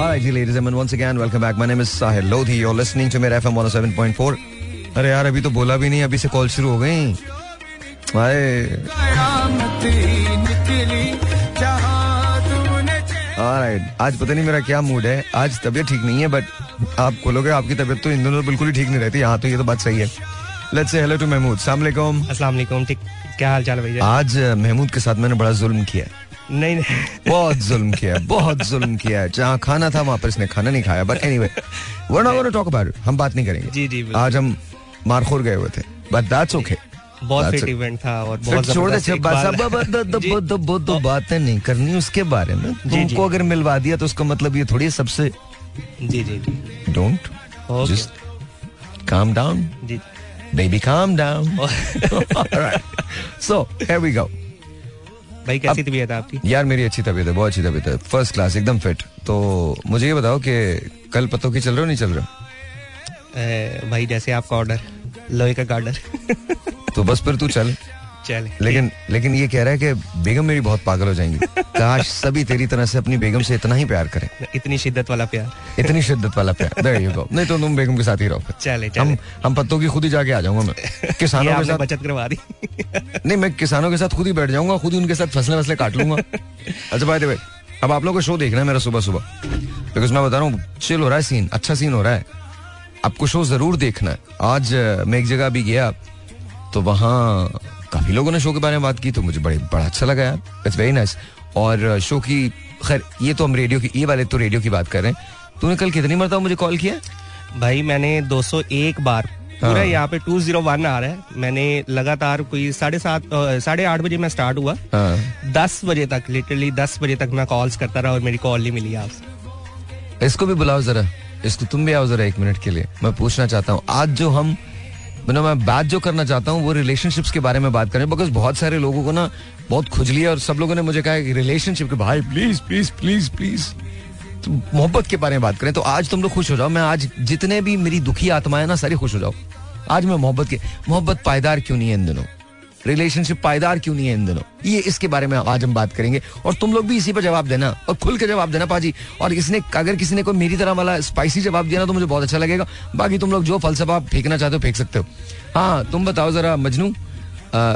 Alright, ji ladies and gentlemen, once again, welcome back. My name is Sahil Lodhi. You're listening to मेरा FM 107.4. अरे यार अभी तो बोला भी नहीं अभी से कॉल शुरू हो गई। Alright, आज पता नहीं मेरा क्या मूड है। आज तबीयत ठीक नहीं है बट आप खोलोगे आपकी तबीयत तो इन दोनों बिल्कुल ही ठीक नहीं रहती। यहाँ तो ये तो बात सही है। Let's say hello to Mahmood सलाम अलैकुम अस्सलाम वालेकुम ठीक क्या हाल चाल भैया? आज महमूद के साथ मैंने बड़ा जुल्म किया है। नहीं नहीं। बहुत जुल्म किया है बहुत जुल्म किया। है जहाँ खाना था वहाँ पर इसने खाना नहीं खाया। But anyway we're not gonna talk about हम बात नहीं करेंगे। जी, जी, आज हम मारखोर गए हुए थे। बट दैट्स ओके बहुत फिट इवेंट था और बहुत छोड़ दे बात- नहीं करनी उसके बारे में। तुमको अगर मिलवा दिया तो उसका मतलब ये थोड़ी सबसे जी जी जी। डोंट जस्ट काम डाउन जी। वी भाई कैसी तबीयत है आपकी? यार मेरी अच्छी तबीयत है बहुत अच्छी तबीयत है। फ़र्स्ट क्लास एकदम फिट तो मुझे ये बताओ कि कल पतों की चल रहे हो नहीं चल रहे भाई जैसे आपका ऑर्डर लोहे का गार्डर तो बस फिर तू चल। चले। लेकिन लेकिन ये कह रहा है कि बेगम मेरी बहुत पागल हो जाएँगी। काश सभी तेरी तरह से अपनी बेगम से इतना ही प्यार करें। इतनी शिद्दत वाला प्यार। इतनी शिद्दत वाला प्यार। There you go. नहीं तो तुम बेगम के साथ ही रहो फिर। चले हम हम पत्तों की खुद ही जाके आ जाऊँगा मैं। किसानों के साथ बचत करवा दी। नहीं मैं किसानों के साथ खुद ही बैठ जाऊँगा खुद ही उनके साथ फ़सलें वसलें काट लूँगा। अच्छा भाई भाई अब आप लोगों को शो देखना है मेरा सुबह सुबह बिकॉज़ मैं बता रहा हूँ चिल हो रहा है सीन अच्छा सीन हो रहा है। आपको शो ज़रूर देखना है। आज मैं एक जगह अभी गया तो वहाँ काफ़ी लोगों ने शो के बारे में बात की तो मुझे बड़े बड़ा अच्छा लगा यार। इट्स वेरी नाइस और शो की खैर ये तो हम रेडियो की ये वाले तो रेडियो की बात कर रहे हैं। तूने कल कितनी मरतबा मुझे कॉल किया? भाई मैंने 201 बार। पूरा हाँ। यहाँ पे 201 आ रहा है। मैंने लगातार कोई साढ़े सात साढ़े आठ बजे मैं स्टार्ट हुआ। हाँ। दस बजे तक लिटरली दस बजे तक मैं कॉल्स करता रहा और मेरी कॉल नहीं मिली आपसे इसको भी बुलाओ जरा। इसको तुम भी आओ जरा एक मिनट के लिए। मैं पूछना चाहता हूँ आज जो हम मतलब मैं बात जो करना चाहता हूँ, वो रिलेशनशिप्स के बारे में बात करें बिकॉज़ बहुत सारे लोगों को ना बहुत खुजली है और सब लोगों ने मुझे कहा कि रिलेशनशिप के भाई प्लीज़ प्लीज़ प्लीज़ प्लीज़ तो मोहब्बत के बारे में बात करें तो आज तुम लोग खुश हो जाओ। मैं आज जितने भी मेरी दुखी आत्माएँ ना, सारी खुश हो जाओ। आज मैं मोहब्बत के, मोहब्बत पायदार क्यों नहीं है इन दिनों? रिलेशनशिप पायदार क्यों नहीं है इन दिनों? ये इसके बारे में आज हम बात करेंगे। और तुम लोग भी इसी पर जवाब देना और खुल के जवाब देना, पाजी। और इसने, अगर किसी ने कोई मेरी तरह वाला स्पाइसी जवाब दिया ना तो मुझे बहुत अच्छा लगेगा। बाकी तुम लोग जो फलसफा आप फेंकना चाहते हो, फेंक सकते हो। हाँ तुम बताओ जरा, मजनू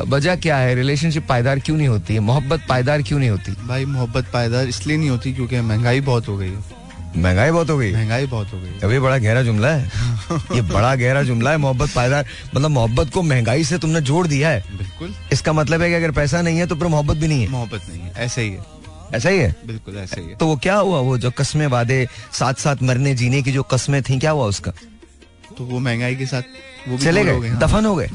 वजह क्या है? रिलेशनशिप पायदार क्यों नहीं होती है? मोहब्बत पायदार क्यों नहीं होती? भाई, मोहब्बत पायदार इसलिए नहीं होती क्योंकि महँगाई बहुत हो गई है। महँगाई बहुत हो गई। महँगाई बहुत हो गई। अभी बड़ा गहरा जुमला है। ये बड़ा गहरा जुमला है मोहब्बत पायदार मतलब मोहब्बत को महँगाई से तुमने जोड़ दिया है। बिल्कुल। इसका मतलब है कि अगर पैसा नहीं है तो फिर मोहब्बत भी नहीं है। मोहब्बत नहीं है ऐसे ही है। ऐसा ही है? बिल्कुल ऐसा ही है। तो वो क्या हुआ? वो जो कस्में वादे साथ साथ मरने जीने की जो कस्में थी क्या हुआ उसका? तो वो महँगाई के साथ वो भी चले गए? हाँ। दफन हो गए?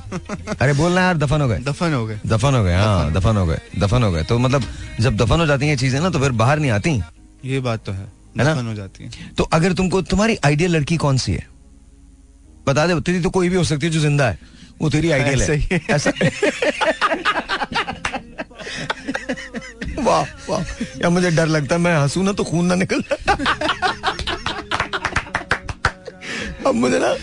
अरे बोलना यार दफन हो गए। दफन हो गए। दफन हो गए हाँ दफन हो गए। दफन हो गए तो मतलब जब दफन हो जाती है चीज़ें ना तो फिर बाहर नहीं आती? ये बात तो है। है ना? हो जाती है। तो अगर तुमको तुम्हारी आइडियल लड़की कौन सी है? बता दे तेरी तो कोई भी हो सकती है जो ज़िंदा है। वो तेरी आइडियल है। है। ऐसा वाह वाह। या मुझे डर लगता है मैं हंसू ना तो खून ना निकल अब मुझे ना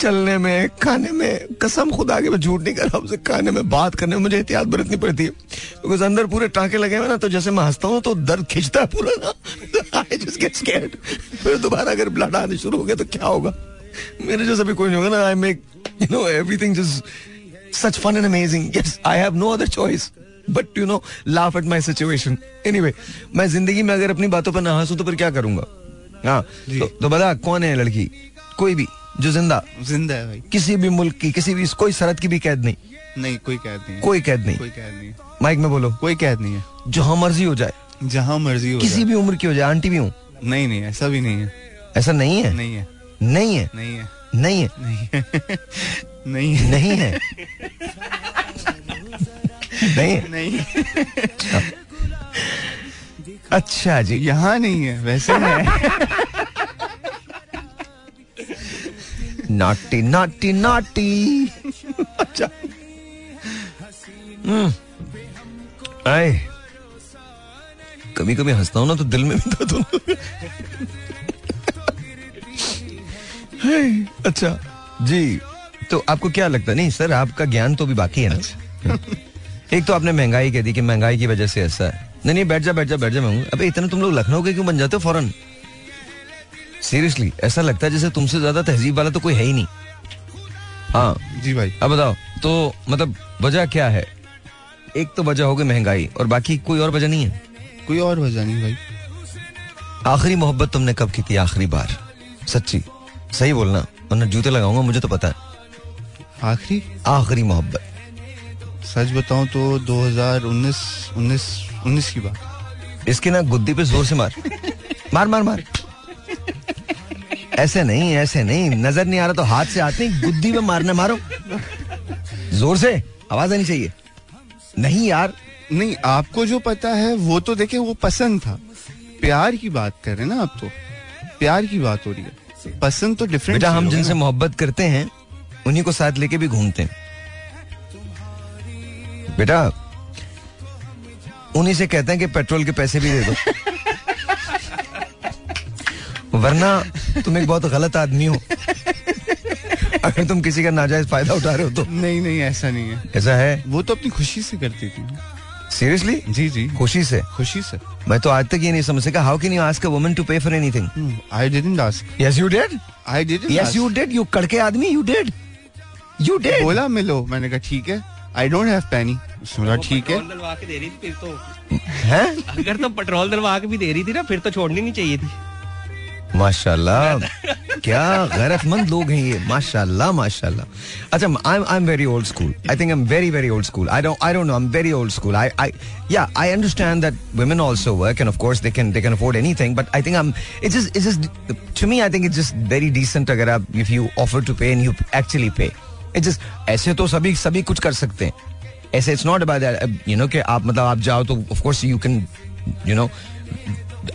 चलने में खाने में कसम खुदा के मैं झूठ नहीं कर रहा हूँ, खाने में बात करने में मुझे एहतियात बरतनी पड़ती है। बिकॉज़ अंदर पूरे टांके लगे हुए ना तो जैसे मैं हंसता हूँ तो दर्द खिंचता है पूरा ना। आई जस्ट गेट स्कैर्ड फिर दोबारा अगर ब्लड आने शुरू हो गया तो क्या होगा? मेरे जैसा भी कोई नहीं होगा ना I make you know everything just such fun and amazing yes I have no other choice but you know laugh at my situation anyway मैं ज़िंदगी में अगर अपनी बातों पर ना हंसू तो फिर क्या करूँगा? हाँ तो, तो बता कौन है लड़की? कोई भी। जो ज़िंदा ज़िंदा है भाई किसी भी मुल्क की किसी भी कोई सरहद की भी कैद नहीं नहीं कोई कैद नहीं कोई कैद नहीं कोई कैद नहीं माइक में बोलो कोई कैद नहीं है जहाँ मर्ज़ी हो जाए जहाँ मर्ज़ी हो किसी भी उम्र की हो जाए आंटी भी हूँ नहीं नहीं ऐसा भी नहीं है ऐसा नहीं है नहीं है नहीं है नहीं है नहीं है नहीं है नहीं है नहीं नहीं अच्छा जी यहाँ नहीं है वैसे है नाटी नाटी नाटी अच्छा। आए कभी कभी हंसता हूँ ना तो दिल में भी दर्द अच्छा। जी तो आपको क्या लगता नहीं सर आपका ज्ञान तो भी बाकी है ना। एक तो आपने महँगाई कह दी कि महँगाई की वजह से ऐसा है। नहीं नहीं बैठ जा बैठ जा बैठ जा मैं अबे इतने तुम लोग लखनऊ के क्यों बन जाते हो फ़ौरन? सीरियसली ऐसा लगता है जैसे तुमसे ज़्यादा तहजीब वाला तो कोई है ही नहीं। हाँ। जी भाई। अब बताओ तो मतलब वजह क्या है? एक तो वजह हो गई महँगाई और बाकी कोई और वजह नहीं है? कोई और वजह नहीं भाई। आखिरी मोहब्बत तुमने कब की थी आखिरी बार? सच्ची? सही बोलना वरना जूते लगाऊँगा मुझे तो पता है। आखिरी? आखिरी मोहब्बत। सच बताऊँ तो 2019 19 19 की बात। इसके ना गुद्दी पे ज़ोर से मार। मार मार मार। ऐसे नहीं ऐसे नहीं। नज़र नहीं आ रहा तो हाथ से हाथ नहीं गुद्दी में मारना मारो। ज़ोर से आवाज़ आनी चाहिए। नहीं यार। नहीं आपको जो पता है वो तो देखे वो पसंद था। प्यार की बात कर रहे हैं ना आप तो। प्यार की बात हो रही है। पसंद तो डिफरेंट बेटा हम जिनसे मोहब्बत करते हैं उन्हीं को साथ लेके भी घूमते हैं। बेटा उन्हीं से कहते हैं कि पेट्रोल के पैसे भी दे दो। वरना तुम एक बहुत गलत आदमी हो। अगर तुम किसी का नाजायज फ़ायदा उठा रहे हो तो। नहीं नहीं ऐसा नहीं है। ऐसा है? वो तो अपनी खुशी से करती थी। सीरियसली जी जी। खुशी से? खुशी से। मैं तो आज तक ये नहीं समझ सका how can you ask a woman to pay for anything I didn't ask yes you did I didn't yes you did you कड़के आदमी यू डिड यू डिड बोला मिलो। मैंने कहा ठीक है। आई डोंट हैव पैनी बोला ठीक है. पेट्रोल डलवा के दे रही थी फिर तो हैं? अगर तो पेट्रोल डलवा के भी दे रही थी ना फिर तो छोड़नी नहीं चाहिए थी। माशाल्लाह। क्या गैरतमंद लोग हैं ये। माशाल्लाह माशाल्लाह। अच्छा I I am very old school I think I am very very old school I don't I don't know I am very old school I I yeah I understand that women also work and of course they can they can afford anything but i think i'm it's just it's just to me i think it's just very decent अगर आप if you offer to pay and you actually pay. It's just ऐसे तो सभी सभी कुछ कर सकते हैं। ऐसे it's not about that you know कि आप मतलब आप जाओ तो of course you can you know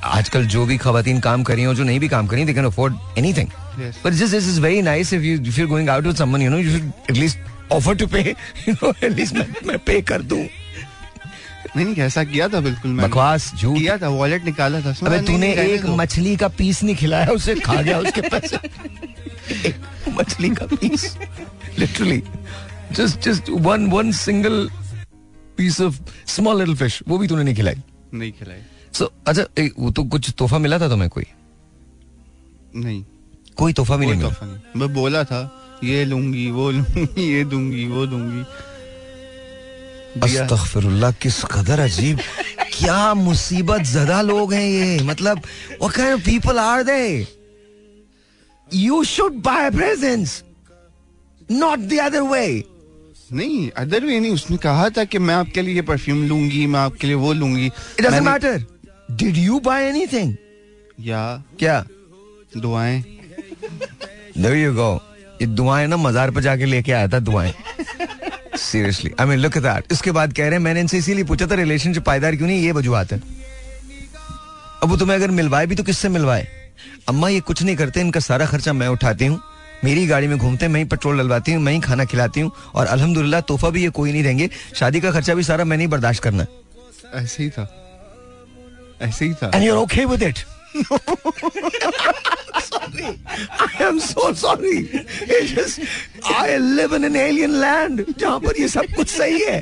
आजकल जो भी खवातीन काम कर रही हो जो नहीं भी काम कर रही they can afford anything Yes. But just this is very nice if you if you going out with someone you know you should at least offer to pay you know at least मैं मैं पे कर दूँ. नहीं नहीं ऐसा किया था बिल्कुल मैंने। बकवास झूठ। किया था वॉलेट निकाला था अबे तूने एक मछली का पीस नहीं खिलाया उसे खा गया उसके पैसे। मछली का piece literally just just one one single piece of small little fish वो भी तूने नहीं खिलाई। नहीं खिलाई। सो अच्छा एक, वो तो कुछ तोहफा मिला था तुम्हें कोई? नहीं। कोई तोहफा भी कोई नहीं मिला? नहीं। मैं बोला था ये लूँगी वो लूँगी ये दूँगी वो दूँगी। अस्तगफिरुल्लाह किस कदर अजीब। क्या मुसीबत ज़्यादा लोग हैं ये? मतलब people are they? You should buy presents not the other way. नहीं अदर वे नहीं उसने कहा था कि मैं आपके लिए ये परफ्यूम लूँगी मैं आपके लिए वो लूँगी। It doesn't मैंने- matter you you buy anything? या। क्या? दुआएँ। There you go. ये दुआएँ ना मजार पे जाके लेके आया था दुआएँ। Seriously I mean look at that इसके बाद कह रहे हैं मैंने इनसे इसीलिए पूछा था रिलेशनशिप पायदार क्यों नहीं ये वजूहत है। अब वो तुम्हें अगर मिलवाए भी तो किससे मिलवाए? अम्मा ये कुछ नहीं करते इनका सारा खर्चा मैं उठाती हूँ। मेरी गाड़ी में घूमते हैं मैं ही पेट्रोल डलवाती हूँ मैं ही खाना खिलाती हूँ और अल्हम्दुलिल्लाह तोहफा भी ये कोई नहीं देंगे। शादी का खर्चा भी सारा मैंने ही बर्दाश्त करना ऐसे ही था। ऐसे ही था and you're okay with it. sorry. I am so sorry. It's just, I live in an alien land जहाँ पर ये सब कुछ सही है.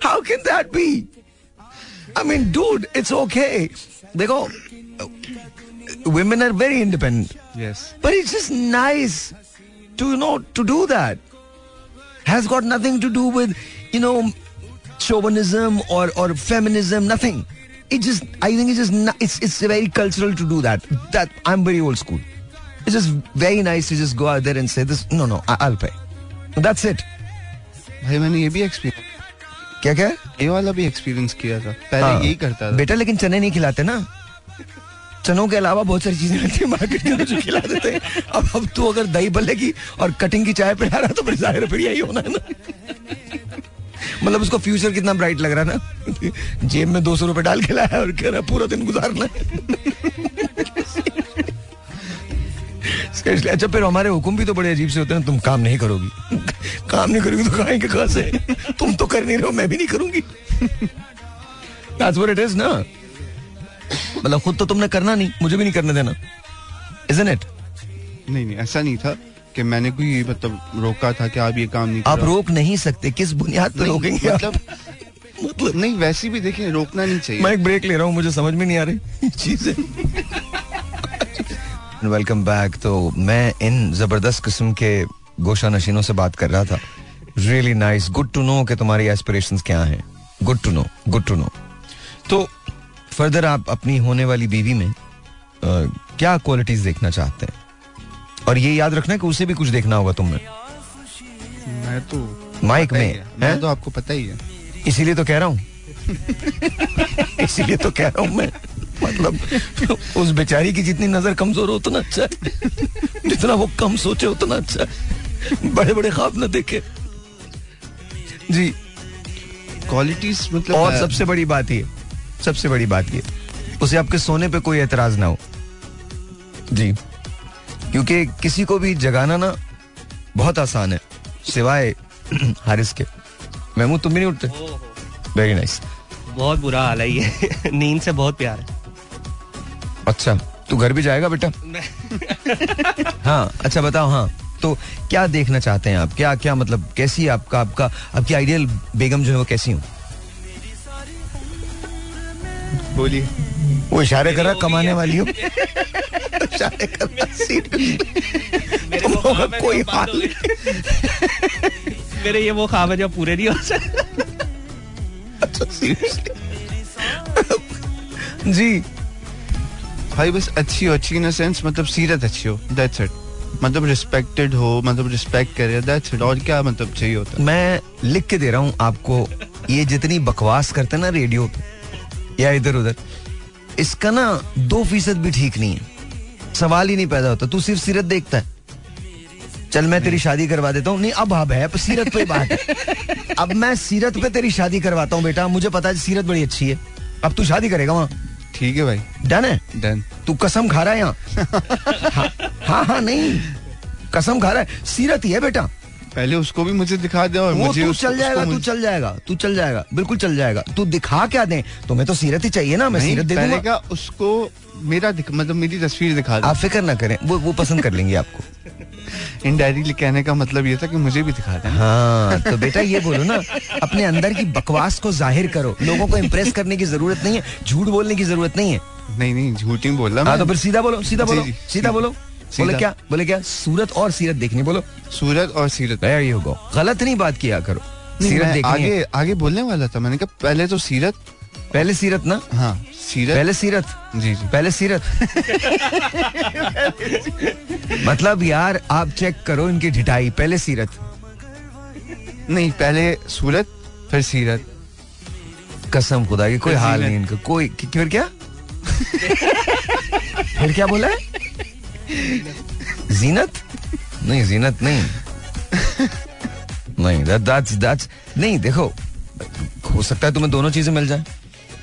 How can that be? I mean, dude, it's okay. देखो, women are very independent, yes but it's just nice to you know to do that. Has got nothing to do with you know chauvinism or or feminism. Nothing. It just I think it's just n- it's it's very cultural to do that. That I'm very old school. It's just very nice to just go out there and say this. No, no, I, I'll pay. That's it. भाई मैंने ये भी experience क्या क्या ये वाला भी experience किया था पहले हाँ। यही करता था बेटा लेकिन चने नहीं खिलाते ना चनों के अलावा बहुत सारी चीज़ें रहती है मार्केट अंदर जो खिला देते हैं अब अब तू अगर दही बल्ले की और कटिंग की चाय पिला रहा तो फिर ज़ाहिर फिर यही होना है ना मतलब उसको फ्यूचर कितना ब्राइट लग रहा है ना? जेब में दो सौ रुपए डाल के लाया और कह रहा पूरा दिन गुजारना है। अच्छा फिर हमारे हुक्म भी तो बड़े अजीब से होते हैं तुम काम नहीं करोगी। काम नहीं करोगी तो खाएँगे कहाँ से? तुम तो कर नहीं रहे हो, मैं भी नहीं करूँगी। It is, ना? मतलब खुद तो तुमने करना नहीं, मुझे भी नहीं करने देना। Isn't it? नहीं नहीं, ऐसा नहीं था। कि मैंने कोई मतलब रोका था कि आप ये काम नहीं आप रोक नहीं सकते। किस बुनियाद पर रोकेंगे मतलब मतलब नहीं वैसे भी देखिए रोकना नहीं चाहिए। मैं एक ब्रेक ले रहा हूँ मुझे समझ में नहीं आ रही चीज़ें। वेलकम बैक तो मैं इन ज़बरदस्त किस्म के गोशा नशीनों से बात कर रहा था। Really nice good to know कि तुम्हारी एस्पिरेशंस क्या हैं। Good to know good to know तो फर्दर आप अपनी होने वाली बीवी में अ, क्या क्वालिटीज देखना चाहते हैं? और ये याद रखना कि उसे भी कुछ देखना होगा तुम्हें मैं। तो माइक में है। मैं तो आपको पता ही है। इसीलिए तो कह रहा हूँ। इसीलिए तो कह रहा हूँ मैं। मतलब उस बेचारी की जितनी नज़र कमज़ोर हो उतना अच्छा है। जितना वो कम सोचे उतना अच्छा है। बड़े बड़े ख्वाब न देखे। जी। क्वालिटीज मतलब और सबसे बड़ी बात ये सबसे बड़ी बात ये उसे आपके सोने पे कोई एतराज़ ना हो। जी। क्योंकि किसी को भी जगाना ना बहुत आसान है सिवाय हारिस के। महमूद तुम भी नहीं उठते? वेरी नाइस बहुत बुरा हाल है ये। नींद से बहुत प्यार है। अच्छा तू घर भी जाएगा बेटा? हाँ अच्छा बताओ हाँ। तो क्या देखना चाहते हैं आप? क्या क्या मतलब कैसी आपका आपका आपकी आइडियल बेगम जो है वो कैसी हो? बोलिए। वो इशारे कर रहा कमाने वाली हो। इशारे कर रहा का कोई हाल नहीं। मेरे ये वो ख्वाब है जो पूरे नहीं हो सकते। अच्छा। जी। भाई बस अच्छी हो अच्छी इन सेंस मतलब सीरत अच्छी हो दैट्स इट मतलब रिस्पेक्टेड हो मतलब रिस्पेक्ट करे दैट्स इट और क्या मतलब चाहिए होता? मैं लिख के दे रहा हूँ आपको ये जितनी बकवास करते ना रेडियो पे या इधर उधर। इसका ना दो फ़ीसद भी ठीक नहीं है। सवाल ही नहीं पैदा होता तू सिर्फ़ सीरत देखता है। चल मैं तेरी शादी करवा देता हूँ। नहीं अब अब है सीरत पे बात है। अब मैं सीरत पे तेरी शादी करवाता हूँ बेटा। मुझे पता है सीरत बड़ी अच्छी है। अब तू शादी करेगा वहाँ। ठीक है भाई। डन है? डन। तू कसम खा रहा है यहाँ। हाँ, हाँ हाँ नहीं। कसम खा रहा है। सीरत ही है बेटा। पहले उसको भी मुझे दिखा दे और वो मुझे तू चल जाएगा तू चल जाएगा तू चल जाएगा बिल्कुल चल जाएगा। तू दिखा क्या दे? तुम्हें तो सीरत ही चाहिए ना मैं सीरत दे दूँगा। उसको मेरा मतलब मेरी तस्वीर दिखा दे। आप फ़िक्र ना करें वो वो पसंद कर लेंगे आपको। इनडायरेक्टली कहने का मतलब ये था कि मुझे भी दिखा दे। हाँ तो बेटा ये बोलो ना अपने अंदर की बकवास को ज़ाहिर करो। लोगों को इम्प्रेस करने की ज़रूरत नहीं है झूठ बोलने की ज़रूरत नहीं है। नहीं नहीं झूठ ही बोल रहा हाँ तो फिर सीधा बोलो सीधा बोलो सीधा। बोलो। बोले क्या? बोले क्या? सूरत और सीरत देखनी बोलो। सूरत और सीरत। गलत नहीं बात किया करो। सीरत आगे आगे बोलने वाला था। मैंने कहा पहले तो सीरत। पहले सीरत ना? हाँ सीरत। पहले सीरत। जी जी। पहले सीरत। मतलब यार आप चेक करो इनकी ढिठाई। पहले सीरत। नहीं पहले सूरत फिर सीरत। कसम खुदा की कोई हाल नहीं इनका। कोई फिर क्या? फिर क्या बोला है? जीनत नहीं जीनत नहीं नहीं that's, that's, नहीं देखो हो सकता है तुम्हें दोनों चीज़ें मिल जाए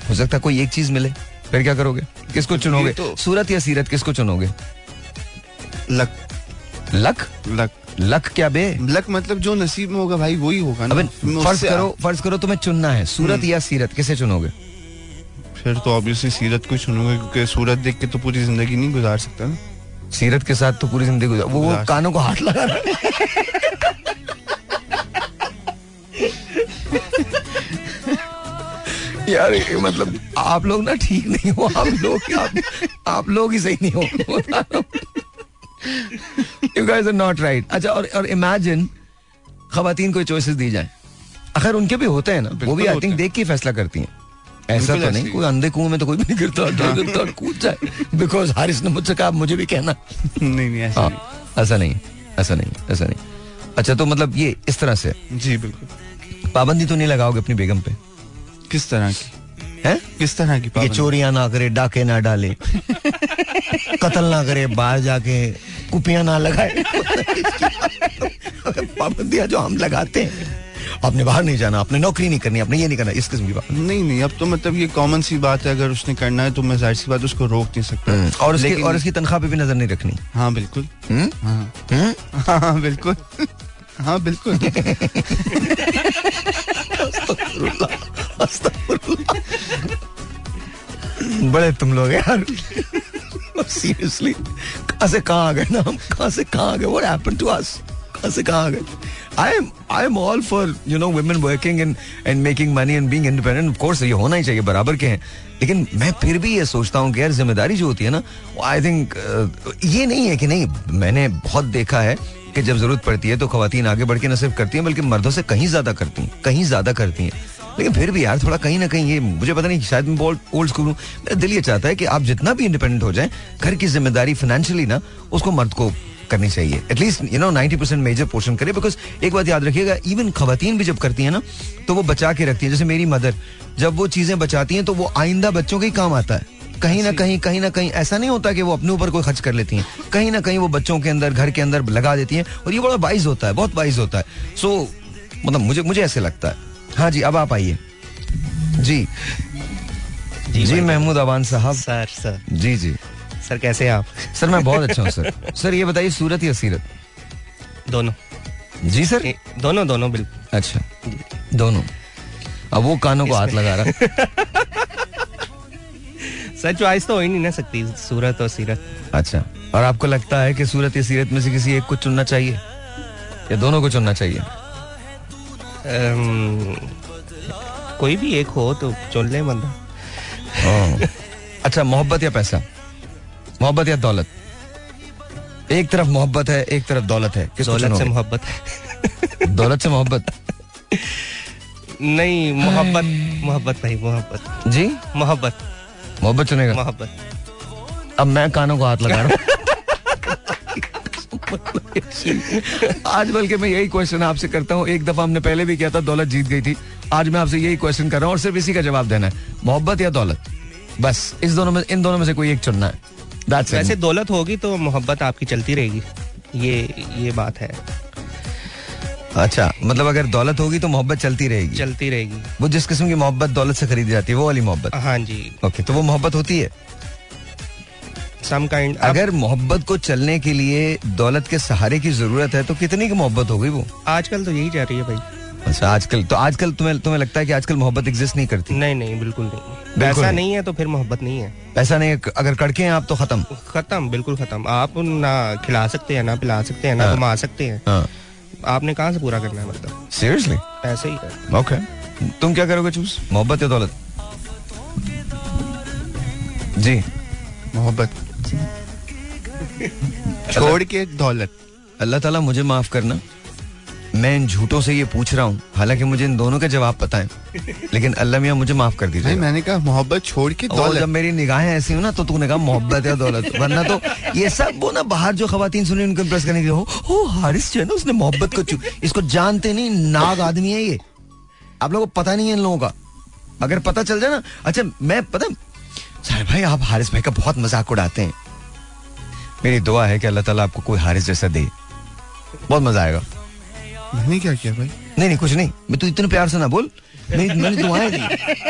हो सकता है कोई एक चीज़ मिले फिर क्या करोगे किसको चुनोगे तो- सूरत या सीरत किसको चुनोगे लक लक लक लक क्या बे लक मतलब जो नसीब में होगा भाई वही होगा ना फ़र्ज़ करो फ़र्ज़ करो तुम्हें चुनना है सूरत या सीरत किसे चुनोगे फिर तो ऑब्वियसली सीरत को चुनूँगा क्योंकि सूरत देख के तो पूरी ज़िंदगी नहीं गुजार सकता ना सीरत के साथ तो पूरी ज़िंदगी गुजार वो, वो कानों को हाथ लगा रहा यार ये मतलब आप लोग ना ठीक नहीं हो आप लोग आप, आप लोग ही सही नहीं हो। You guys are not right अच्छा और और इमेजिन खवातीन को चॉइसेस दी जाए। अगर उनके भी होते हैं ना वो भी आई थिंक देख के फैसला करती हैं। ऐसा तो नहीं कोई अंधे कुएँ में तो कोई भी नहीं गिरता डर गिरता कूद जाए। बिकॉज़ हारिस ने मुझसे कहा मुझे भी कहना। नहीं नहीं ऐसा हाँ ऐसा नहीं ऐसा नहीं ऐसा नहीं। अच्छा तो मतलब ये इस तरह से। जी बिल्कुल। पाबंदी तो नहीं लगाओगे अपनी बेगम पे? किस तरह की? हैं? किस तरह की ये? चोरियाँ ना करे डाके ना डाले। कत्ल ना करे बाहर जाके कुपियाँ ना लगाए। पाबंदियाँ जो हम लगाते हैं आपने बाहर नहीं जाना आपने नौकरी नहीं करनी आपने ये नहीं करना इस किस्म की बात। नहीं नहीं अब तो मतलब ये कॉमन सी बात है अगर उसने करना है तो मैं ज़ाहिर सी बात उसको रोक नहीं सकता। और उसकी और उसकी तनख्वाह पे भी नज़र नहीं रखनी। हाँ बिल्कुल। हम्म? हाँ। हम्म? हाँ हाँ, बिल्कुल। हाँ बिल्कुल। बड़े तुम लोग यार। सीरियसली कहाँ से कहाँ आ गए ना हम? कहाँ से कहाँ आ गए? व्हाट हैपेंड टू अस कहाँ से कहाँ आ गए? I am I am all for you know women working and and making money and being independent of course ये होना ही चाहिए, बराबर के हैं। लेकिन मैं फिर भी ये सोचता हूँ कि यार, ज़िम्मेदारी जो होती है ना आई थिंक ये नहीं है कि नहीं, मैंने बहुत देखा है कि जब ज़रूरत पड़ती है तो खातन आगे बढ़ के न सिर्फ़ करती हैं, बल्कि मर्दों से कहीं ज़्यादा करती हैं, कहीं ज़्यादा करती हैं। लेकिन फिर भी यार, थोड़ा कहीं ना कहीं ये, मुझे पता नहीं, शायद मैं बहुत ओल्ड स्कूल हूँ। मेरा दिल ये चाहता है कि आप जितना भी इंडिपेंडेंट हो जाए, घर की ज़िम्मेदारी फाइनेंशियली ना, उसको मर्द को करनी चाहिए। At least you know ninety percent major portion करे बिकॉज़ एक बात याद रखिएगा इवन खातन भी जब करती है ना तो वो बचा के रखती है। जैसे मेरी मदर जब वो चीज़ें बचाती हैं तो वो आइंदा बच्चों के ही काम आता है। कहीं ना कहीं कहीं ना कहीं ऐसा नहीं होता कि वो अपने ऊपर कोई खर्च कर लेती हैं। कहीं ना कहीं वो बच्चों के अंदर घर के अंदर लगा देती हैं और ये बड़ा बाइज होता है बहुत बाइज होता है। सो so, मतलब मुझे मुझे ऐसे लगता है। हाँ जी अब आप आइए। जी। जी, जी महमूद अवान साहब। Sir sir. जी जी। सर कैसे हैं आप? सर मैं बहुत अच्छा हूँ सर। सर ये बताइए सूरत या सीरत? दोनों। जी सर? ए, दोनों दोनों बिल्कुल। अच्छा। दोनों। अब वो कानों को हाथ लगा रहा। सर चॉइस तो हो ही नहीं ना सकती सूरत और सीरत। अच्छा। और आपको लगता है कि सूरत या सीरत में से किसी एक को चुनना चाहिए? या दोनों को चुनना चाहिए? कोई भी एक हो तो चुन ले बंदा। अच्छा मोहब्बत या पैसा? मोहब्बत या दौलत? एक तरफ़ मोहब्बत है एक तरफ़ दौलत है। किसको दौलत से मोहब्बत है। दौलत से मोहब्बत? नहीं मोहब्बत मोहब्बत नहीं मोहब्बत। जी? मोहब्बत। मोहब्बत चुनेगा। मोहब्बत। अब मैं कानों को हाथ लगा रहा हूँ। आज बल्कि मैं यही क्वेश्चन आपसे करता हूँ। एक दफ़ा हमने पहले भी किया था दौलत जीत गई थी। आज मैं आपसे यही क्वेश्चन कर रहा हूँ और सिर्फ़ इसी का जवाब देना है। मोहब्बत या दौलत? बस इस दोनों में इन दोनों में से कोई एक चुनना है। That's वैसे दौलत होगी तो मोहब्बत आपकी चलती रहेगी। ये ये बात है। अच्छा मतलब अगर दौलत होगी तो मोहब्बत चलती रहेगी। चलती रहेगी। वो जिस किस्म की मोहब्बत दौलत से खरीदी जाती है वो वाली मोहब्बत। हाँ जी। ओके तो वो मोहब्बत होती है? सम काइंड अगर मोहब्बत को चलने के लिए दौलत के सहारे की ज़रूरत है तो कितनी की मोहब्बत होगी वो? आजकल तो यही जा रही है भाई। अच्छा आजकल तो आजकल तुम्हें तुम्हें लगता है कि आजकल मोहब्बत एग्जिस्ट नहीं करती? नहीं नहीं बिल्कुल नहीं। पैसा नहीं। नहीं है तो फिर मोहब्बत नहीं है। पैसा नहीं है, अगर कड़के हैं आप तो खत्म। खत्म बिल्कुल खत्म। आप ना खिला सकते हैं ना पिला सकते हैं ना हाँ। घुमा सकते हैं। हाँ। आपने कहाँ से पूरा करना है मतलब? सीरियसली ऐसे ही ओके तुम क्या करोगे चूज़ मोहब्बत या दौलत? जी। मोहब्बत। छोड़ के दौलत। अल्लाह ताला मुझे माफ़ करना। मैं इन झूठों से ये पूछ रहा हूँ। हालाँकि मुझे इन दोनों के जवाब पता है। लेकिन अल्लाह मियाँ मुझे माफ़ कर दीजिए मैंने कहा मोहब्बत छोड़ के और जब मेरी निगाहें ऐसी हो ना तो तूने कहा मोहब्बत या दौलत। वरना तो ये सब वो ना बाहर जो खवातीन सुनी उनको इम्प्रेस करने के लिए हो ओ हारिस जो है ना उसने मोहब्बत को चू इसको जानते नहीं नाग आदमी है ये। आप लोगों को पता नहीं है इन लोगों का। अगर पता चल जाए ना अच्छा मैं पता सारे भाई आप हारिस भाई का बहुत मज़ाक उड़ाते हैं। मेरी दुआ है कि अल्लाह ताला आपको कोई हारिस जैसा दे। बहुत मज़ा आएगा। मैंने क्या किया भाई? नहीं नहीं कुछ नहीं। मैं तू इतने प्यार से ना बोल। मेरी मैंने दुआएँ दी।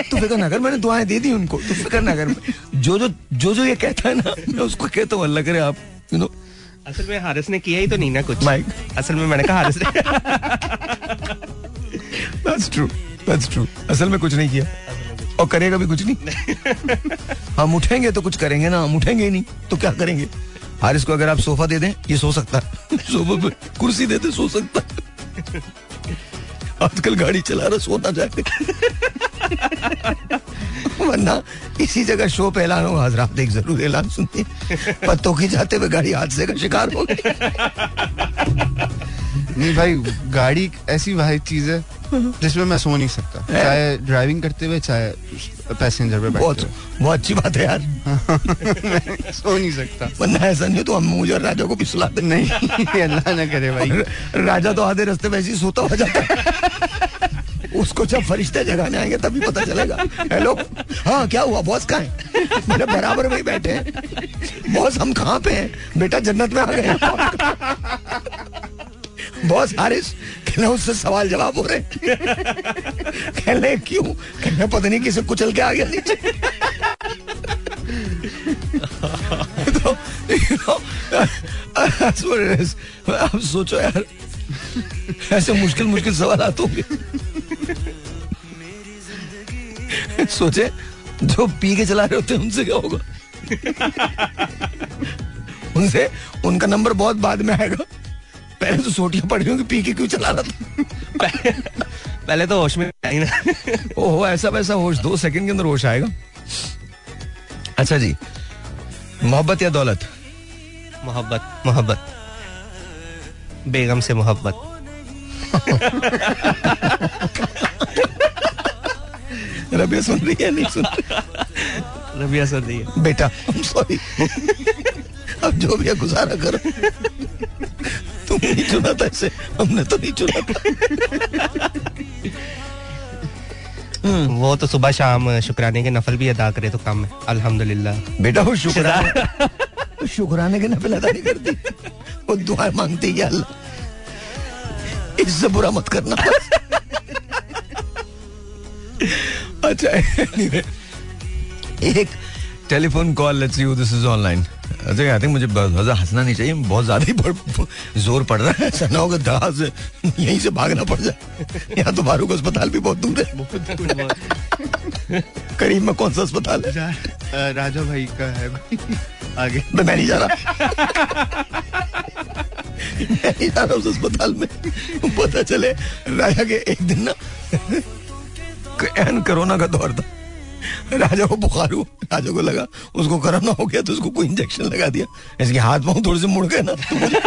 तू फ़िक्र ना कर मैंने दुआएँ दे दी उनको। तू फ़िक्र ना कर। जो जो जो जो ये कहता है ना मैं उसको कहता हूँ अल्लाह करे आप यू नो असल में हारिस ने किया ही तो नहीं ना कुछ। माइक असल में मैंने कहा हारिस ने दैट्स ट्रू दैट्स ट्रू असल में कुछ नहीं किया। और करेगा भी कुछ नहीं। हम उठेंगे तो कुछ करेंगे ना हम उठेंगे ही नहीं तो क्या करेंगे? हारिस को अगर आप सोफा दे दें ये सो सकता है। सोफा पे कुर्सी दे दे सो सकता है। आजकल गाड़ी चला रहा सोना जाके वरना इसी जगह शो पे ऐलान होगा एक ज़रूर ऐलान सुनते पत्तों की जाते हुए गाड़ी हादसे का शिकार हो नहीं भाई, गाड़ी ऐसी भाई चीज़ है जिसमें मैं सो नहीं सकता। चाहे ड्राइविंग करते हुए चाहे पैसेंजर पे बहुत बहुत अच्छी बात है यार। सो नहीं सकता। वरना ऐसा नहीं तो हम मुझे राजा को भी सुला दे। नहीं अल्लाह ना करे भाई। राजा तो आधे रास्ते में ऐसे ही सोता हो जाता है। उसको जब फरिश्ते जगाने आएँगे तभी पता चलेगा। हेलो हाँ क्या हुआ? बॉस कहाँ है? मेरे बराबर में ही बैठे हैं। बॉस हम कहाँ पे हैं? बेटा जन्नत में आ गए बॉस हारिस, कहना उससे सवाल जवाब हो रहे कहने क्यों? कहना पता नहीं किसे कुचल के आ गया नीचे। तो it is. अब सोचो यार, ऐसे मुश्किल मुश्किल सवाल आते होंगे। सोचे, जो पी के चला रहे होते हैं, उनसे क्या होगा? उनसे, उनका नंबर बहुत बाद में आएगा। पहले तो सोटियाँ पड़ी होंगी पी के क्यों चला रहा था? पहले तो होश में आई ना। ओहो ऐसा वैसा होश दो सेकंड के अंदर होश आएगा। अच्छा जी मोहब्बत या दौलत? मोहब्बत मोहब्बत। बेगम से मोहब्बत। रबिया सुन रही है नहीं सुन रबिया सर दी बेटा सॉरी अब जो भी है गुजारा करो। तुम नहीं चुना था इसे हमने तो नहीं चुना था। वो तो सुबह शाम शुक्राने के नफल भी अदा करे तो कम है। अल्हम्दुलिल्लाह। बेटा वो शुक्राने शुक्राने के नफल अदा नहीं करती। वो दुआ मांगती है अल्लाह। इससे बुरा मत करना। अच्छा एक telephone call let's you this is online I think मुझे ज़्यादा हंसना नहीं चाहिए बहुत ज़्यादा ही ज़ोर पड़ रहा है ऐसा ना होगा दहा से यहीं से भागना पड़ जाए। यहाँ तो फारूक अस्पताल भी बहुत दूर है। करीब में कौन सा अस्पताल है? राजा भाई का है भाई आगे। मैं मैं नहीं जा रहा। मैं नहीं जा रहा उस अस्पताल में। पता चले राजा के एक दिन ना एन कोरोना का दौर था। राजा को बुखार हुआ। राजा को लगा उसको गर्म ना हो गया तो उसको कोई इंजेक्शन लगा दिया। इसके हाथ पाँव थोड़े से मुड़ गए ना तो मुझे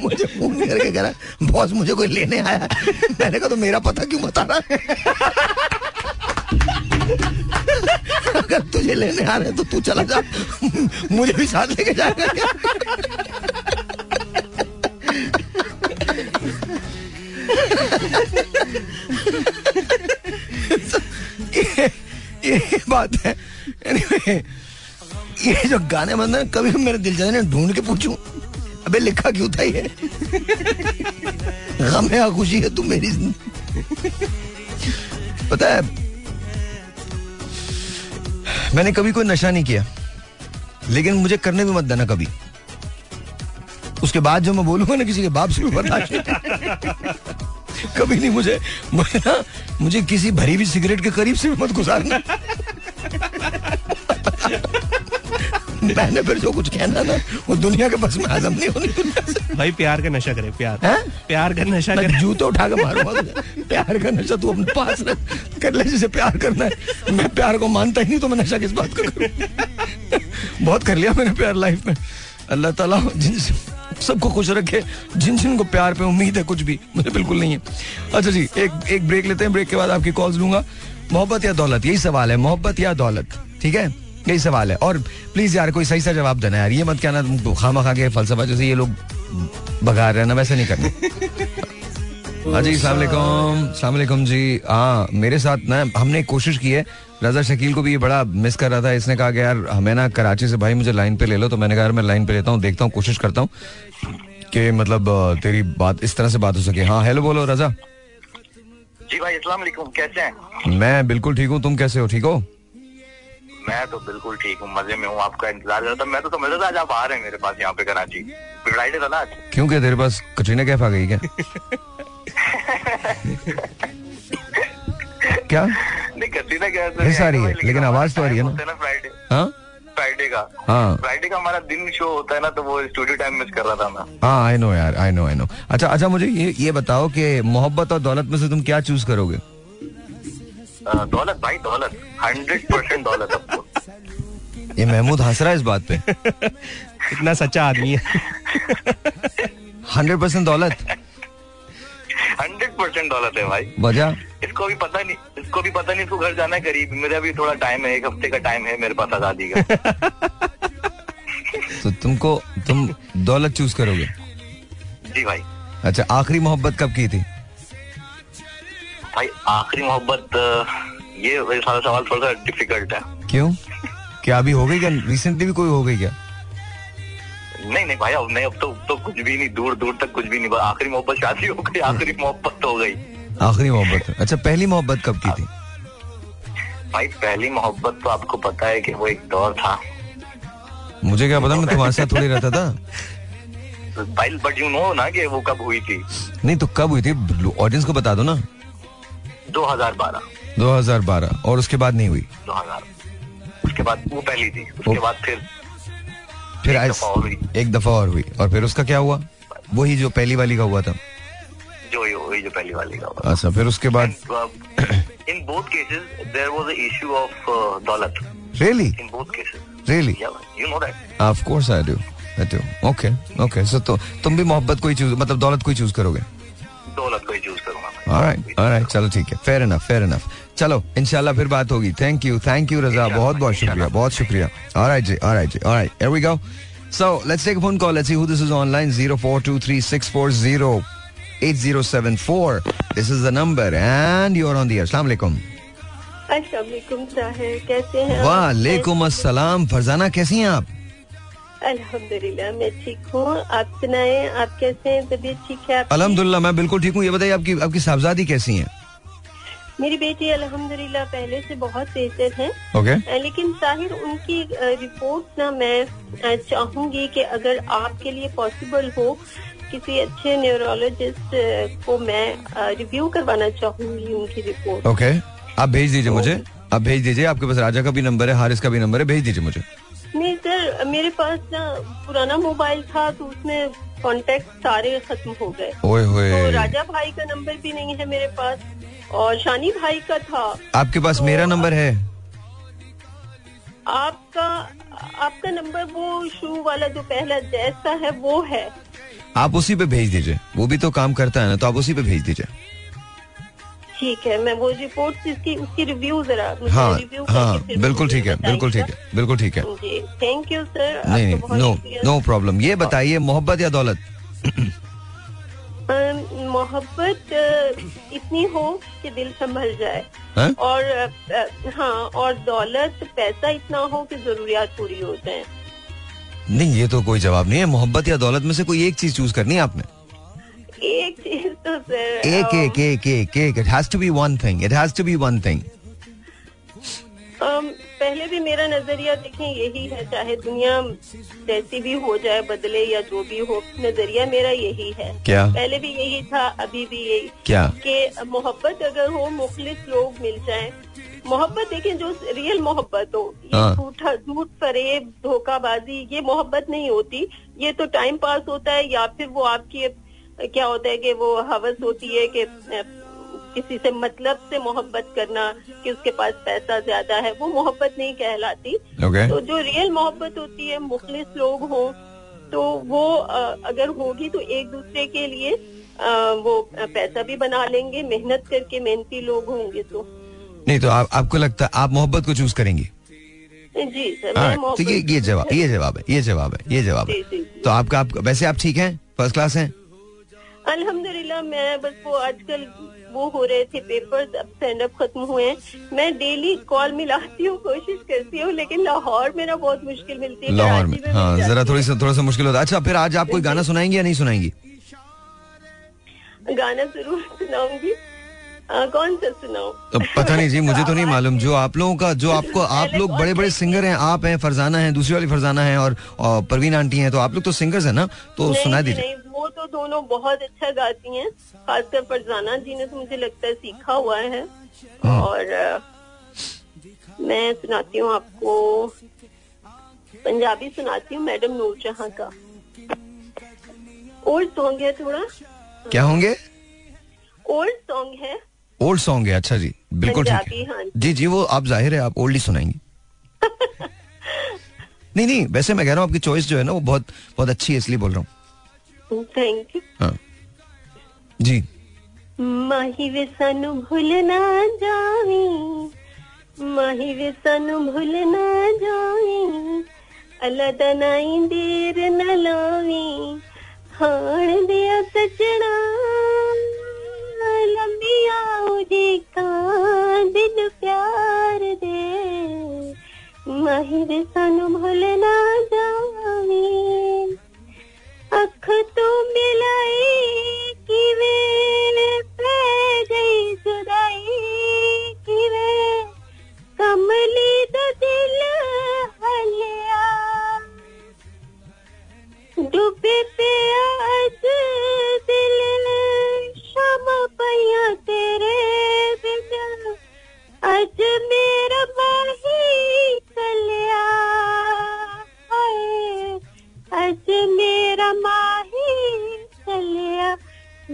मुझे फ़ोन करके कह रहा बॉस मुझे कोई लेने आया। मैंने कहा तो मेरा पता क्यों बता रहा अगर तुझे लेने आ रहे तो तू चला जा मुझे भी साथ लेके जाएगा ये, ये बात है। Anyway, ये जो गाने बंद है कभी मेरे दिल जाने ढूंढ के पूछूँ अबे लिखा क्यों था ये? गम है खुशी है तू मेरी पता है मैंने कभी कोई नशा नहीं किया लेकिन मुझे करने भी मत देना कभी। उसके बाद जो मैं बोलूँगा ना किसी के बाप से भी नहीं कभी नहीं मुझे मुझे ना मुझे किसी भरी हुई सिगरेट के करीब से भी मत गुजारना। मैंने फिर जो कुछ कहना ना वो दुनिया के बस में हजम नहीं होनी भाई प्यार का नशा करे प्यार। हैं? प्यार का नशा करे। जूते उठा के मारूँगा तुझे प्यार का नशा तू अपने पास रख। कर ले जिसे प्यार करना है। मैं प्यार को मानता ही नहीं तो मैं नशा किस बात का करूँ? बहुत कर लिया मैंने प्यार लाइफ में। अल्लाह ताला जिन सबको खुश रखे जिन जिन को प्यार पे उम्मीद है कुछ भी, मुझे बिल्कुल नहीं है। अच्छा जी, एक एक ब्रेक लेते हैं ब्रेक के बाद आपकी कॉल लूँगा। मोहब्बत या दौलत? यही सवाल है, मोहब्बत या दौलत? ठीक है? यही सवाल है। और प्लीज़ यार, कोई सही सा जवाब देना यार, ये मत कहना, खामा खा के फलसफा जैसे ये लोग भगा रहे हैं ना, वैसे नहीं करना। हाँ जी सलाम अलैकुम जी। हाँ मेरे साथ ना हमने कोशिश की है रजा शकील को भी ये बड़ा मिस कर रहा था। इसने कहा कि यार हमें ना कराची से भाई मुझे लाइन पे ले लो। तो मैंने कहा यार मैं लाइन पे लेता हूँ देखता हूँ कोशिश करता हूँ कि मतलब तेरी बात इस तरह से बात हो सके। हाँ हेलो बोलो रजा। जी भाई अस्सलाम वालेकुम कैसे हैं? मैं बिल्कुल ठीक हूँ। तुम कैसे हो ठीक हो? मैं तो बिल्कुल ठीक हूँ मज़े में हूँ आपका इंतज़ार कर रहा था मैं तो समझ रहा था आज आप आ रहे हैं मेरे पास यहाँ पे कराची। फ्राइडे था ना आज। क्यों क्या तेरे पास कटरीना कैफ आ गई क्या? क्या? नहीं करती ना क्या हिस्सा आ रही है, लेकिन आवाज़ तो आ रही है ना। है फ्राइडे हाँ? फ्राइडे का। हाँ। फ्राइडे का हमारा दिन शो होता है ना तो वो स्टूडियो टाइम मिस कर रहा था मैं। हाँ आई नो यार आई नो आई नो अच्छा अच्छा मुझे ये ये बताओ कि मोहब्बत और दौलत में से तुम क्या चूज़ करोगे? दौलत भाई दौलत। हंड्रेड परसेंट दौलत आपको। ये महमूद हंस रहा है इस बात पे। इतना सच्चा आदमी है। हंड्रेड परसेंट दौलत? परसेंट दौलत है भाई। वजह? इसको भी पता नहीं इसको भी पता नहीं इसको घर जाना है करीब मेरा अभी थोड़ा टाइम है एक हफ़्ते का टाइम है मेरे पास आज़ादी का। तो तुमको तुम दौलत चूज़ करोगे? जी भाई। अच्छा आखिरी मोहब्बत कब की थी? भाई आखिरी मोहब्बत ये सारा सवाल थोड़ा सा डिफ़िकल्ट है। क्यों? क्या अभी हो गई क्या? रिसेंटली भी कोई हो गई क्या? नहीं नहीं भाई अब नहीं अब तो तो कुछ भी नहीं दूर दूर तक कुछ भी नहीं आखिरी मोहब्बत शादी हो गई आखिरी मोहब्बत तो हो गई। आखिरी मोहब्बत? अच्छा पहली मोहब्बत कब की थी? भाई पहली मोहब्बत तो आपको पता है कि वो एक दौर था। मुझे क्या पता मैं तुम्हारे साथ थोड़ी रहता था? भाई बट यू नो ना कि वो कब हुई थी? नहीं तो कब हुई थी? ऑडियंस को बता दो ना। 2012 2012 और उसके बाद नहीं हुई? 2000 उसके बाद वो पहली थी। उसके बाद फिर फिर एक दफ़ा और हुई। एक दफ़ा और हुई। और फिर उसका क्या हुआ? वही जो पहली वाली का हुआ था। जो वही जो पहली वाली का हुआ। अच्छा फिर उसके बाद? In both cases there was a issue of दौलत really in both cases really you know that of course I do I do okay okay so तो तुम भी मोहब्बत को ही चूज़ मतलब दौलत को ही चूज़ करोगे? दौलत को ही चूज़ करूँगा ऑलराइट ऑलराइट चलो ठीक है. फेयर इनफ फेयर इनफ चलो इनशाला फिर बात होगी। Thank you thank you Raza बहुत बहुत शुक्रिया बहुत शुक्रिया। ऑलराइट जी alright ji alright here we go so let's take phone call let's see who this is online 0423640874 this is the number and you are on the air अस्सलाम वालेकुम अस्सलाम ताहिर कैसे हैं वालेकुम अस्सलाम फरजाना कैसी हैं आप? अल्हम्दुलिल्लाह मैं ठीक हूँ। आप सुनाए आप कैसे हैं? तबीयत ठीक है आपकी? अल्हम्दुलिल्लाह मैं बिल्कुल ठीक हूँ। ये बताइए आपकी आपकी साहबजादी कैसी हैं? मेरी बेटी अल्हम्दुलिल्लाह पहले से बहुत बेहतर है। अ, लेकिन ताहिर उनकी रिपोर्ट ना मैं चाहूँगी कि अगर आपके लिए पॉसिबल हो किसी अच्छे न्यूरोलॉजिस्ट को मैं रिव्यू करवाना चाहूँगी उनकी रिपोर्ट ओके आप भेज दीजिए मुझे। आप भेज दीजिए। आपके पास राजा का भी नंबर है हारिस का भी नंबर है। भेज दीजिए मुझे। नहीं सर मेरे पास ना पुराना मोबाइल था तो उसमें कॉन्टेक्ट सारे खत्म हो गए। ओए होए। तो राजा भाई का नंबर भी नहीं है मेरे पास और शानी भाई का था। आपके पास तो मेरा नंबर है? आपका आपका नंबर वो शुरू वाला जो पहला जैसा है वो है। आप उसी पे भेज दीजिए। वो भी तो काम करता है ना तो आप उसी पे भेज दीजिए। ठीक है मैं वो रिपोर्ट इसकी उसकी रिव्यू जरा हाँ रिव्यू हाँ बिल्कुल ठीक है बिल्कुल ठीक है बिल्कुल ठीक है। जी थैंक यू सर नहीं नो नो प्रॉब्लम ये बताइए मोहब्बत या दौलत? मोहब्बत इतनी हो कि दिल संभल जाए। हैं? और हाँ और दौलत पैसा इतना हो कि जरूरियात पूरी हो जाए। नहीं ये तो कोई जवाब नहीं है। मोहब्बत या दौलत में से कोई एक चीज़ चूज़ करनी है आपने? एक चीज़ तो सर एक एक एक एक. एक it has to be one thing it has to be one thing पहले भी मेरा नज़रिया देखें यही है चाहे दुनिया जैसी भी हो जाए बदले या जो भी हो नज़रिया मेरा यही है। क्या? पहले भी यही था अभी भी यही। क्या? कि मोहब्बत अगर हो मुखलिस लोग मिल जाए। मोहब्बत देखें जो रियल मोहब्बत हो ये हाँ। झूठा झूठ फरेब धोखाबाजी ये मोहब्बत नहीं होती। ये तो टाइम पास होता है या फिर वो आपकी क्या होता है कि वो हवस होती है कि किसी से मतलब से मोहब्बत करना कि उसके पास पैसा ज़्यादा है वो मोहब्बत नहीं कहलाती। ओके तो जो रियल मोहब्बत होती है मुखलिस लोग हों तो वो अगर होगी तो एक दूसरे के लिए वो पैसा भी बना लेंगे मेहनत करके मेहनती लोग होंगे तो। नहीं तो आप, आपको लगता है आप मोहब्बत को चूज़ करेंगे? जी सर हाँ, तो ये ये जवाब ये जवाब है ये जवाब है ये जवाब है। तो आपका आप वैसे आप ठीक हैं? फ़र्स्ट क्लास हैं? अल्हम्दुलिल्लाह मैं बस वो आजकल वो हो रहे थे पेपर अब स्टैंड अप खत्म हुए हैं। मैं डेली कॉल मिलाती हूँ कोशिश करती हूँ लेकिन लाहौर मेरा ना बहुत मुश्किल मिलती है लाहौर में। हाँ जरा थोड़ी सा थोड़ा सा मुश्किल होता है। अच्छा फिर आज आप कोई गाना सुनाएँगे या नहीं सुनाएँगी? गाना ज़रूर सुनाऊँगी। आ, कौन सा सुनाऊं तो पता नहीं जी मुझे तो नहीं मालूम। जो आप लोगों का जो आपको आप लोग बड़े बड़े सिंगर हैं। आप हैं फरजाना हैं दूसरी वाली फरजाना हैं और, और परवीन आंटी हैं तो आप लोग तो सिंगर्स हैं ना? तो सुना दीजिए। वो तो दोनों बहुत अच्छा गाती हैं खासकर फरजाना जी ने तो मुझे लगता है सीखा हुआ है। हाँ। और अ, मैं सुनाती हूँ आपको पंजाबी सुनाती हूँ मैडम नूरजहां का। ओल्ड सॉन्ग है थोड़ा। क्या होंगे? ओल्ड सॉन्ग है ओल्ड सॉन्ग है अच्छा जी। बिल्कुल हाँ ठीक है। हाँ जी। जी वो आप ज़ाहिर है आप ओल्ड ही सुनाएँगे। नहीं नहीं वैसे मैं कह रहा हूँ आपकी चॉइस जो है ना वो बहुत बहुत अच्छी है इसलिए बोल रहा हूँ। हाँ। जी। माही वे सानू भूल ना जावी माही वे सानू भूल ना जावी अल्लाह तनाई देर न लावी हाण दिया सजना। लंबिया मुझे काबिल प्यार दे माहिर सन भूल ना जावे। अख तो मिल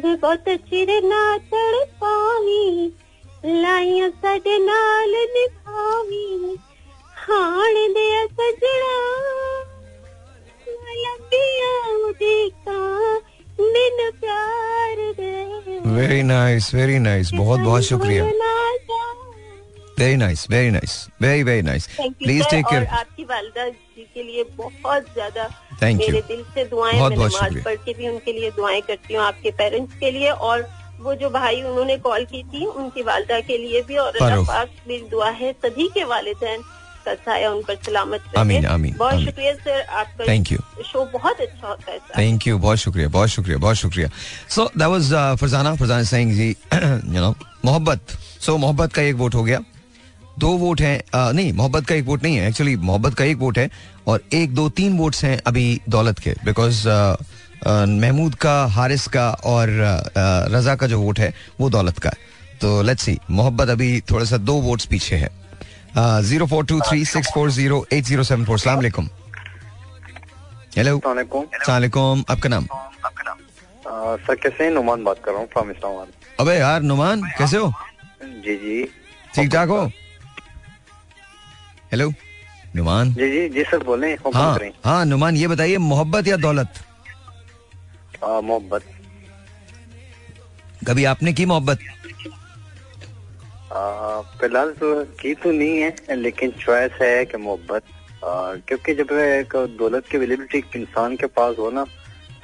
ਬਹੁਤ ਚਿਰ ਨਾ ਤੜ ਪਾਵੀ ਲਾਈਆਂ ਸਾਡੇ ਨਾਲ ਨਿਭਾਵੀ ਹਾਣ ਦੇ ਸਜਣਾ ਲੰਬੀਆਂ ਉਡੀਕਾਂ ਮੈਨੂੰ ਪਿਆਰ ਦੇ वेरी नाइस वेरी नाइस बहुत बहुत शुक्रिया very nice very nice very very nice please take और केयर आपकी वालदा जी के लिए बहुत ज्यादा Thank you. मेरे दिल से दुआएँ बहुत- मैं बहुत शुक्रिया। पढ़ के भी उनके लिए दुआएँ करती हूँ आपके पेरेंट्स के लिए और वो जो भाई उन्होंने कॉल की थी उनकी वालदा के लिए भी और अल्लाह पाक मेरी दुआ है सभी के वालिदैन का साया उन पर सलामत आमीन, आमीन, बहुत शुक्रिया सर आपका Thank you. शो बहुत अच्छा होता है थैंक यू बहुत शुक्रिया बहुत शुक्रिया बहुत शुक्रिया। So that was Farzana Farzana Singh ji you know मोहब्बत। सो मोहब्बत का एक वोट हो गया। दो वोट हैं uh, नहीं मोहब्बत का एक वोट नहीं है एक्चुअली मोहब्बत का एक वोट है। और एक दो तीन वोट्स हैं अभी दौलत के बिकॉज़ महमूद का हारिस का और uh, uh, रजा का जो वोट है वो दौलत का है। तो लेट्स सी मोहब्बत अभी थोड़ा सा दो वोट्स पीछे है। Zero four two three six four zero eight zero seven four सलाम हेलो सलामकुम आपका नाम? सर कैसे नुमान बात कर रहा हूँ फ्रॉम इस्लामाबाद अबे यार नुमान कैसे हो? जी जी। ठीक ठाक हो? हेलो नुमान? जी जी जी सर बोले हाँ हाँ नुमान ये बताइए मोहब्बत या दौलत? मोहब्बत। कभी आपने की मोहब्बत? फ़िलहाल तो की तो नहीं है लेकिन चॉइस है कि मोहब्बत। क्योंकि जब एक दौलत की अवेलेबिलिटी इंसान के पास हो ना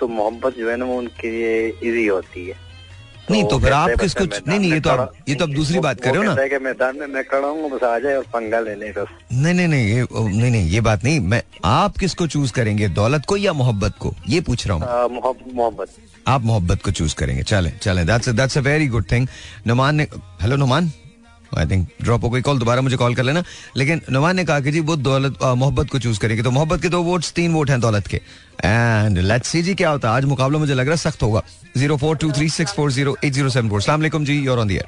तो मोहब्बत जो है ना वो उनके लिए इजी होती है। नहीं तो फिर आप किसको नहीं नहीं ये तो आप ये तो आप दूसरी बात कर रहे हो ना। मैदान में मैं खड़ा हूँ बस आ जाए और पंगा ले लें बस। नहीं नहीं नहीं ये नहीं नहीं ये बात नहीं। मैं आप किसको चूज़ करेंगे दौलत को या मोहब्बत को? ये पूछ रहा हूँ। मोहब्बत। आप मोहब्बत को चूज़ करेंगे। चले चले। That's that's a very good thing Numan ने hello Numan I think drop हो गई कॉल दोबारा मुझे कॉल कर लेना। लेकिन नुमान ने कहा कि जी वो दौलत मोहब्बत को चूज़ करेंगे। तो मोहब्बत के दो वोट्स तीन वोट हैं दौलत के। एंड लेट्स सी जी क्या होता है? आज मुकाबला मुझे लग रहा है सख्त होगा। Zero four two three six four zero eight zero seven four सलाम जी योर ऑन दी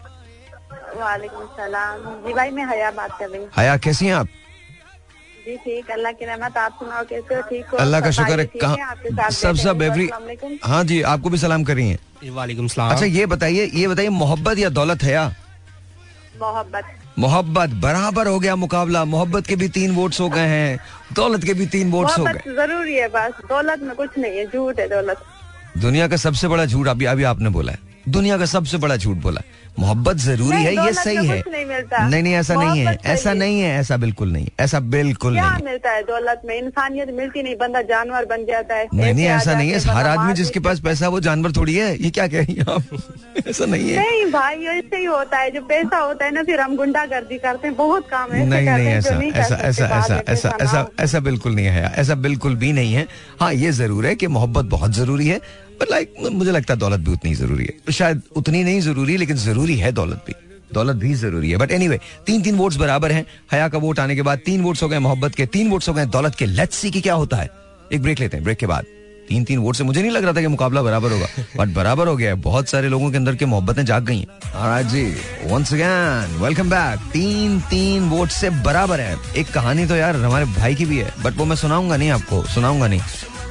वालेकुम जी भाई मैं हया बात कर रही हूँ। हया कैसी हैं आप? जी ठीक अल्लाह की रहमत आप सुनाओ कैसे हो? ठीक हो? अल्लाह का शुक्र है हैं? साथ सब सब एवरी हाँ जी आपको भी सलाम कर रही हैं। वालेकुम सलाम। अच्छा ये बताइए ये बताइए मोहब्बत या दौलत है या? मोहब्बत। मोहब्बत बराबर हो गया मुकाबला। मोहब्बत के भी तीन वोट्स हो गए हैं दौलत के भी तीन वोट्स हो गए। ज़रूरी है बस दौलत में कुछ नहीं है झूठ है दौलत। दुनिया का सबसे बड़ा झूठ अभी अभी आपने बोला है। दुनिया का सबसे बड़ा झूठ बोला मोहब्बत ज़रूरी है ये सही है। नहीं। नहीं ऐसा नहीं है। ऐसा नहीं है ऐसा बिल्कुल नहीं ऐसा बिल्कुल क्या नहीं मिलता है दौलत में? इंसानियत मिलती नहीं बंदा जानवर बन जाता है नहीं नहीं ऐसा नहीं है। हर आदमी जिसके पास पैसा वो जानवर थोड़ी है। ये क्या कह रही हैं आप? ऐसा नहीं है। नहीं भाई ऐसे ही होता है। जो पैसा होता है ना फिर हम गुंडागर्दी करते हैं। बहुत काम ऐसे नहीं नहीं ऐसा ऐसा ऐसा ऐसा ऐसा ऐसा ऐसा बिल्कुल नहीं है। ऐसा बिल्कुल भी नहीं है। हाँ ये ज़रूर है कि मोहब्बत बहुत ज़रूरी है बट लाइक मुझे लगता है दौलत भी उतनी ज़रूरी है। शायद उतनी नहीं ज़रूरी लेकिन ज़रूरी है दौलत भी। दौलत भी ज़रूरी है। बट एनीवे तीन तीन वोट्स बराबर हैं। हया का वोट आने के बाद तीन वोट्स हो गए मोहब्बत के, तीन वोट्स हो गए दौलत के। लेट्स सी की क्या होता है। एक ब्रेक लेते हैं ब्रेक के बाद। तीन तीन वोट से मुझे नहीं लग रहा था कि मुकाबला बराबर होगा। बट बराबर हो गया है। बहुत सारे लोगों के अंदर के मोहब्बतें जाग गई हैं। जी। वंस अगेन वेलकम बैक तीन तीन वोट से बराबर है। एक कहानी तो यार हमारे भाई की भी है। बट वो मैं सुनाऊँगा नहीं आपको। सुनाऊँगा नहीं।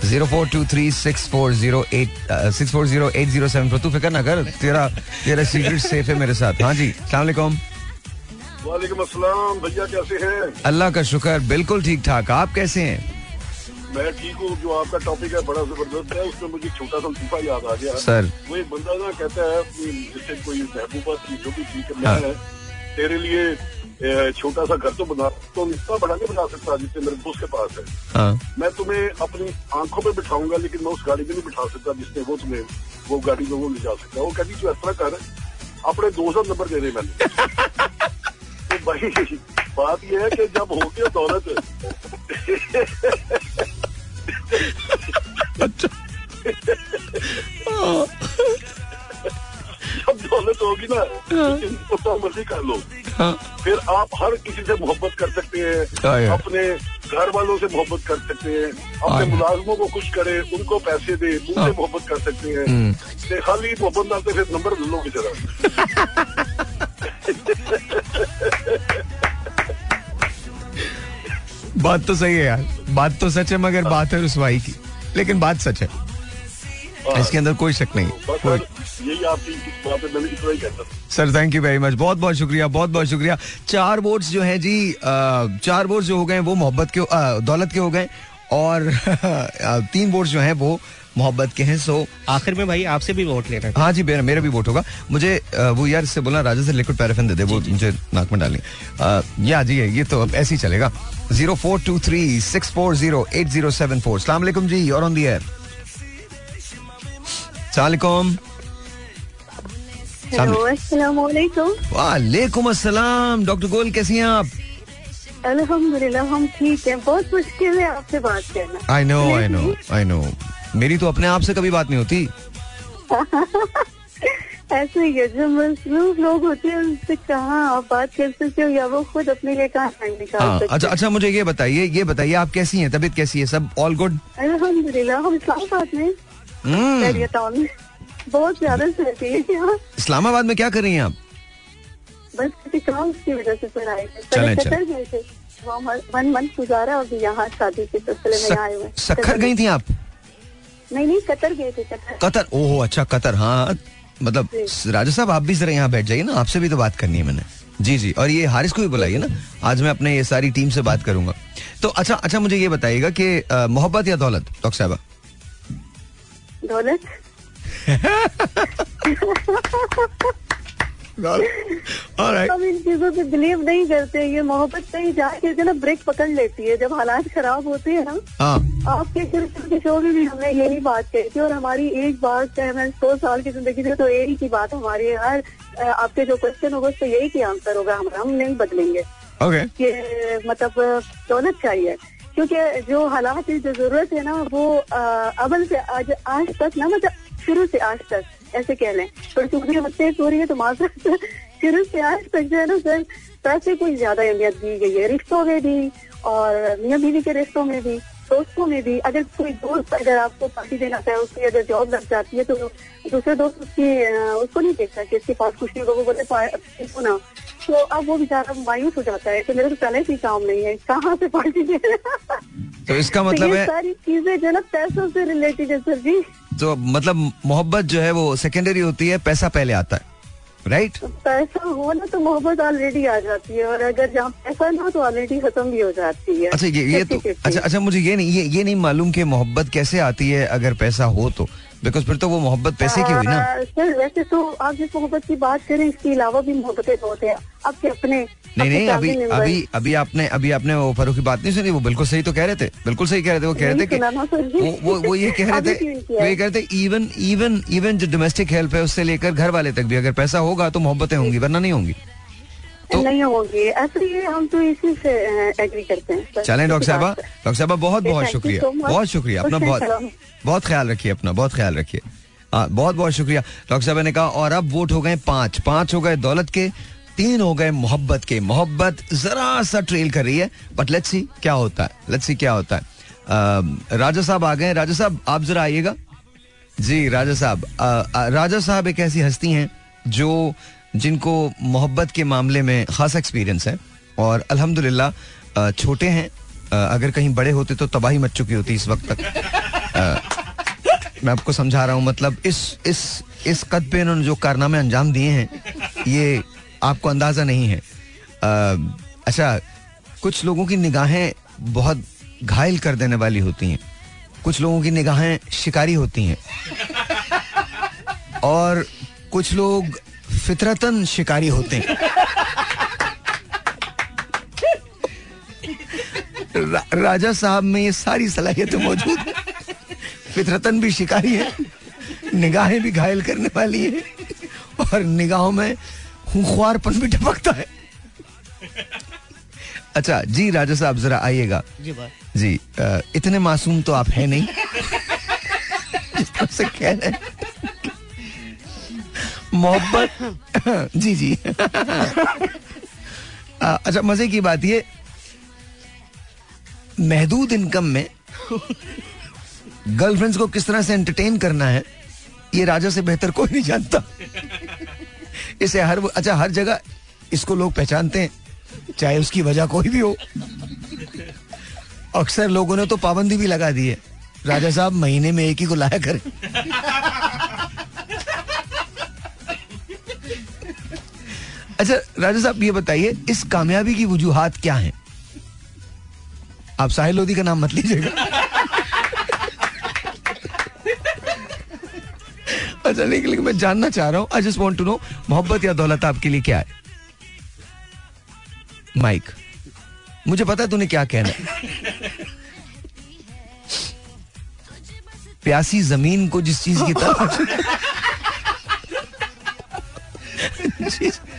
Zero four two three six four zero eight six four zero eight zero seven तू फ़िक्र ना कर तेरा तेरा सीक्रेट सेफ़ है मेरे साथ। हाँ जी सलामकुम वालेकुम। अस्सलाम भैया कैसे हैं? अल्लाह का शुक्र बिल्कुल ठीक ठाक। आप कैसे हैं? मैं ठीक हूँ जो आपका टॉपिक है बड़ा ज़बरदस्त है उसमें मुझे छोटा सा लतीफा याद आ गया। सर। वो एक बंदा ना कहता है कि जैसे कोई महबूबा की जो भी ठीक है तेरे लिए छोटा सा घर तो बना तो इतना बड़ा नहीं बना सकता जितने मेरे दोस्त के पास है। हाँ। मैं तुम्हें अपनी आँखों में बिठाऊँगा लेकिन मैं उस गाड़ी में नहीं बिठा सकता जिसने वो तुम्हें वो गाड़ी में वो ले जा सकता। वो कहती तू इस तरह कर अपने दो सौ नंबर दे दे मैंने। तो भाई बात यह है कि जब हो गया दौलत जब दौलत होगी ना तो तो मर्ज़ी कर लो हाँ फिर आप हर किसी से मोहब्बत कर सकते हाँ हैं अपने घर वालों से मोहब्बत कर सकते हैं हाँ अपने। मुलाजमों को खुश करें उनको पैसे दे उनसे हाँ। मोहब्बत कर सकते हैं हम्म। खाली मोहब्बत ना तो फिर नंबर लो की तरह बात तो सही है यार बात तो सच है मगर बात है रुसवाई की लेकिन बात सच है हाँ। इसके अंदर कोई शक नहीं। कोई। सर यही आपकी बात है ही। Sir thank you very much बहुत बहुत शुक्रिया बहुत बहुत शुक्रिया। चार वोट्स जो हैं जी चार वोट्स जो हो गए वो मोहब्बत के दौलत के हो गए। और तीन वोट्स जो हैं वो मोहब्बत के हैं सो आखिर में भाई आपसे भी वोट लेना हाँ। जी मेरा मेरा भी वोट होगा। मुझे वो यार इससे बोलना राजा से लिक्विड पैराफिन दे दे वो मुझे नाक में डालनी। या जी ये तो अब ऐसे ही चलेगा। Zero four two three six four zero eight zero seven four सलाम जी और ऑन दी एयर सलाम वालेकुम अस्सलाम डॉक्टर गोल कैसी हैं आप? अल्हम्दुलिल्लाह हम ठीक हैं। बहुत मुश्किल है आपसे बात करना। I know I know I know मेरी तो अपने आप से कभी बात नहीं होती। ऐसे ही है जो मसलूफ लोग होते हैं उनसे कहाँ आप बात कर सकते हो या वो खुद अपने लिए कहाँ टाइम निकाल हाँ अच्छा अच्छा मुझे ये बताइए ये बताइए आप कैसी हैं? तबीयत कैसी है सब? ऑल गुड अल्हम्दुलिल्लाह हम इस्लामाबाद में बहुत ज़्यादा से रहती है यहाँ। इस्लामाबाद में क्या कर रही हैं आप? बस काम की वजह से चलें, चलें। वन मंथ गुजारा यहाँ शादी के सिलसिले में आए हुए सखर गई थी आप? नहीं नहीं कतर गए थे कतर। कतर? ओहो अच्छा कतर हाँ। मतलब राजा साहब आप भी जरा यहाँ बैठ जाइए ना आपसे भी तो बात करनी है मैंने। जी जी और ये हारिस को भी बुलाइए ना। आज मैं अपने ये सारी टीम से बात करूँगा। तो अच्छा अच्छा मुझे ये बताइएगा कि मोहब्बत या दौलत डॉक्टर साहबा? दौलत हम इन चीज़ों पे बिलीव नहीं करते ये मोहब्बत कहीं जाके जो ना ब्रेक पकड़ लेती है। जब हालात खराब होते हैं ना हाँ। आपके के शो में भी हमने यही बात कही थी और हमारी एक बात चाहे मैं सौ साल की ज़िंदगी से तो यही की बात हमारी है। हर आपके जो क्वेश्चन होगा उस पर यही की आंसर होगा। हमारा हम नहीं बदलेंगे। ओके मतलब दौलत चाहिए। क्योंकि जो हालात की जो ज़रूरत है ना, वो अवल से आज आज तक ना मतलब शुरू से आज तक, ऐसे कह लें। पर चूँकि हफ़्ते हो रही है तो माजरत शुरू से आज तक जो है ना, सर, पैसे को ज़्यादा अहमियत दी गई है, रिश्तों में भी और मियाँ बीवी के रिश्तों में भी। दोस्तों में भी अगर कोई दोस्त अगर आपको पार्टी देना चाहे उसकी अगर जॉब लग जाती है तो दूसरे दोस्त उसकी उसको नहीं देखता कि इसके पास कुछ नहीं होगा वो बोले "पा- ना। तो अब वो बेचारा मायूस हो जाता है कि मेरे तो पहले से ही काम नहीं है कहाँ से पार्टी दे तो इसका तो मतलब है सारी चीज़ें जो ना पैसों से रिलेटेड है सर जी। तो मतलब मोहब्बत जो है वो सेकेंडरी होती है पैसा पहले आता है। Right right? पैसा हो ना तो मोहब्बत ऑलरेडी आ जाती है और अगर जहाँ पैसा ना हो तो ऑलरेडी खत्म भी हो जाती है। अच्छा ये ये तो अच्छा अच्छा मुझे ये नहीं ये ये नहीं मालूम कि मोहब्बत कैसे आती है अगर पैसा हो तो। बिकॉज़ फिर तो वो मोहब्बत पैसे की हुई ना। सर वैसे तो आप जिस मोहब्बत की बात करें इसके अलावा भी मोहब्बतें बहुत है। आपके अपने नहीं नहीं अभी अभी अभी आपने अभी आपने वो फरूख की बात नहीं सुनी? वो बिल्कुल सही तो कह रहे थे। बिल्कुल सही कह रहे थे वो कह रहे थे कि वो वो वो ये कह रहे थे वो ये कह रहे थे इवन इवन इवन जो डोमेस्टिक हेल्प है उससे लेकर घर वाले तक भी अगर पैसा होगा तो मोहब्बतें होंगी वरना नहीं होंगी। तो- नहीं होगी। असली हम तो इसी से एग्री करते हैं। चलें डॉक्टर साहबा। डॉक्टर साहबा बहुत बहुत शुक्रिया। बहुत शुक्रिया अपना बहुत बहुत ख्याल रखिए अपना बहुत ख्याल रखिए। हाँ बहुत बहुत शुक्रिया। डॉक्टर साहब ने कहा और अब वोट हो गए पाँच। पाँच हो गए दौलत के तीन हो गए मोहब्बत के। मोहब्बत जरा सा ट्रेल कर रही है बट लेट्स सी क्या होता है। लेट्स सी क्या होता है। अम, राजा साहब आ गए। राजा साहब आप जरा आइएगा। जी राजा साहब। राजा साहब एक ऐसी हस्ती हैं जो जिनको मोहब्बत के मामले में खास एक्सपीरियंस है और अल्हम्दुलिल्लाह छोटे हैं। अगर कहीं बड़े होते तो तबाही मच चुकी होती इस वक्त तक। मैं आपको समझा रहा हूँ मतलब इस इस इस कद पे इन्होंने जो कारनामे अंजाम दिए हैं ये आपको अंदाज़ा नहीं है। अ, अच्छा कुछ लोगों की निगाहें बहुत घायल कर देने वाली होती हैं। कुछ लोगों की निगाहें शिकारी होती हैं। और कुछ लोग फितरतन शिकारी होते हैं। रा, राजा साहब में ये सारी सलाहियतें मौजूद है। फितरतन भी शिकारी है निगाहें भी घायल करने वाली है और निगाहों में खुआरपन भी टपकता है। अच्छा जी राजा साहब जरा आइएगा। जी जी अ, इतने मासूम तो आप हैं नहीं। जिस तरह से कह रहे हैं। मोहब्बत। जी जी। अ, अच्छा मज़े की बात ये महदूद इनकम में गर्लफ्रेंड्स को किस तरह से एंटरटेन करना है ये राजा से बेहतर कोई नहीं जानता। इसे हर अच्छा हर जगह इसको लोग पहचानते हैं चाहे उसकी वजह कोई भी हो। अक्सर लोगों ने तो पाबंदी भी लगा दी है राजा साहब महीने में एक ही को लाया करें। अच्छा राजा साहब, ये बताइए, इस कामयाबी की वजूहात क्या है? आप साहिल लोधी का नाम मत लीजिएगा। अच्छा लेकिन लेकिन मैं जानना चाह रहा हूँ I just want to know मोहब्बत या दौलत आपके लिए क्या है? माइक मुझे पता है तूने क्या कहना है। प्यासी ज़मीन को जिस चीज़ की तलाश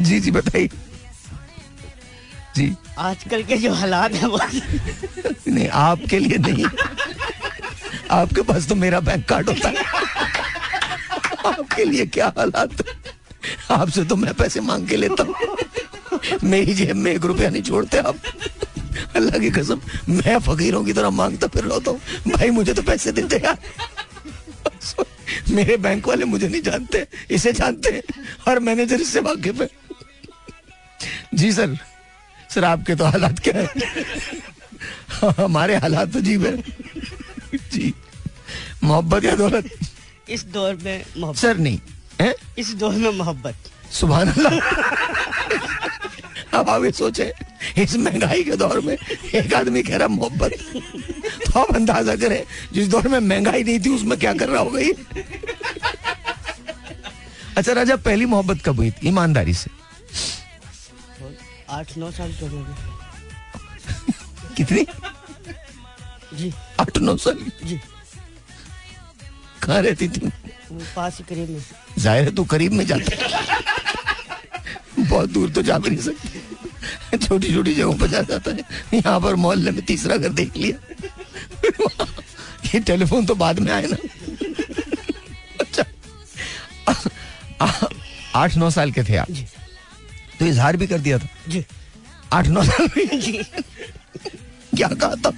जी जी बताइए। जी। आजकल के जो हालात है वो नहीं आपके लिए नहीं। आपके पास तो मेरा बैंक कार्ड होता है। आपके लिए क्या हालात? आपसे तो मैं पैसे मांग के लेता हूँ। मेरी जेब में एक रुपया नहीं छोड़ते आप। अल्लाह की कसम मैं फकीरों की तरह माँगता फिर रहा हूँ। भाई मुझे तो पैसे देते यार मेरे बैंक वाले मुझे नहीं जानते इसे जानते हैं। और मैनेजर इससे वाकिफ है। जी सर। सर आपके तो हालात क्या है? हमारे हालात तो जीव है। जी। मोहब्बत या दौलत? इस दौर में मोहब्बत। सर नहीं। है? इस दौर में मोहब्बत। सुबह अब आप ये सोचे इस महँगाई के दौर में एक आदमी कह रहा मोहब्बत। तो आप अंदाज़ा करें जिस दौर में महँगाई नहीं थी उसमें क्या कर रहा होगा ये? अच्छा राजा पहली मोहब्बत कब हुई थी? ईमानदारी से। आठ नौ साल के गए कितनी? जी। आठ नौ साल? जी। कहाँ रहती थी? पास ही करीब में। ज़ाहिर है तू करीब में जाता। बहुत दूर तो जा भी नहीं सकती। छोटी छोटी जगहों पर जा जाता है। यहाँ पर मोहल्ले में तीसरा घर देख लिया। ये टेलीफोन तो बाद में आए ना। अच्छा। आठ नौ साल के थे आप? जी। तो इजहार भी कर दिया था। जी। आठ नौ साल में। जी। क्या कहा था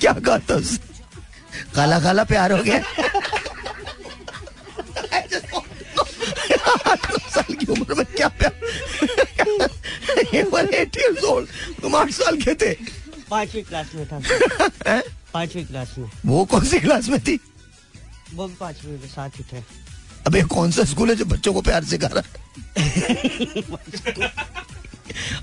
क्या कहा था काला काला प्यार हो गया। आठ नौ साल की उम्र में क्या प्यार? एट years old, तुम आठ साल के थे। पांचवी क्लास में था। पांचवी क्लास में। वो कौन सी क्लास में थी? वो भी पांचवी में साथ ही थे। अबे कौन सा स्कूल है जो बच्चों को प्यार सिखा रहा है?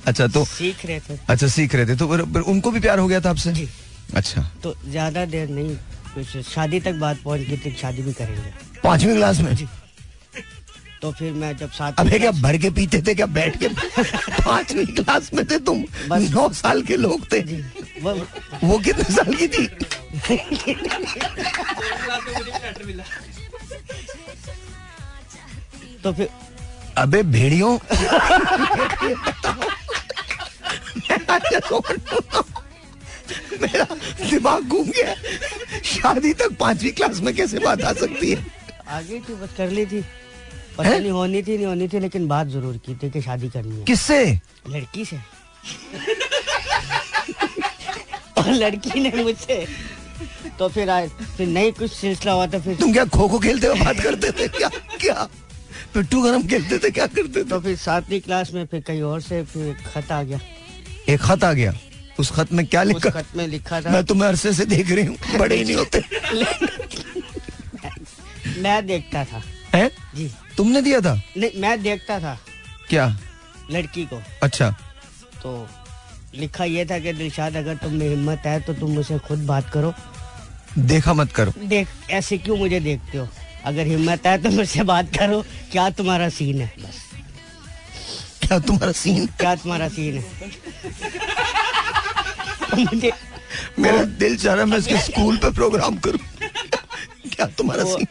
अच्छा तो सीख रहे थे। अच्छा सीख रहे थे। तो फिर- फिर उनको भी प्यार हो गया था आपसे? अच्छा। तो ज़्यादा देर नहीं कुछ शादी तक बात पहुँच गई थी शादी भी करेंगे। पांचवी क्लास में? तो फिर मैं जब साथ अबे क्या भर के पीते थे क्या? बैठ के पांचवी क्लास में थे तुम। नौ साल के लोग थे। वो वो कितने साल की थी? तो फिर अबे भेड़ियों। मेरा दिमाग घूम गया। शादी तक पांचवी क्लास में कैसे बात आ सकती है? आगे थी बस कर ली थी। पता हैं? नहीं होनी थी नहीं होनी थी लेकिन बात ज़रूर की थी कि शादी करनी है। किससे? लड़की से। और लड़की ने मुझसे। तो फिर आए फिर नहीं कुछ सिलसिला हुआ था फिर तुम क्या खो खो खेलते हुए बात करते थे? क्या क्या? पिट्टू गरम खेलते थे क्या करते थे? तो फिर सातवीं क्लास में फिर कहीं और से फिर खत आ गया। एक खत आ गया? उस खत में क्या लिखा? खत में लिखा था। मैं तुम्हें अरसे से देख रही हूँ बड़े ही नहीं होते। मैं देखता था। हैं? जी। तुमने दिया था? नहीं मैं देखता था। क्या? लड़की को। अच्छा। तो लिखा ये था कि दिलशाद अगर तुम में हिम्मत है तो तुम मुझसे खुद बात करो। देखा मत करो। देख ऐसे क्यों मुझे देखते हो? अगर हिम्मत है तो मुझसे बात करो। क्या तुम्हारा सीन है? बस। क्या तुम्हारा सीन क्या तुम्हारा सीन है? मुझे मेरा दिल चाह रहा है मैं इसके स्कूल पे प्रोग्राम करूँ। क्या तुम्हारा सीन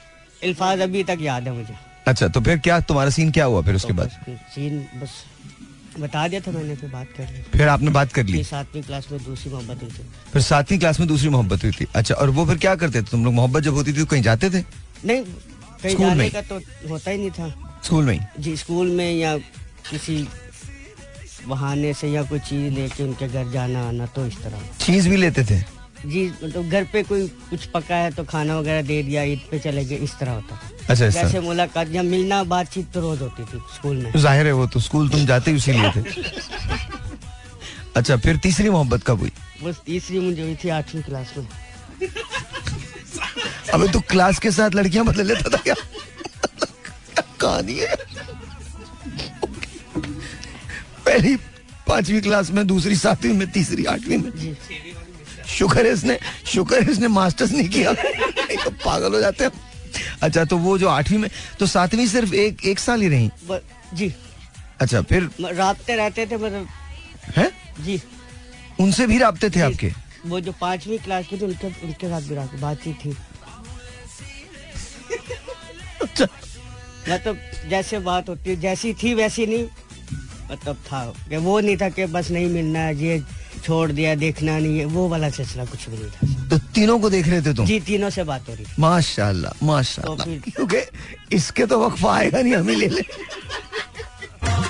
अल्फाज अभी तक याद है मुझे। अच्छा तो फिर क्या तुम्हारा सीन क्या हुआ फिर उसके तो बाद? सीन बस बता दिया था मैंने फिर बात कर ली। फिर आपने बात कर ली। सातवीं क्लास में दूसरी मोहब्बत हुई थी। फिर सातवीं क्लास में दूसरी मोहब्बत हुई थी। अच्छा और वो फिर क्या करते थे? तुम लोग मोहब्बत जब होती थी तो कहीं जाते थे? नहीं कहीं जाने का तो होता ही नहीं था। स्कूल में? जी स्कूल में या किसी बहाने से या कोई चीज़ लेके उनके घर जाना आना तो इस तरह। चीज़ भी लेते थे? जी मतलब घर पे कोई कुछ पका है तो खाना वगैरह दे दिया ईद पे चले गए इस तरह होता अच्छा जैसे मुलाकात या मिलना बातचीत तो रोज होती थी स्कूल में। ज़ाहिर है वो तो स्कूल तुम जाते ही उसी लिए थे। अच्छा फिर तीसरी मोहब्बत कब हुई? बस तीसरी मुझे हुई थी आठवीं क्लास में। अबे तू क्लास के साथ लड़कियाँ बदल लेता था क्या? कहानी है। पहली पांचवी क्लास में दूसरी सातवीं में तीसरी आठवीं में। शुक्र है इसने शुक्र है इसने मास्टर्स नहीं किया। नहीं तो पागल हो जाते हैं अच्छा तो वो जो आठवीं में तो सातवीं सिर्फ़ एक एक साल ही रही? जी। अच्छा फिर राबते रहते थे मतलब। हैं? जी। उनसे भी राबते थे आपके? वो जो पांचवी क्लास की थी उनके उनके साथ भी बातचीत थी। मतलब जैसे बात होती है जैसी थी वैसी नहीं। मतलब था कि वो नहीं था कि बस नहीं मिलना है ये छोड़ दिया देखना नहीं है वो वाला सिलसिला कुछ भी नहीं था। तो तीनों को देख रहे थे तुम? जी तीनों से बात हो रही माशाल्लाह माशाल्लाह। तो क्योंकि इसके तो वक्फा आएगा नहीं हमें ले ले।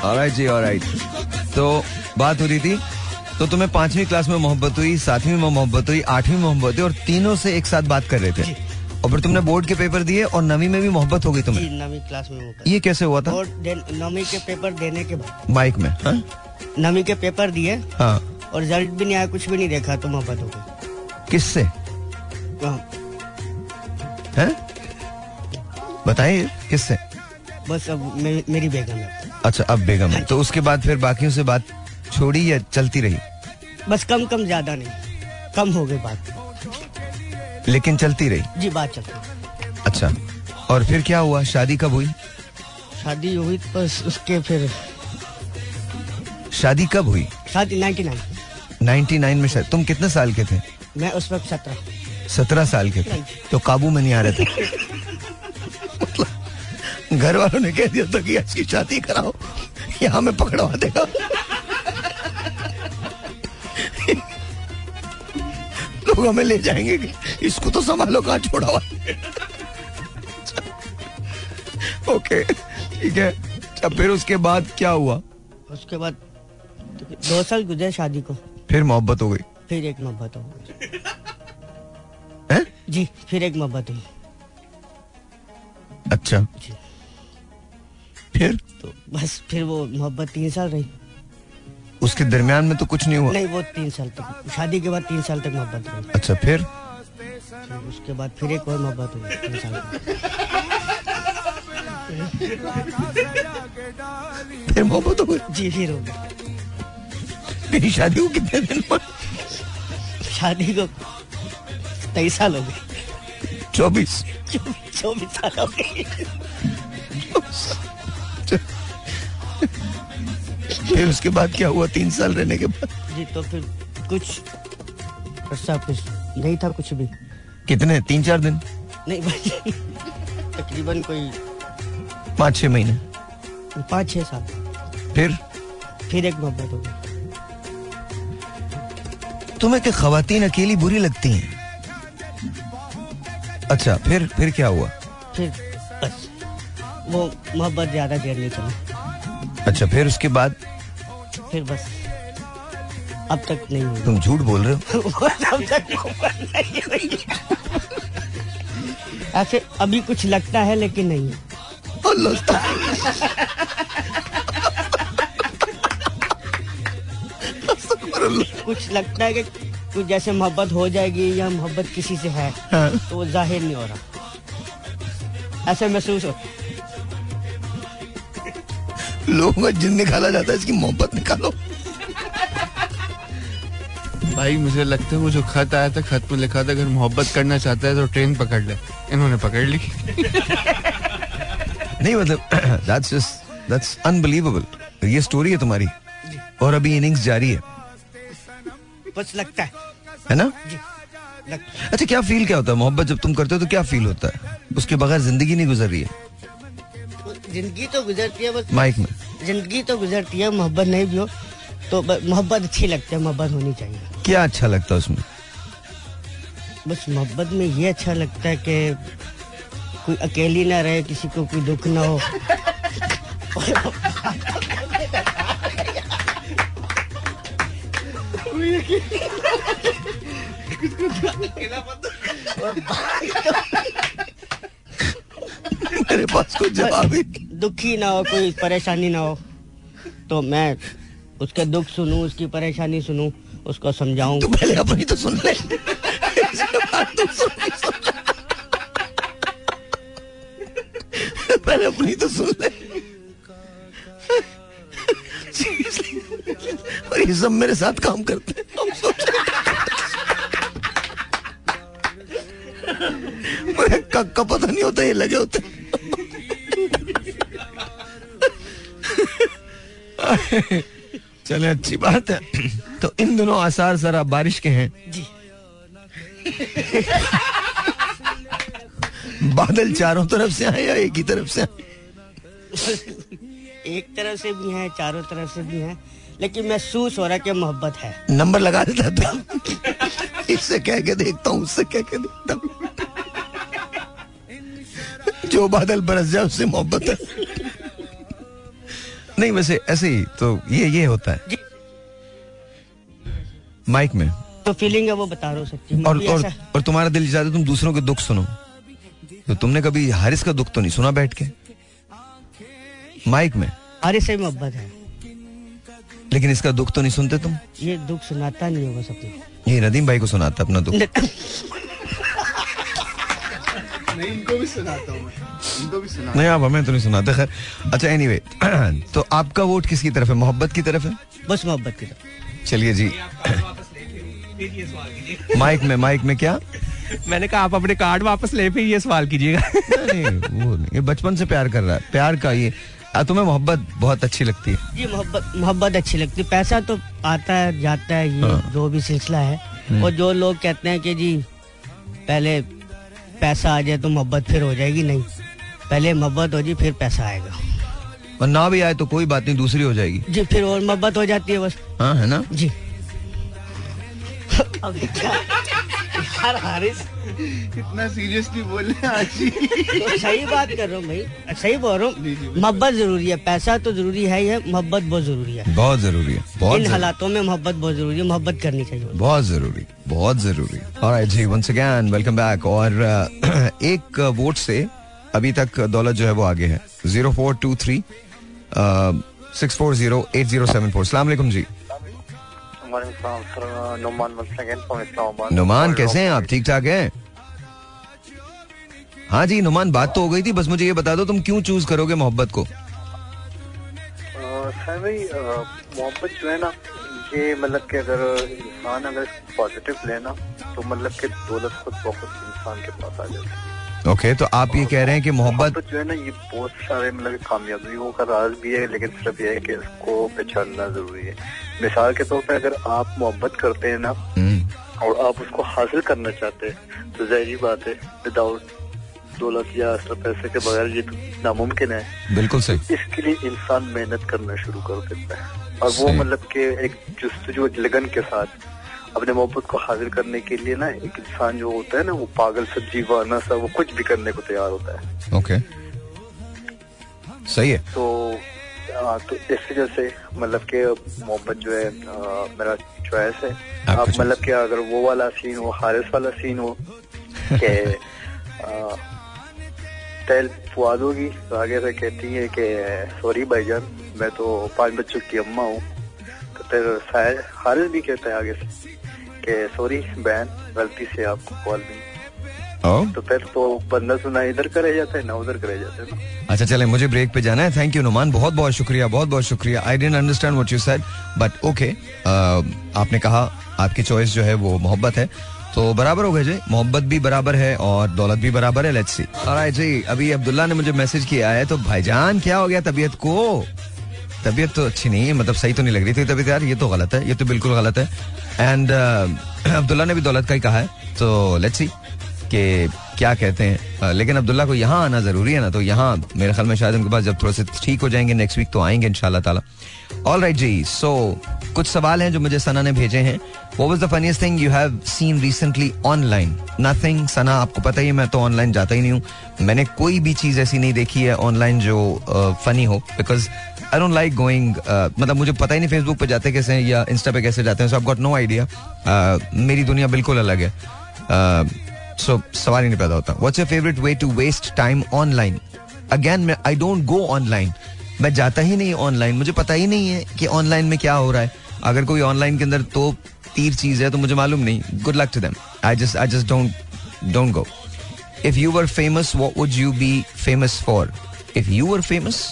ऑलराइट जी ऑलराइट तो बात हो रही थी तो तुम्हें पांचवी क्लास में मोहब्बत हुई सातवीं में मोहब्बत हुई आठवीं में मोहब्बत हुई और तीनों से एक साथ बात कर रहे थे। और फिर तुमने बोर्ड के पेपर दिए और नवी में भी मोहब्बत हो गई तुम्हें? नवीं क्लास में ये कैसे हुआ था? नवीं के पेपर देने के बाद। माइक में हाँ? नवीं के पेपर दिए हाँ। और रिज़ल्ट भी नहीं आया कुछ भी नहीं देखा तो मोहब्बत हो गई। किससे? हाँ, हैं? बताइए किससे? बस अब मे, मेरी बेगम है। अच्छा अब बेगम है। तो उसके बाद फिर बाकियों से बात छोड़ी या चलती रही? बस कम कम ज़्यादा नहीं कम हो गई बात। लेकिन चलती रही? जी बात चलती अच्छा। और फिर क्या हुआ? शादी कब हुई? शादी हुई तो बस उसके फिर शादी कब हुई? शादी नाइन्टी नाइन। 99 में शादी। तुम कितने साल के थे? मैं उस वक्त सत्रह। सत्रह साल के थे। तो काबू में नहीं आ रहे थे? मतलब घर वालों ने कह दिया था कि इसकी शादी कराओ। यहाँ में पकड़वा देगा। लोग हमें ले जाएँगे इसको तो संभालो कहाँ छोड़ा हुआ ओके ठीक है। अच्छा फिर उसके बाद क्या हुआ? उसके बाद दो साल गुजरे शादी को। फिर मोहब्बत हो गई। फिर एक मोहब्बत हो गई। हैं? जी फिर एक मोहब्बत हुई। अच्छा। जी। फिर? तो बस फिर वो मोहब्बत तीन साल रही। उसके दरमियान में तो कुछ नहीं हुआ? नहीं वो तीन साल तक। शादी के बाद तीन साल तक मोहब्बत रही। अच्छा फिर? उसके बाद फिर एक और मोहब्बत हुई। फिर मोहब्बत हो गई? जी फिर हो गई। मेरी शादी को कितने दिन बाद शादी को तेईस साल हो गए। चौबीस। चौबीस चौबीस साल हो गए। फिर उसके बाद क्या हुआ? तीन साल रहने के बाद। जी तो फिर कुछ कुछ नहीं था कुछ भी। कितने? तीन चार दिन? नहीं भाई तकरीबन कोई पाँच छह महीने। पाँच छह साल। फिर? फिर एक मोहब्बत हो गई। तुम्हें क्या खातन अकेली बुरी लगती हैं? अच्छा फिर फिर क्या हुआ? फिर बस वो मोहब्बत ज़्यादा देर नहीं चली। अच्छा फिर उसके बाद? फिर बस। अब तक नहीं हुई। तुम झूठ बोल रहे हो? अब तक ऐसे अभी कुछ लगता है लेकिन नहीं। कुछ लगता है कि कुछ जैसे मोहब्बत हो जाएगी या मोहब्बत किसी से है हाँ। तो वो ज़ाहिर नहीं हो रहा। ऐसे महसूस होता है लोगों का जिन निकाला जाता है इसकी मोहब्बत निकालो। भाई मुझे लगता है वो जो खत आया था खत में लिखा था अगर मोहब्बत करना चाहता है तो ट्रेन पकड़ ले। इन्होंने पकड़ ली। नहीं मतलब दैट्स जस्ट दैट्स अनबिलीवेबल ये स्टोरी है तुम्हारी और अभी इनिंग्स जारी है। बस लगता है। है ना? अच्छा क्या फील क्या होता है? मोहब्बत जब तुम करते हो तो क्या फील होता है? उसके बगैर ज़िंदगी नहीं गुजर रही है। ज़िंदगी तो गुजरती है बस माइक में। ज़िंदगी तो गुजरती है मोहब्बत नहीं भी हो तो मोहब्बत अच्छी लगती है मोहब्बत होनी चाहिए। क्या अच्छा लगता है उसमें? बस मोहब्बत में ये अच्छा लगता है कि कोई अकेली ना रहे किसी को कोई दुख ना हो। मेरे पास कोई जवाब ही दुखी ना हो कोई परेशानी ना हो। तो मैं उसके दुख सुनूं उसकी परेशानी सुनूं उसको समझाऊं। तू पहले अपनी तो ले। सुन। ले। पहले अपनी तो सुन ले। और ये सब मेरे साथ काम करते हैं। कक का पता नहीं होता ये लगे होते। चले अच्छी बात है। तो इन दोनों आसार जरा बारिश के हैं। जी। बादल चारों तरफ़ से आए या एक ही तरफ़ से? एक तरफ़ से भी हैं चारों तरफ़ से भी हैं लेकिन महसूस हो रहा है कि मोहब्बत है। नंबर लगा देता था इससे कह के देखता हूँ उससे कह के देखता हूँ। जो बादल बरस जाए उससे मोहब्बत है। नहीं वैसे ऐसे ही तो ये ये होता है। माइक में। तो फीलिंग है वो बता रहा हूँ सच्ची और और और तुम्हारा दिल चाहता तुम दूसरों के दुख सुनो। तो तुमने कभी हारिस का दुख तो नहीं सुना बैठ के? माइक में। हमारे से मोहब्बत है। लेकिन इसका दुख तो नहीं सुनते तुम? ये दुख सुनाता नहीं होगा सबको ये नदीम भाई को सुनाता अपना दुख। नहीं इनको भी सुनाता हूँ इनको भी सुना नहीं आप हमें तो नहीं सुनाते खैर। अच्छा एनीवे तो आपका वोट किसकी तरफ़ है? मोहब्बत की तरफ़ है? बस मोहब्बत की तरफ़। चलिए जी। माइक में माइक में क्या? मैंने कहा आप अपने कार्ड वापस ले फिर ये सवाल कीजिएगा। नहीं वो नहीं ये बचपन से प्यार कर रहा है। प्यार का ये आ, तुम्हें मोहब्बत बहुत अच्छी लगती है। जी मोहब्बत मोहब्बत अच्छी लगती है। पैसा तो आता है जाता है ये हाँ। जो भी सिलसिला है। और जो लोग कहते हैं कि जी पहले पैसा आ जाए तो मोहब्बत फिर हो जाएगी नहीं। पहले मोहब्बत हो जी फिर पैसा आएगा। और ना भी आए तो कोई बात नहीं दूसरी हो जाएगी। जी फिर और मोहब्बत हो जाती है बस। हाँ है ना? जी। क्या? यार हारिस। इतना सीरियसली बोल रहे हैं आज ही। तो सही बात कर रहा हूँ भाई। सही बोल रहा हूँ। मोहब्बत ज़रूरी है। पैसा तो ज़रूरी है ही है। मोहब्बत बहुत ज़रूरी है। बहुत ज़रूरी है। बहुत इन हालातों में मोहब्बत बहुत ज़रूरी है। मोहब्बत करनी चाहिए। बहुत ज़रूरी। बहुत ज़रूरी। ऑलराइट जी वंस अगेन वेलकम बैक और uh, एक वोट से अभी तक दौलत जो है वो आगे है। Zero four two three six four zero eight zero seven four सलाम जी। नुमान कैसे हैं आप? ठीक ठाक हैं? हाँ जी नुमान बात तो हो गई थी बस मुझे ये बता दो तुम क्यों चूज़ करोगे मोहब्बत को? सर भाई मोहब्बत जो है ना ये मतलब कि अगर इंसान अगर पॉजिटिव लेना तो मतलब कि दौलत खुद बहुत इंसान के पास आ जाती है। ओके तो आप ये कह रहे हैं कि मोहब्बत मोहब्बत जो है ना ये बहुत सारे मतलब कामयाबियों का राज भी है लेकिन सिर्फ़ ये है कि इसको पहचानना ज़रूरी है। मिसाल के तौर पर अगर आप मोहब्बत करते हैं ना हम्म, और आप उसको हासिल करना चाहते हैं तो ज़ाहिर बात है विदाउट दौलत या सिर्फ़ पैसे के बगैर ये तो नामुमकिन है। बिल्कुल सही। इसके लिए इंसान मेहनत करना शुरू कर देता है। और वो मतलब के एक जस्तजू लगन के साथ अपने मोहब्बत को हासिल करने के लिए ना एक इंसान जो होता है ना वो पागल सा जीवाना सा वो कुछ भी करने को तैयार होता है। ओके। सही है। तो तो इस वजह से मतलब कि मोहब्बत जो है आ, मेरा चॉइस है। आप मतलब कि अगर वो वाला सीन हो हारिस वाला सीन हो कि तैल फुआद होगी तो आगे से कहती है कि सॉरी भाईजान मैं तो पाँच बच्चों की अम्मा हूँ। तो फिर शायद हारिस भी कहता है आगे से कि सॉरी बहन गलती से आपको कॉल ओ तो फिर तो बंदा सुना इधर का रह जाता है ना उधर का रह जाता है ना। अच्छा चले मुझे ब्रेक पे जाना है। थैंक यू नुमान बहुत बहुत शुक्रिया बहुत बहुत शुक्रिया। I didn't understand what you said but okay आपने कहा आपकी चॉइस जो है वो मोहब्बत है। तो बराबर हो गए जी। मोहब्बत भी बराबर है और दौलत भी बराबर है। लेट्स सी ऑलराइट जी अभी अब्दुल्ला ने मुझे मैसेज किया है तो भाईजान क्या हो गया तबीयत को? तबीयत तो अच्छी नहीं है मतलब सही तो नहीं लग रही थी तबीयत यार ये तो गलत है ये तो बिल्कुल गलत है। एंड अब्दुल्ला ने भी दौलत का ही कहा है तो लेट्स सी कि क्या कहते हैं लेकिन अब्दुल्ला को यहाँ आना ज़रूरी है ना तो यहाँ मेरे ख्याल में शायद उनके पास जब थोड़े से ठीक हो जाएँगे नेक्स्ट वीक तो आएँगे इन ताला। ऑल राइट जी सो कुछ सवाल हैं जो मुझे सना ने भेजे हैं। वो was the funniest thing you have seen recently online nothing Sana, आपको पता ही मैं तो ऑनलाइन जाता ही नहीं हूँ। मैंने कोई भी चीज़ ऐसी नहीं देखी है ऑनलाइन जो फनी हो because I don't like going मतलब मुझे पता ही नहीं फेसबुक पे जाते कैसे हैं या इंस्टा पे कैसे जाते हैं so I got no idea मेरी दुनिया बिल्कुल अलग है। सो सवाल ही नहीं पैदा होता। What's your favourite way to waste time online again मैं आई डोंट गो ऑनलाइन मैं जाता ही नहीं ऑनलाइन मुझे पता ही नहीं है कि ऑनलाइन में क्या हो रहा है। अगर कोई ऑनलाइन के अंदर तो तीर चीज़ है तो मुझे मालूम नहीं। Good luck to them I just I just don't don't go if you were famous what would you be famous for if you were famous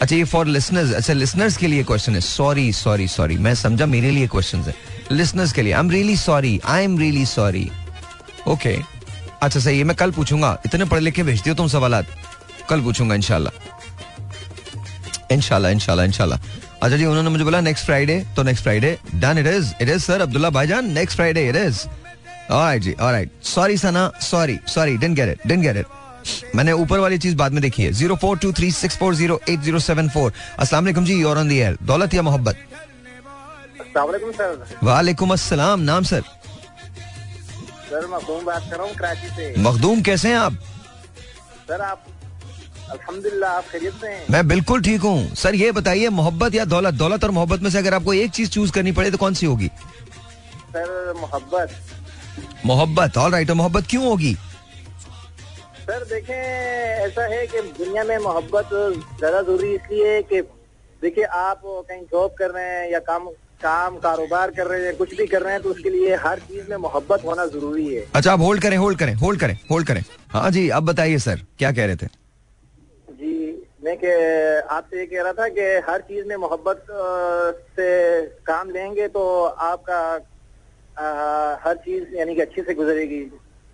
अच्छा ये फॉर लिसनर्स अच्छा लिसनर्स के लिए क्वेश्चन है। सॉरी सॉरी सॉरी मैं समझा, मेरे लिए क्वेश्चन है। लिसनर्स के लिए। I am really sorry I am really sorry okay. अच्छा सही है मैं कल पूछूँगा। इतने पढ़े लिखे भेजती हो तुम सवाल कल पूछूँगा इनशाला इनशाला इनशाला इनशाला अच्छा जी उन्होंने मुझे बोला नेक्स्ट फ्राइडे तो next Friday done it is it is sir Abdullah भाईजान next Friday it is alright ji alright sorry Sana sorry sorry didn't get it didn't get it मैंने ऊपर वाली चीज़ बाद में देखी है zero four two three six four zero eight zero seven four असला जी योर ऑन दी एयर दौलत या मोहब्बत? सर। वालेकुम अस्सलाम नाम सर सर मखदूम बात कर रहा हूँ कराची से। मखदूम कैसे हैं आप? सर आप अल्हम्दुलिल्लाह आप खैरियत से हैं? मैं बिल्कुल ठीक हूँ। सर ये बताइए मोहब्बत या दौलत? दौलत और मोहब्बत में से अगर आपको एक चीज़ चूज़ करनी पड़े तो कौन सी होगी? सर मोहब्बत। मोहब्बत ऑल राइट मोहब्बत क्यों होगी? सर देखें ऐसा है कि दुनिया में मोहब्बत ज़्यादा ज़रूरी इसलिए कि देखिए आप कहीं जॉब कर रहे हैं या काम काम कारोबार कर रहे हैं कुछ भी कर रहे हैं तो उसके लिए हर चीज़ में मोहब्बत होना ज़रूरी है। अच्छा आप होल्ड करें होल्ड करें होल्ड करें होल्ड करें। हाँ जी अब बताइए सर क्या कह रहे थे? जी मैं के आपसे ये कह रहा था कि हर चीज़ में मोहब्बत से काम लेंगे तो आपका अ, हर चीज़ यानी कि अच्छे से गुजरेगी।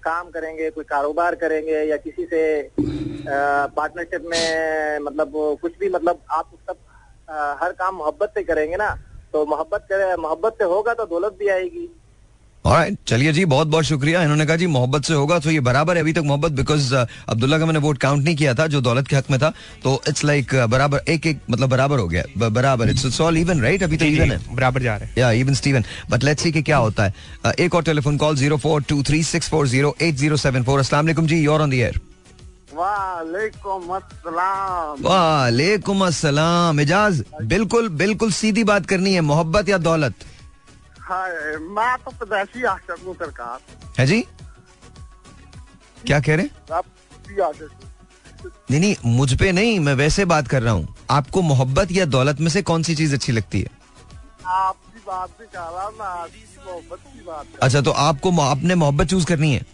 काम करेंगे कोई कारोबार करेंगे या किसी से पार्टनरशिप में मतलब कुछ भी मतलब आप सब अ, हर काम मोहब्बत से करेंगे ना तो मोहब्बत करे मोहब्बत से होगा तो दौलत भी आएगी। चलिए जी बहुत बहुत शुक्रिया। इन्होंने कहा जी मोहब्बत से होगा तो ये बराबर है अभी तक मोहब्बत बिकॉज़ अब्दुल्ला का मैंने वोट काउंट नहीं किया था जो दौलत के हक में था। तो इट्स लाइक बराबर एक एक मतलब बराबर हो गया। बराबर it's it's all even right अभी तो इवन है। बराबर जा रहे हैं। या even Steven but let's see कि क्या होता है। Uh, एक और telephone call zero four two three six four zero eight zero seven four असला जी योर ऑन द एयर वालेकुम अस्सलाम। वालेकुम अस्सलाम। इजाज बिल्कुल बिल्कुल सीधी बात करनी है मोहब्बत या दौलत? हाय मैं तो आशक हूँ सरकार। है जी? क्या कह रहे। नहीं नहीं मुझ पे नहीं मैं वैसे बात कर रहा हूँ। आपको मोहब्बत या दौलत में से कौन सी चीज़ अच्छी लगती है? आपकी बात भी कर रहा हूँ मैं आपकी मोहब्बत की बात अच्छा तो आपको आपने मोहब्बत चूज़ करनी हाँ?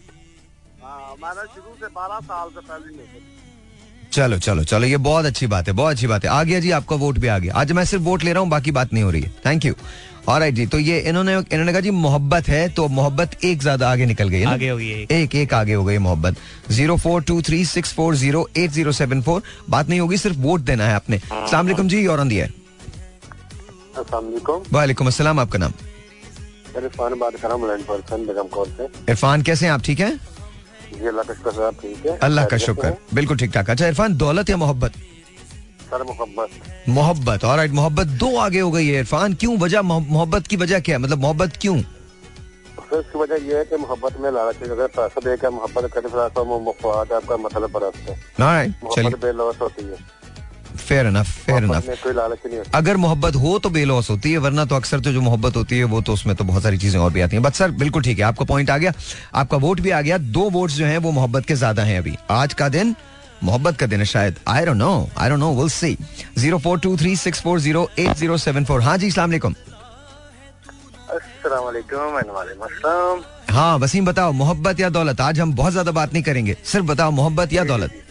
मैंने शुरू से बारह साल से पहले नहीं चलो चलो चलो ये बहुत अच्छी बात है बहुत अच्छी बात है। आ गया जी आपका वोट भी आ गया। आज मैं सिर्फ़ वोट ले रहा हूँ बाकी बात नहीं हो रही है। थैंक यू और जी तो ये इन्होंने इन्होंने कहा जी मोहब्बत है तो मोहब्बत एक ज़्यादा आगे निकल गई आगे हो गई एक। एक एक आगे हो गई मोहब्बत। Zero four two three six four zero eight zero seven four बात नहीं होगी सिर्फ़ वोट देना है आपने। सलाम जी और ऑन दी एयर असलम आपका नाम? इरफान बात कर रहा हूँ मुलायम पर्सन बेगम कौर से। इरफान कैसे हैं आप? ठीक हैं? जी अल्लाह का शुक्र आप ठीक है। अल्लाह का शुक्र। बिल्कुल ठीक ठाक अच्छा इरफान दौलत या मोहब्बत? सर मोहब्बत। मोहब्बत। और मोहब्बत दो आगे हो गई है इरफान। क्यों? वजह मोहब्बत की वजह क्या है? मतलब मोहब्बत क्यों? उसकी इसकी वजह यह है कि मोहब्बत में लालच अगर पैसा देकर मोहब्बत करे फिर आपका वो मुफाद आपका मतलब बरसते हैं। मोहब्बत होती है। फेयर इनफ फेयर होता। अगर मोहब्बत हो तो बेलॉस होती है वरना तो अक्सर तो जो मोहब्बत होती है वो तो उसमें तो बहुत सारी चीज़ें और भी आती हैं। बट सर बिल्कुल ठीक है आपका पॉइंट आ गया। आपका वोट भी आ गया। दो वोट्स जो हैं वो मोहब्बत के ज़्यादा हैं अभी। आज का दिन मोहब्बत का दिन है शायद। I don't know I don't know will see zero four two three six four zero eight zero seven four हाँ जी अस्सलाम वालेकुम। हाँ वसीम बताओ मोहब्बत या दौलत? आज हम बहुत ज़्यादा बात नहीं करेंगे। सिर्फ़ बताओ मोहब्बत या दौलत?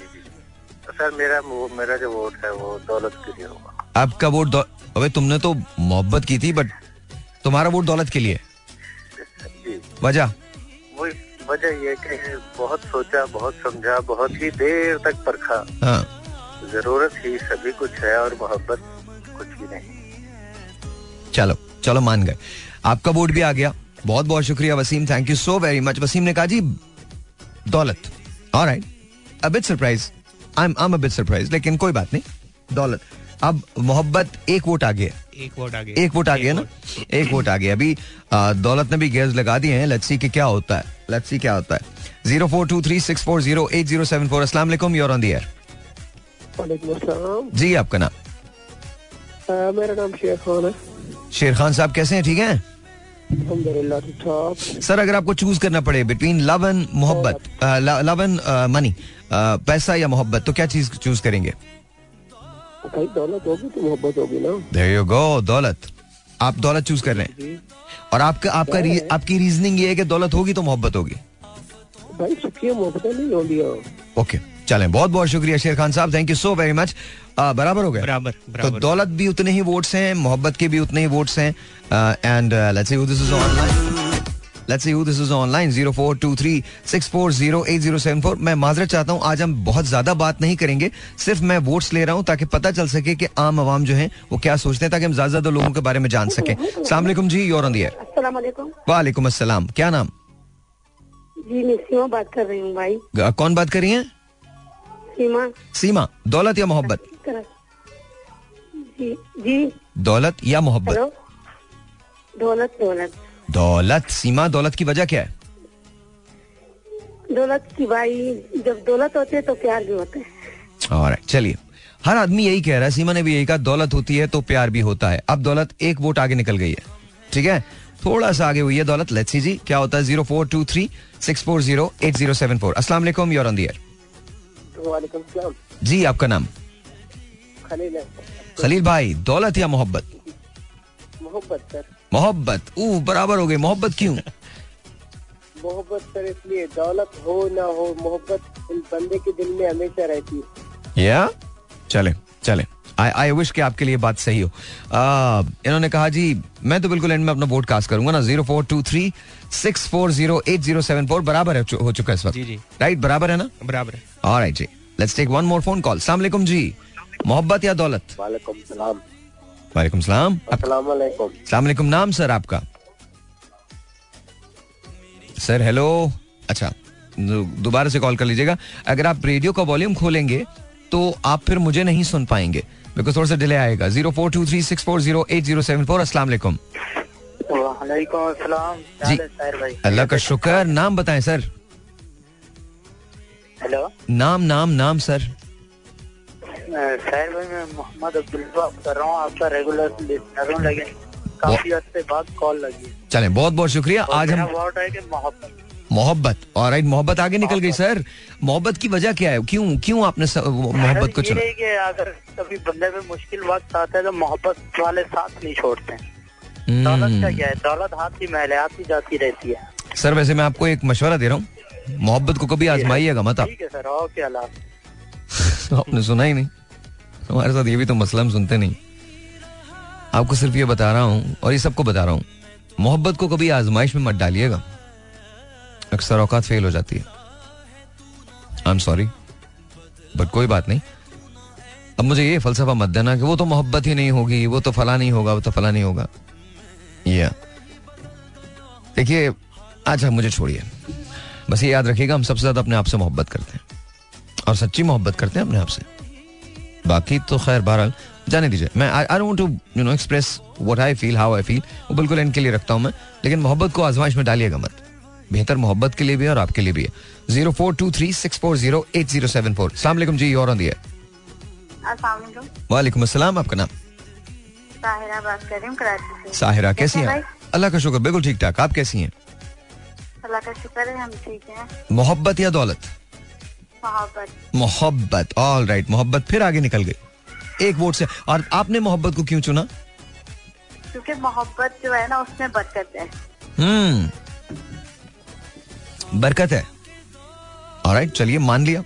सर मेरा मेरा जो वोट है वो दौलत के लिए होगा। आपका वोट अबे तुमने तो मोहब्बत की थी बट तुम्हारा वोट दौलत के लिए। वजह? वजह ये कि बहुत सोचा बहुत समझा बहुत ही देर तक परखा। हाँ। ज़रूरत ही सभी कुछ है और मोहब्बत कुछ भी नहीं। चलो चलो मान गए। आपका वोट भी आ गया। बहुत बहुत शुक्रिया Wasim thank you so very much Wasim ने कहा जी दौलत। Alright a bit surprise I am I a bit surprise लेकिन कोई बात नहीं। दौलत अब मोहब्बत एक वोट आ गया एक वोट आगे। एक वोट आ गया ना? एक वोट आ गया अभी दौलत ने भी गेयर्स लगा दिए हैं। लेट्स सी कि क्या होता है। लेट्स सी क्या होता है। Zero four two three six four zero eight zero seven four असला योर ऑन दी एयर वालेकुम अस्सलाम जी आपका नाम? मेरा नाम शेर खान है। शेर खान साहब कैसे हैं? ठीक हैं? अल्हम्दुलिल्लाह ठीक सर अगर आपको चूज़ करना पड़े बिटवीन लव एंड मोहब्बत लव एंड मनी पैसा या मोहब्बत तो क्या चीज़ चूज़ करेंगे? दौलत होगी तो मोहब्बत होगी ना। गो दौलत। आप दौलत चूज़ कर रहे हैं। और आपका आपका री, आपकी रीजनिंग ये है कि दौलत होगी तो मोहब्बत होगी। भाई सुखी मोहब्बत नहीं होगी ओके चले। बहुत बहुत शुक्रिया शेर खान साहब। Thank you so very much बराबर हो गया बराबर तो दौलत भी उतने ही वोट्स हैं मोहब्बत के भी उतने ही वोट्स हैं। And let's see this is online let's see who this is online 0423640874 मैं माजरत चाहता हूँ आज हम बहुत ज़्यादा बात नहीं करेंगे सिर्फ़ मैं वोट्स ले रहा हूँ ताकि पता चल सके कि आम आवाम जो हैं वो क्या सोचते हैं ताकि हम ज़्यादा ज़्यादा लोगों के बारे में जान सकें। अस्सलाम वालेकुम जी योर ऑन द एयर अस्सलाम वालेकुम। वालेकुम अस्सलाम क्या नाम? जी मैं सीमा बात कर रही हूँ भाई। कौन बात कर रही हैं? सीमा। सीमा दौलत या मोहब्बत? जी जी। दौलत या मोहब्बत? दौलत दौलत। दौलत सीमा दौलत की वजह क्या है? दौलत की भाई जब दौलत होती है तो प्यार भी होता है। और चलिए। हर आदमी यही कह रहा है सीमा ने भी यही कहा दौलत होती है तो प्यार भी होता है। अब दौलत एक वोट आगे निकल गई है। ठीक है? थोड़ा सा आगे हुई है दौलत लेट्स सी जी क्या होता है? Zero four two three six four zero eight zero seven four. अस्सलाम वालेकुम योर ऑन द एयर वालेकुम सलाम। जी आपका नाम? खलील है। खलील भाई दौलत या मोहब्बत? मोहब्बत सर। मोहब्बत। ऊ बराबर हो गई। मोहब्बत क्यों? मोहब्बत सर इसलिए दौलत हो ना हो मोहब्बत इस बंदे के दिल में हमेशा रहती है। या? चले चले। आई आई विश कि आपके लिए बात सही हो। आ, इन्होंने कहा जी मैं तो बिल्कुल एंड में अपना वोट कास्ट करूँगा ना। Zero four two three six four zero eight zero seven four बराबर है हो चुका है इस वक्त। जी, जी। राइट बराबर है ना? बराबर है। Alright ji. Let's take one more phone call सलाम जी। मोहब्बत या दौलत? वालेकुम सलाम। वालेकुम सलाम। अस्सलाम वालेकुम सलाम नाम सर आपका? Sir hello. अच्छा दोबारा से कॉल कर लीजिएगा। अगर आप रेडियो का वॉल्यूम खोलेंगे तो आप फिर मुझे नहीं सुन पाएँगे बिकॉज़ थोड़ा सा डिले आएगा। Zero four two three six four zero eight zero seven four क्या जी। अल्लाह का शुक्र। नाम बताएँ सर। हेलो। नाम नाम नाम सर। साहिर भाई मैं मोहम्मद अब्दुल्ला बात कर रहा हूँ आपका रेगुलर लिसनर हूँ लेकिन काफ़ी अरसे बाद कॉल लगी। चलें बहुत बहुत शुक्रिया। आज हम वर्ड है कि मोहब्बत। मोहब्बत। और राइट मोहब्बत आगे निकल गई सर। मोहब्बत की वजह क्या है? क्यों क्यों आपने मोहब्बत को चुना? कि अगर कभी बंदे में मुश्किल वक्त आता है तो मोहब्बत वाले साथ नहीं छोड़ते। हैं दौलत का क्या है? दौलत हाथ की महल है आती जाती रहती है। सर वैसे मैं आपको एक मशवरा दे रहा हूँ। मोहब्बत को कभी आजमाइएगा मत आप। ठीक है सर। ओके अल्लाह आपने सुना ही नहीं। हमारे साथ ये भी तो मसला हम सुनते नहीं। आपको सिर्फ़ ये बता रहा हूँ और ये सबको बता रहा हूँ, मोहब्बत को कभी आजमाइश में मत डालिएगा। अक्सर औकात फेल हो जाती है। आई एम सॉरी बट कोई बात नहीं। अब मुझे ये फलसफा मत देना कि वो तो मोहब्बत ही नहीं होगी, वो तो फला नहीं होगा, वो तो फला नहीं होगा। या देखिए अच्छा मुझे छोड़िए। बस ये याद रखिएगा, हम सबसे ज़्यादा अपने आप से मोहब्बत करते हैं। और सच्ची मोहब्बत करते हैं अपने आप से। बाकी तो खैर बहरहाल जाने दीजिए। मैं I don't want to you know express what I feel how I feel वो बिल्कुल इनके लिए रखता हूँ मैं। लेकिन मोहब्बत को आजमाइश में डालिएगा मत। बेहतर मोहब्बत के लिए भी है और आपके लिए भी है। Zero four two three six four zero eight zero seven four. सलाम जी और ऑन दी अस्सलाम वालेकुम अस्सलाम आपका नाम? साहिरा बात कर रही हूँ कराची से। साहिरा कैसी कैसे हैं अल्लाह का शुक्र बिल्कुल ठीक ठाक। आप कैसी हैं? अल्लाह का शुक्र है हम ठीक हैं। मोहब्बत या दौलत? मोहब्बत। ऑल राइट मोहब्बत फिर आगे निकल गई। एक वोट से। और आपने मोहब्बत को क्यों चुना? क्योंकि मोहब्बत जो है ना उसमें बरकत है। हम्म। बरकत है। ऑलराइट चलिए मान लिया।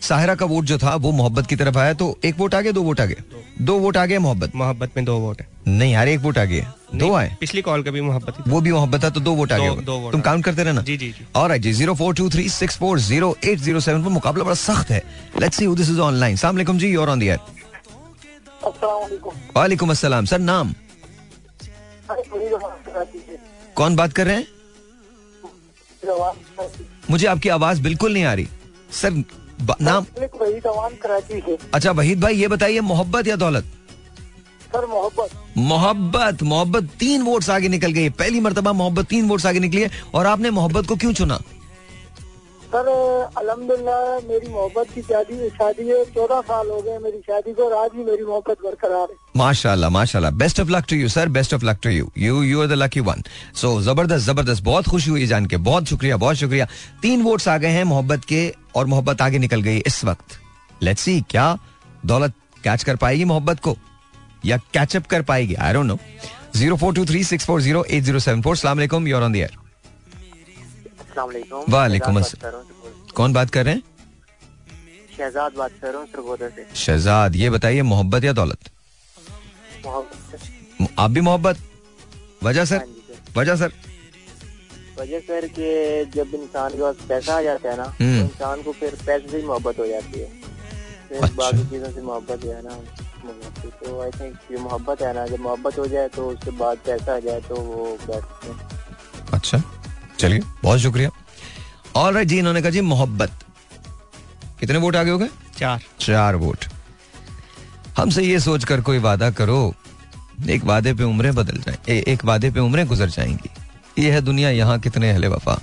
साहिरा का वोट जो था वो मोहब्बत की तरफ़ आया तो एक वोट आगे दो वोट आगे? दो वोट आगे मोहब्बत? मोहब्बत में दो वोट है। नहीं यार एक वोट आगे दो आए? पिछली कॉल का भी मोहब्बत वो भी मोहब्बत था तो दो वोट आगे तुम। काउंट करते रहना। जी, जी, जी। ऑलराइट जी zero four two three six four zero eight zero seven पर मुकाबला बड़ा सख्त है। Let's see this is online सलाम जी और ऑन द एयर वालेकुम अस्सलाम सर नाम कौन बात कर रहे हैं? मुझे आपकी आवाज़ बिल्कुल नहीं आ रही। सर नाम? कराची से। अच्छा वहीद भाई ये बताइए मोहब्बत या दौलत? सर मोहब्बत। मोहब्बत मोहब्बत तीन वोट्स आगे निकल गई। पहली मरतबा मोहब्बत तीन वोट्स आगे निकली है। और आपने मोहब्बत को क्यों चुना? सर, अल्हम्दुलिल्लाह, मेरी मोहब्बत की शादी शादी है, चौदह साल हो गए मेरी शादी को और आज भी मेरी मोहब्बत बरकरार है। माशाल्लाह माशाल्लाह। Best of luck to you sir best of luck to you you you are the lucky one so ज़बरदस्त ज़बरदस्त। बहुत खुशी हुई जान के। बहुत शुक्रिया बहुत शुक्रिया। तीन वोट्स आ गए हैं मोहब्बत के और मोहब्बत आगे निकल गई इस वक्त। लेट्स सी क्या दौलत कैच कर पाएगी मोहब्बत को या कैचअप कर पाएगी? I don't know zero four two three six four zero eight zero seven four सलाम यूर ऑन द एयर वालेकुम अस्सलाम कौन बात कर रहे हैं? शहजाद बात कर रहा हूँ सरगोदा से शहजाद ये बताइए मोहब्बत या दौलत? मोहब्बत। आप भी मोहब्बत? वजह हाँ सर। वजह सर? वजह सर कि जब इंसान के पास पैसा आ जाता है ना तो हम्म। इंसान को फिर पैसे से ही मोहब्बत हो जाती है। फिर अच्छा। बाकी चीज़ों से मोहब्बत है ना मोहब्बत तो आई थिंक ये मोहब्बत है ना जब मोहब्बत हो जाए तो उसके बाद पैसा आ जाए तो वो है। अच्छा। चलिए बहुत शुक्रिया। और राइट जी इन्होंने कहा जी मोहब्बत। कितने वोट आगे हो गए? चार। चार वोट। हमसे ये सोचकर कोई वादा करो एक वादे पे उम्रें बदल जाए ए, एक वादे पे उम्रें गुजर जाएँगी। ये है दुनिया यहाँ कितने अहले वफा।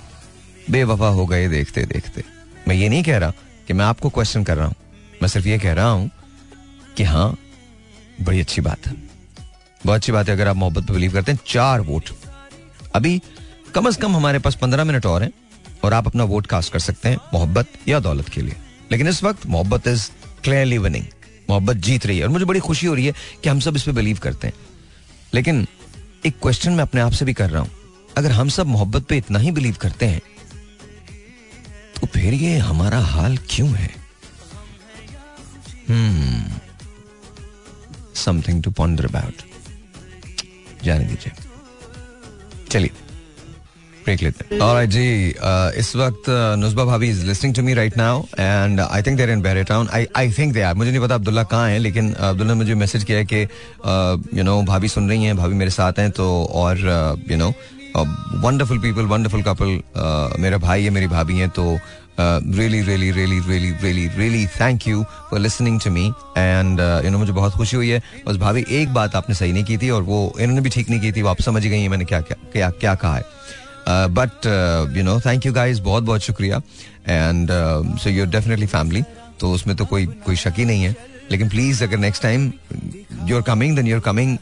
बेवफा हो गए देखते देखते। मैं ये नहीं कह रहा कि मैं आपको क्वेश्चन कर रहा हूँ। मैं सिर्फ़ ये कह रहा हूँ कि हाँ बड़ी अच्छी बात है। बहुत अच्छी बात है अगर आप मोहब्बत पे बिलीव करते हैं चार वोट। अभी कम से कम हमारे पास पंद्रह मिनट और हैं और आप अपना वोट कास्ट कर सकते हैं मोहब्बत या दौलत के लिए। लेकिन इस वक्त मोहब्बत इज़ क्लियरली विनिंग मोहब्बत जीत रही है और मुझे बड़ी खुशी हो रही है कि हम सब इस पर बिलीव करते हैं। लेकिन एक क्वेश्चन मैं अपने आप से भी कर रहा हूँ। अगर हम सब मोहब्बत पे इतना ही बिलीव करते हैं तो फिर ये हमारा हाल क्यों है? समथिंग टू पॉन्डर अबाउट जाने दीजिए। चलिए। ब्रेक लेते हैं। ऑलराइट जी uh, इस वक्त नुस्बा भाभी is listening to me right now and I think they're in Bahria town I I think they are मुझे नहीं पता अब्दुल्ला कहाँ है लेकिन अब्दुल्ला ने मुझे मैसेज किया है कि यू नो भाभी सुन रही हैं भाभी मेरे साथ हैं तो और you know wonderful people wonderful couple मेरा भाई है मेरी भाभी हैं तो really really really really really really thank you for listening to me and you know मुझे बहुत खुशी हुई है। बस भाभी एक बात आपने सही नहीं की थी और वो इन्होंने भी ठीक नहीं की थी वो आप समझ गई हैं मैंने क्या क्या क्या क्या कहा है। But you know thank you guys बहुत बहुत शुक्रिया. And so your definitely family तो उसमें तो कोई कोई शक ही नहीं है. लेकिन प्लीज़ अगर next time you are coming then you are coming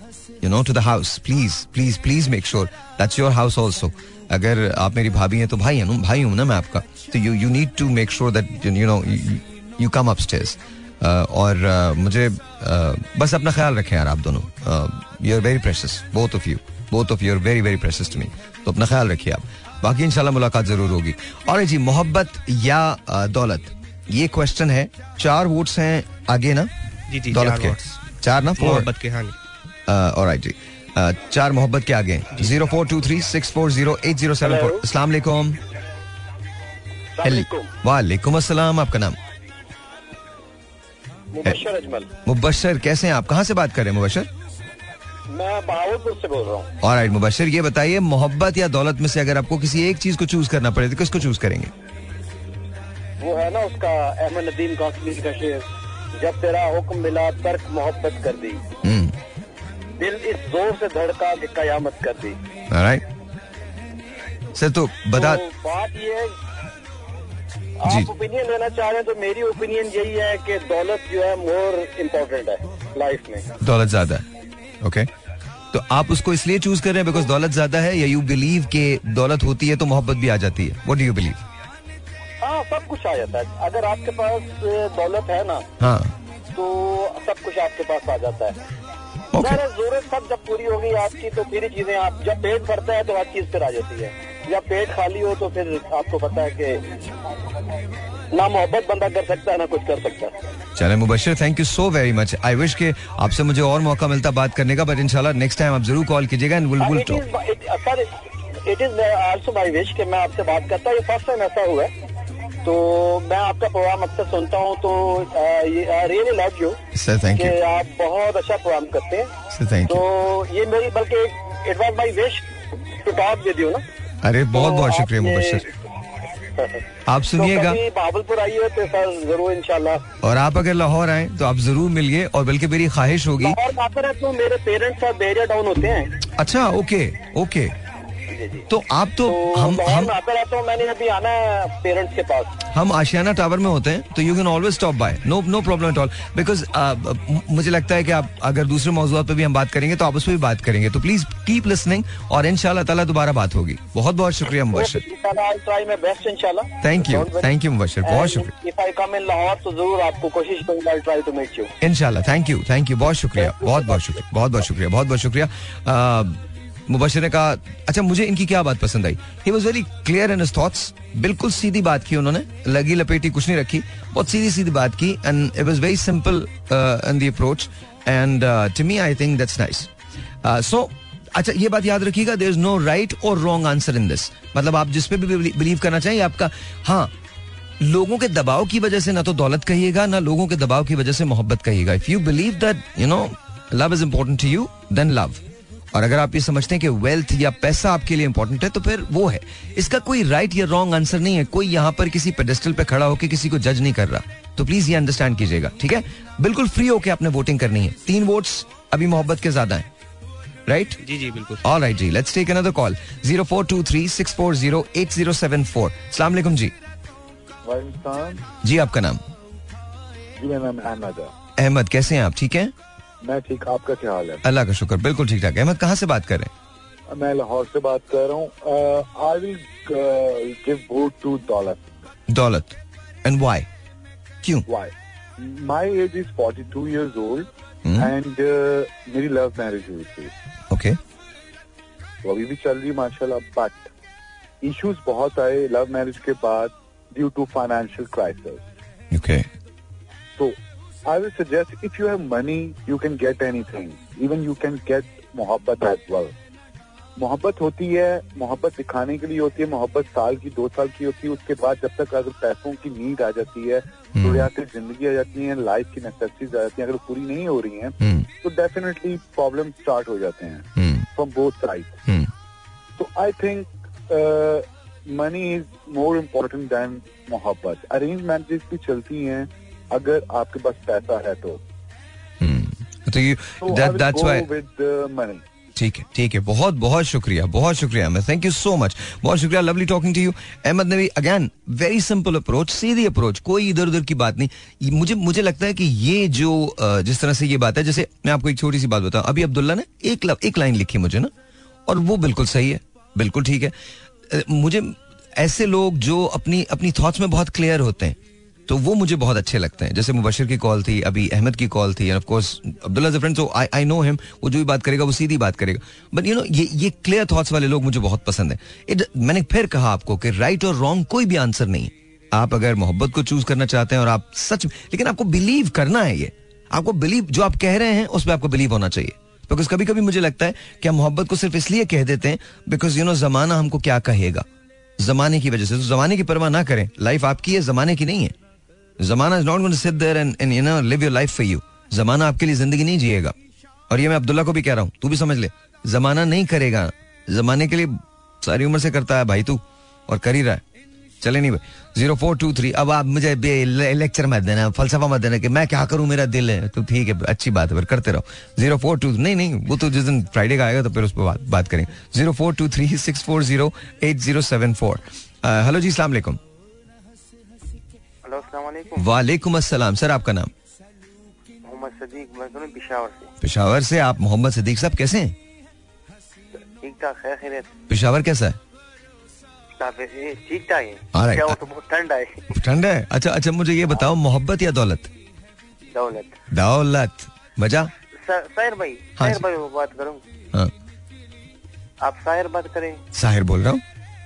you know to the house please please please make sure that's your house also अगर आप मेरी भाभी हैं तो भाई है ना भाई हूँ ना मैं आपका. तो you you need to make sure that you know you come upstairs और uh, मुझे uh, बस अपना ख्याल रखें यार आप दोनों. You are very precious both of you both of you are very very precious to me तो अपना ख्याल रखिए आप। बाकी इंशाल्लाह मुलाकात ज़रूर होगी। और जी मोहब्बत या दौलत? ये क्वेश्चन है। चार वोट्स हैं आगे ना? जी जी दौलत चार के। चार ना? मोहब्बत के हाँ और जी। Uh, चार मोहब्बत के आगे। Zero four two three six four zero eight zero seven four असला वालेकुम अस्सलाम आपका नाम? मुबशर अजमल। मुबशर कैसे हैं आप? कहाँ से बात कर रहे हैं मुबशर? मैं बहावलपुर से बोल रहा हूँ। और राइट मुबशर ये बताइए मोहब्बत या दौलत में से अगर आपको किसी एक चीज़ को चूज़ करना पड़े तो किसको चूज़ करेंगे? वो है ना उसका अहमद नदीम कासमी का शेर जब तेरा हुक्म मिला तर्क मोहब्बत कर दी। हम्म। दिल इस ज़ोर से धड़का कि कयामत कर दी। राइट सर तो बता तो बात ये है आप ओपिनियन लेना चाह रहे हैं तो मेरी ओपिनियन यही है कि दौलत जो है मोर इम्पोर्टेंट है लाइफ में। दौलत ज़्यादा है। ओके तो आप उसको इसलिए चूज़ कर रहे हैं बिकॉज़ दौलत ज़्यादा है या यू बिलीव के दौलत होती है तो मोहब्बत भी आ जाती है? व्हाट डू यू बिलीव हाँ सब कुछ आ जाता है। अगर आपके पास दौलत है ना हाँ। तो सब कुछ आपके पास आ जाता है। Okay. ज़रूरत सब जब पूरी होगी आपकी तो फिर चीज़ें आप जब पेट भरता है तो हर चीज़ फिर आ जाती है। या पेट खाली हो तो फिर आपको पता है कि ना मोहब्बत बंदा कर सकता है ना कुछ कर सकता है। चले Mubashar thank you so very much I wish के आपसे मुझे और मौका मिलता बात करने का बट इंशाल्लाह नेक्स्ट टाइम आप ज़रूर कॉल कीजिएगा and will will it talk it is also my wish कि मैं आपसे बात करता ये फ़र्स्ट टाइम ऐसा हुआ है। तो मैं आपका प्रोग्राम अक्सर सुनता हूँ तो really love you sir thank you आप बहुत अच्छा प्रोग्राम करते हैं। सर थैंक तो ये मेरी बल्कि it was my wish to talk with you ना। अरे बहुत तो बहुत शुक्रिया ये- मुबशर। आप सुनिएगा। तो कभी बाबुलपुर आइए तो सर ज़रूर इनशाला और आप अगर लाहौर आए तो आप ज़रूर मिलिए और बल्कि मेरी ख्वाहिश होगी और तो मेरे पेरेंट्स और बेरिया डाउन होते हैं। अच्छा ओके ओके। जी जी तो आप तो तो हम हम आता रहता हूँ मैंने अभी आना है पेरेंट्स के पास। हम आशियाना टावर में होते हैं तो you can always stop by no no problem at all because मुझे लगता है कि आप अगर दूसरे मौजूद पर भी हम बात करेंगे तो आप उस पर भी बात करेंगे। तो प्लीज़ कीप लिसनिंग और इन ताला दोबारा बात होगी। बहुत बहुत शुक्रिया Mubashar. Thank you thank you Mubashar. बहुत शुक्रिया। तो ज़रूर आपको कोशिश करूँगा इनशाला थैंक यू थैंक यू बहुत शुक्रिया. बहुत बहुत शुक्रिया. बहुत बहुत शुक्रिया. बहुत बहुत शुक्रिया. मुबशर ने कहा अच्छा मुझे इनकी क्या बात पसंद आई? He was very clear in thoughts बिल्कुल सीधी बात की उन्होंने। लगी लपेटी, कुछ नहीं रखी। बहुत सीधी सीधी बात की and it was very simple in the approach and to me I think that's nice so अच्छा ये बात याद रखिएगा देर इज़ नो राइट और रॉन्ग आंसर इन दिस मतलब आप जिसपे भी बिलीव करना चाहिए आपका हाँ लोगों के दबाव की वजह से ना तो दौलत कहिएगा, ना लोगों के दबाव की वजह से मोहब्बत कहिएगा। If you believe that you know love is important to you then love और अगर आप ये समझते हैं कि वेल्थ या पैसा आपके लिए इंपॉर्टेंट है तो फिर वो है। इसका कोई राइट या रॉन्ग आंसर नहीं है। कोई यहाँ पर किसी पेडेस्टल पे खड़ा होकर किसी को जज नहीं कर रहा। तो प्लीज़ ये अंडरस्टैंड कीजिएगा ठीक है? बिल्कुल फ्री होकर आपने वोटिंग करनी है। तीन वोट्स अभी मोहब्बत के ज़्यादा है। राइट जी जी बिल्कुल। All right ji let's take another call zero four two three six four zero eight zero seven four सलाम जी। जी आपका नाम? जी मेरा नाम अहमद है। अहमद कैसे हैं आप? ठीक हैं? मैं ठीक आपका क्या हाल है? अल्लाह का शुक्र बिल्कुल ठीक ठाक अहमद कहाँ से बात कर रहे हैं? मैं लाहौर से बात कर रहा हूँ। I will give vote to दौलत दौलत एंड व्हाई क्यों? Why my age is 42 years old? And मेरी लव मैरिज हुई थी। ओके तो अभी भी चल रही माशाल्लाह बट इश्यूज़ बहुत आए लव मैरिज के बाद due to financial crisis okay So I will suggest if you have money, you can get anything. Even you can get मोहब्बत as well. मोहब्बत होती है मोहब्बत दिखाने के लिए होती है मोहब्बत साल की दो साल की होती है उसके बाद जब तक अगर पैसों की नीड आ जाती है जरूरियात ज़िंदगी आ जाती है लाइफ की नेसेसिटीज आ जाती है अगर पूरी नहीं हो रही हैं तो डेफिनेटली प्रॉब्लम स्टार्ट हो जाते हैं फ्रॉम बोथ साइड तो I think money is more important than मोहब्बत. अरेंज मैरिजेस भी चलती हैं अगर आपके पास पैसा है तो। तो you that that's why with money ठीक है ठीक है बहुत बहुत शुक्रिया बहुत शुक्रिया Ahmed thank you so much बहुत शुक्रिया lovely talking to you Ahmed ने भी अगेन वेरी सिंपल अप्रोच सीधी अप्रोच कोई इधर उधर की बात नहीं। मुझे मुझे लगता है कि ये जो जिस तरह से ये बात है जैसे मैं आपको एक छोटी सी बात बताऊँ अभी अब्दुल्ला ने एक ल- एक लाइन लिखी मुझे ना और वो बिल्कुल सही है बिल्कुल ठीक है। मुझे ऐसे लोग जो अपनी अपनी थॉट्स में बहुत क्लियर होते हैं तो वो मुझे बहुत अच्छे लगते हैं। जैसे मुबशर की कॉल थी, अभी अहमद की कॉल थी of course Abdullah friend so I I know him वो जो भी बात करेगा, वो सीधी बात करेगा। बट यू नो ये ये क्लियर थॉट्स वाले लोग मुझे बहुत पसंद है। इट मैंने फिर कहा आपको कि राइट और रॉन्ग कोई भी आंसर नहीं। आप अगर मोहब्बत को चूज़ करना चाहते हैं और आप सच, लेकिन आपको बिलीव करना है ये। आपको बिलीव जो आप कह रहे हैं, उस पर आपको बिलीव होना चाहिए। बिकॉज़ कभी कभी मुझे लगता है कि हम मोहब्बत को सिर्फ़ इसलिए कह देते हैं बिकॉज़ यू नो जमाना हमको क्या कहेगा? जमाने की वजह से। तो जमाने की परवाह ना करें। लाइफ आपकी है, जमाने की नहीं है। जमाना is not going to sit there and and you know live your life for you जमाना आपके लिए ज़िंदगी नहीं जिएगा। और ये मैं अब्दुल्ला को भी कह रहा हूँ तू भी समझ ले। जमाना नहीं करेगा। जमाने के लिए सारी उम्र से करता है भाई तू और कर ही रहा है। चले नहीं भाई। ज़ीरो फोर टू थ्री अब आप मुझे लेक्चर मत देना फलसफा मत देना कि मैं क्या करूँ मेरा दिल है। तो ठीक है अच्छी बात है फिर करते रहो। ज़ीरो फोर टू नहीं नहीं वो तो जिस दिन फ्राइडे का आएगा तो फिर उस पर बात, बात करेंगे। Zero four two three six four zero eight zero seven four. Hello जी सलाम वालेकुम अस्सलाम। सर आपका नाम? मोहम्मद सदीक मैं पिशावर से। पेशावर से आप मोहम्मद सदीक साहब कैसे हैं? ठीक ठाक है खैरियत। पेशावर कैसा है? ठीक ठाक है? तो बहुत ठंड है। ठंड है? अच्छा अच्छा मुझे ये बताओ मोहब्बत या दौलत? दौलत। दौलत। मज़ा? साहिर भाई हाँ साहिर भाई बात करूँ। हाँ। आप साहिर बात करें। साहिर बोल रहा हूँ?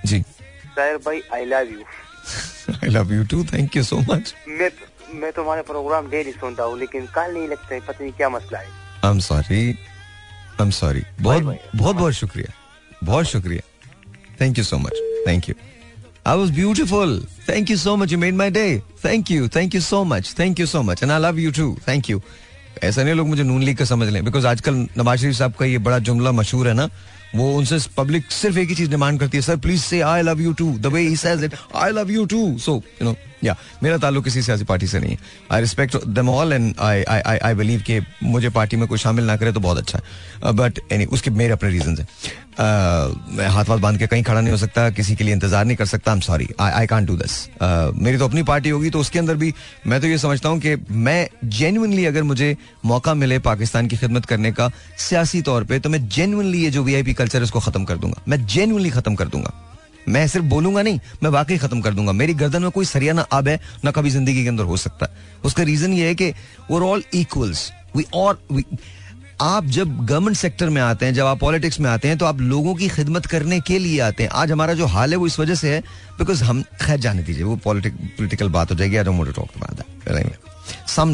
जी। साहिर भाई I love you I love you too thank you so much मैं मैं तुम्हारे प्रोग्राम डेली सुनता हूँ लेकिन कल नहीं लगता है पता नहीं क्या मसला है। I am sorry I am sorry बहुत बहुत बहुत शुक्रिया। बहुत शुक्रिया। Thank you so much thank you I was beautiful thank you so much you made my day thank you thank you so much thank you so much and I love you too thank you ऐसा नहीं लोग मुझे नून league का समझ लें because आजकल नवाज़ शरीफ साहब का ये बड़ा जुमला मशहूर है ना वो उनसे पब्लिक सिर्फ़ एक ही चीज़ डिमांड करती है सर प्लीज़ से I love you too the way he says it I love you too so you know या मेरा ताल्लुक किसी सियासी पार्टी से नहीं है। I respect them all and I I I believe कि मुझे पार्टी में कोई शामिल ना करे तो बहुत अच्छा है। बट एनी उसके मेरे अपने रीजन है। Uh, मैं हाथ वाथ बाँध के कहीं खड़ा नहीं हो सकता किसी के लिए इंतज़ार नहीं कर सकता I am sorry I I can't do this मेरी तो अपनी पार्टी होगी तो उसके अंदर भी मैं तो ये समझता हूँ कि मैं जेन्युइनली अगर मुझे मौका मिले पाकिस्तान की खिदमत करने का सियासी तौर पर तो मैं जेन्युइनली ये जो वी आई पी कल्चर है इसको खत्म कर दूँगा। मैं जेन्युइनली खत्म कर दूँगा। मैं सिर्फ़ बोलूँगा नहीं, मैं वाकई खत्म कर दूँगा। मेरी गर्दन में कोई सरिया ना अब है, ना कभी ज़िंदगी के अंदर हो सकता उसका रीजन ये है कि वो ऑल इक्वल्स वी और आप जब गवर्नमेंट सेक्टर में आते हैं, जब आप पॉलिटिक्स में आते हैं तो आप लोगों की खिदमत करने के लिए आते हैं। आज हमारा जो हाल है, वो इस वजह से है बिकॉज़ हम, खैर जाने दीजिए, वो पॉलिटिकल बात हो जाएगी। I don't talk about that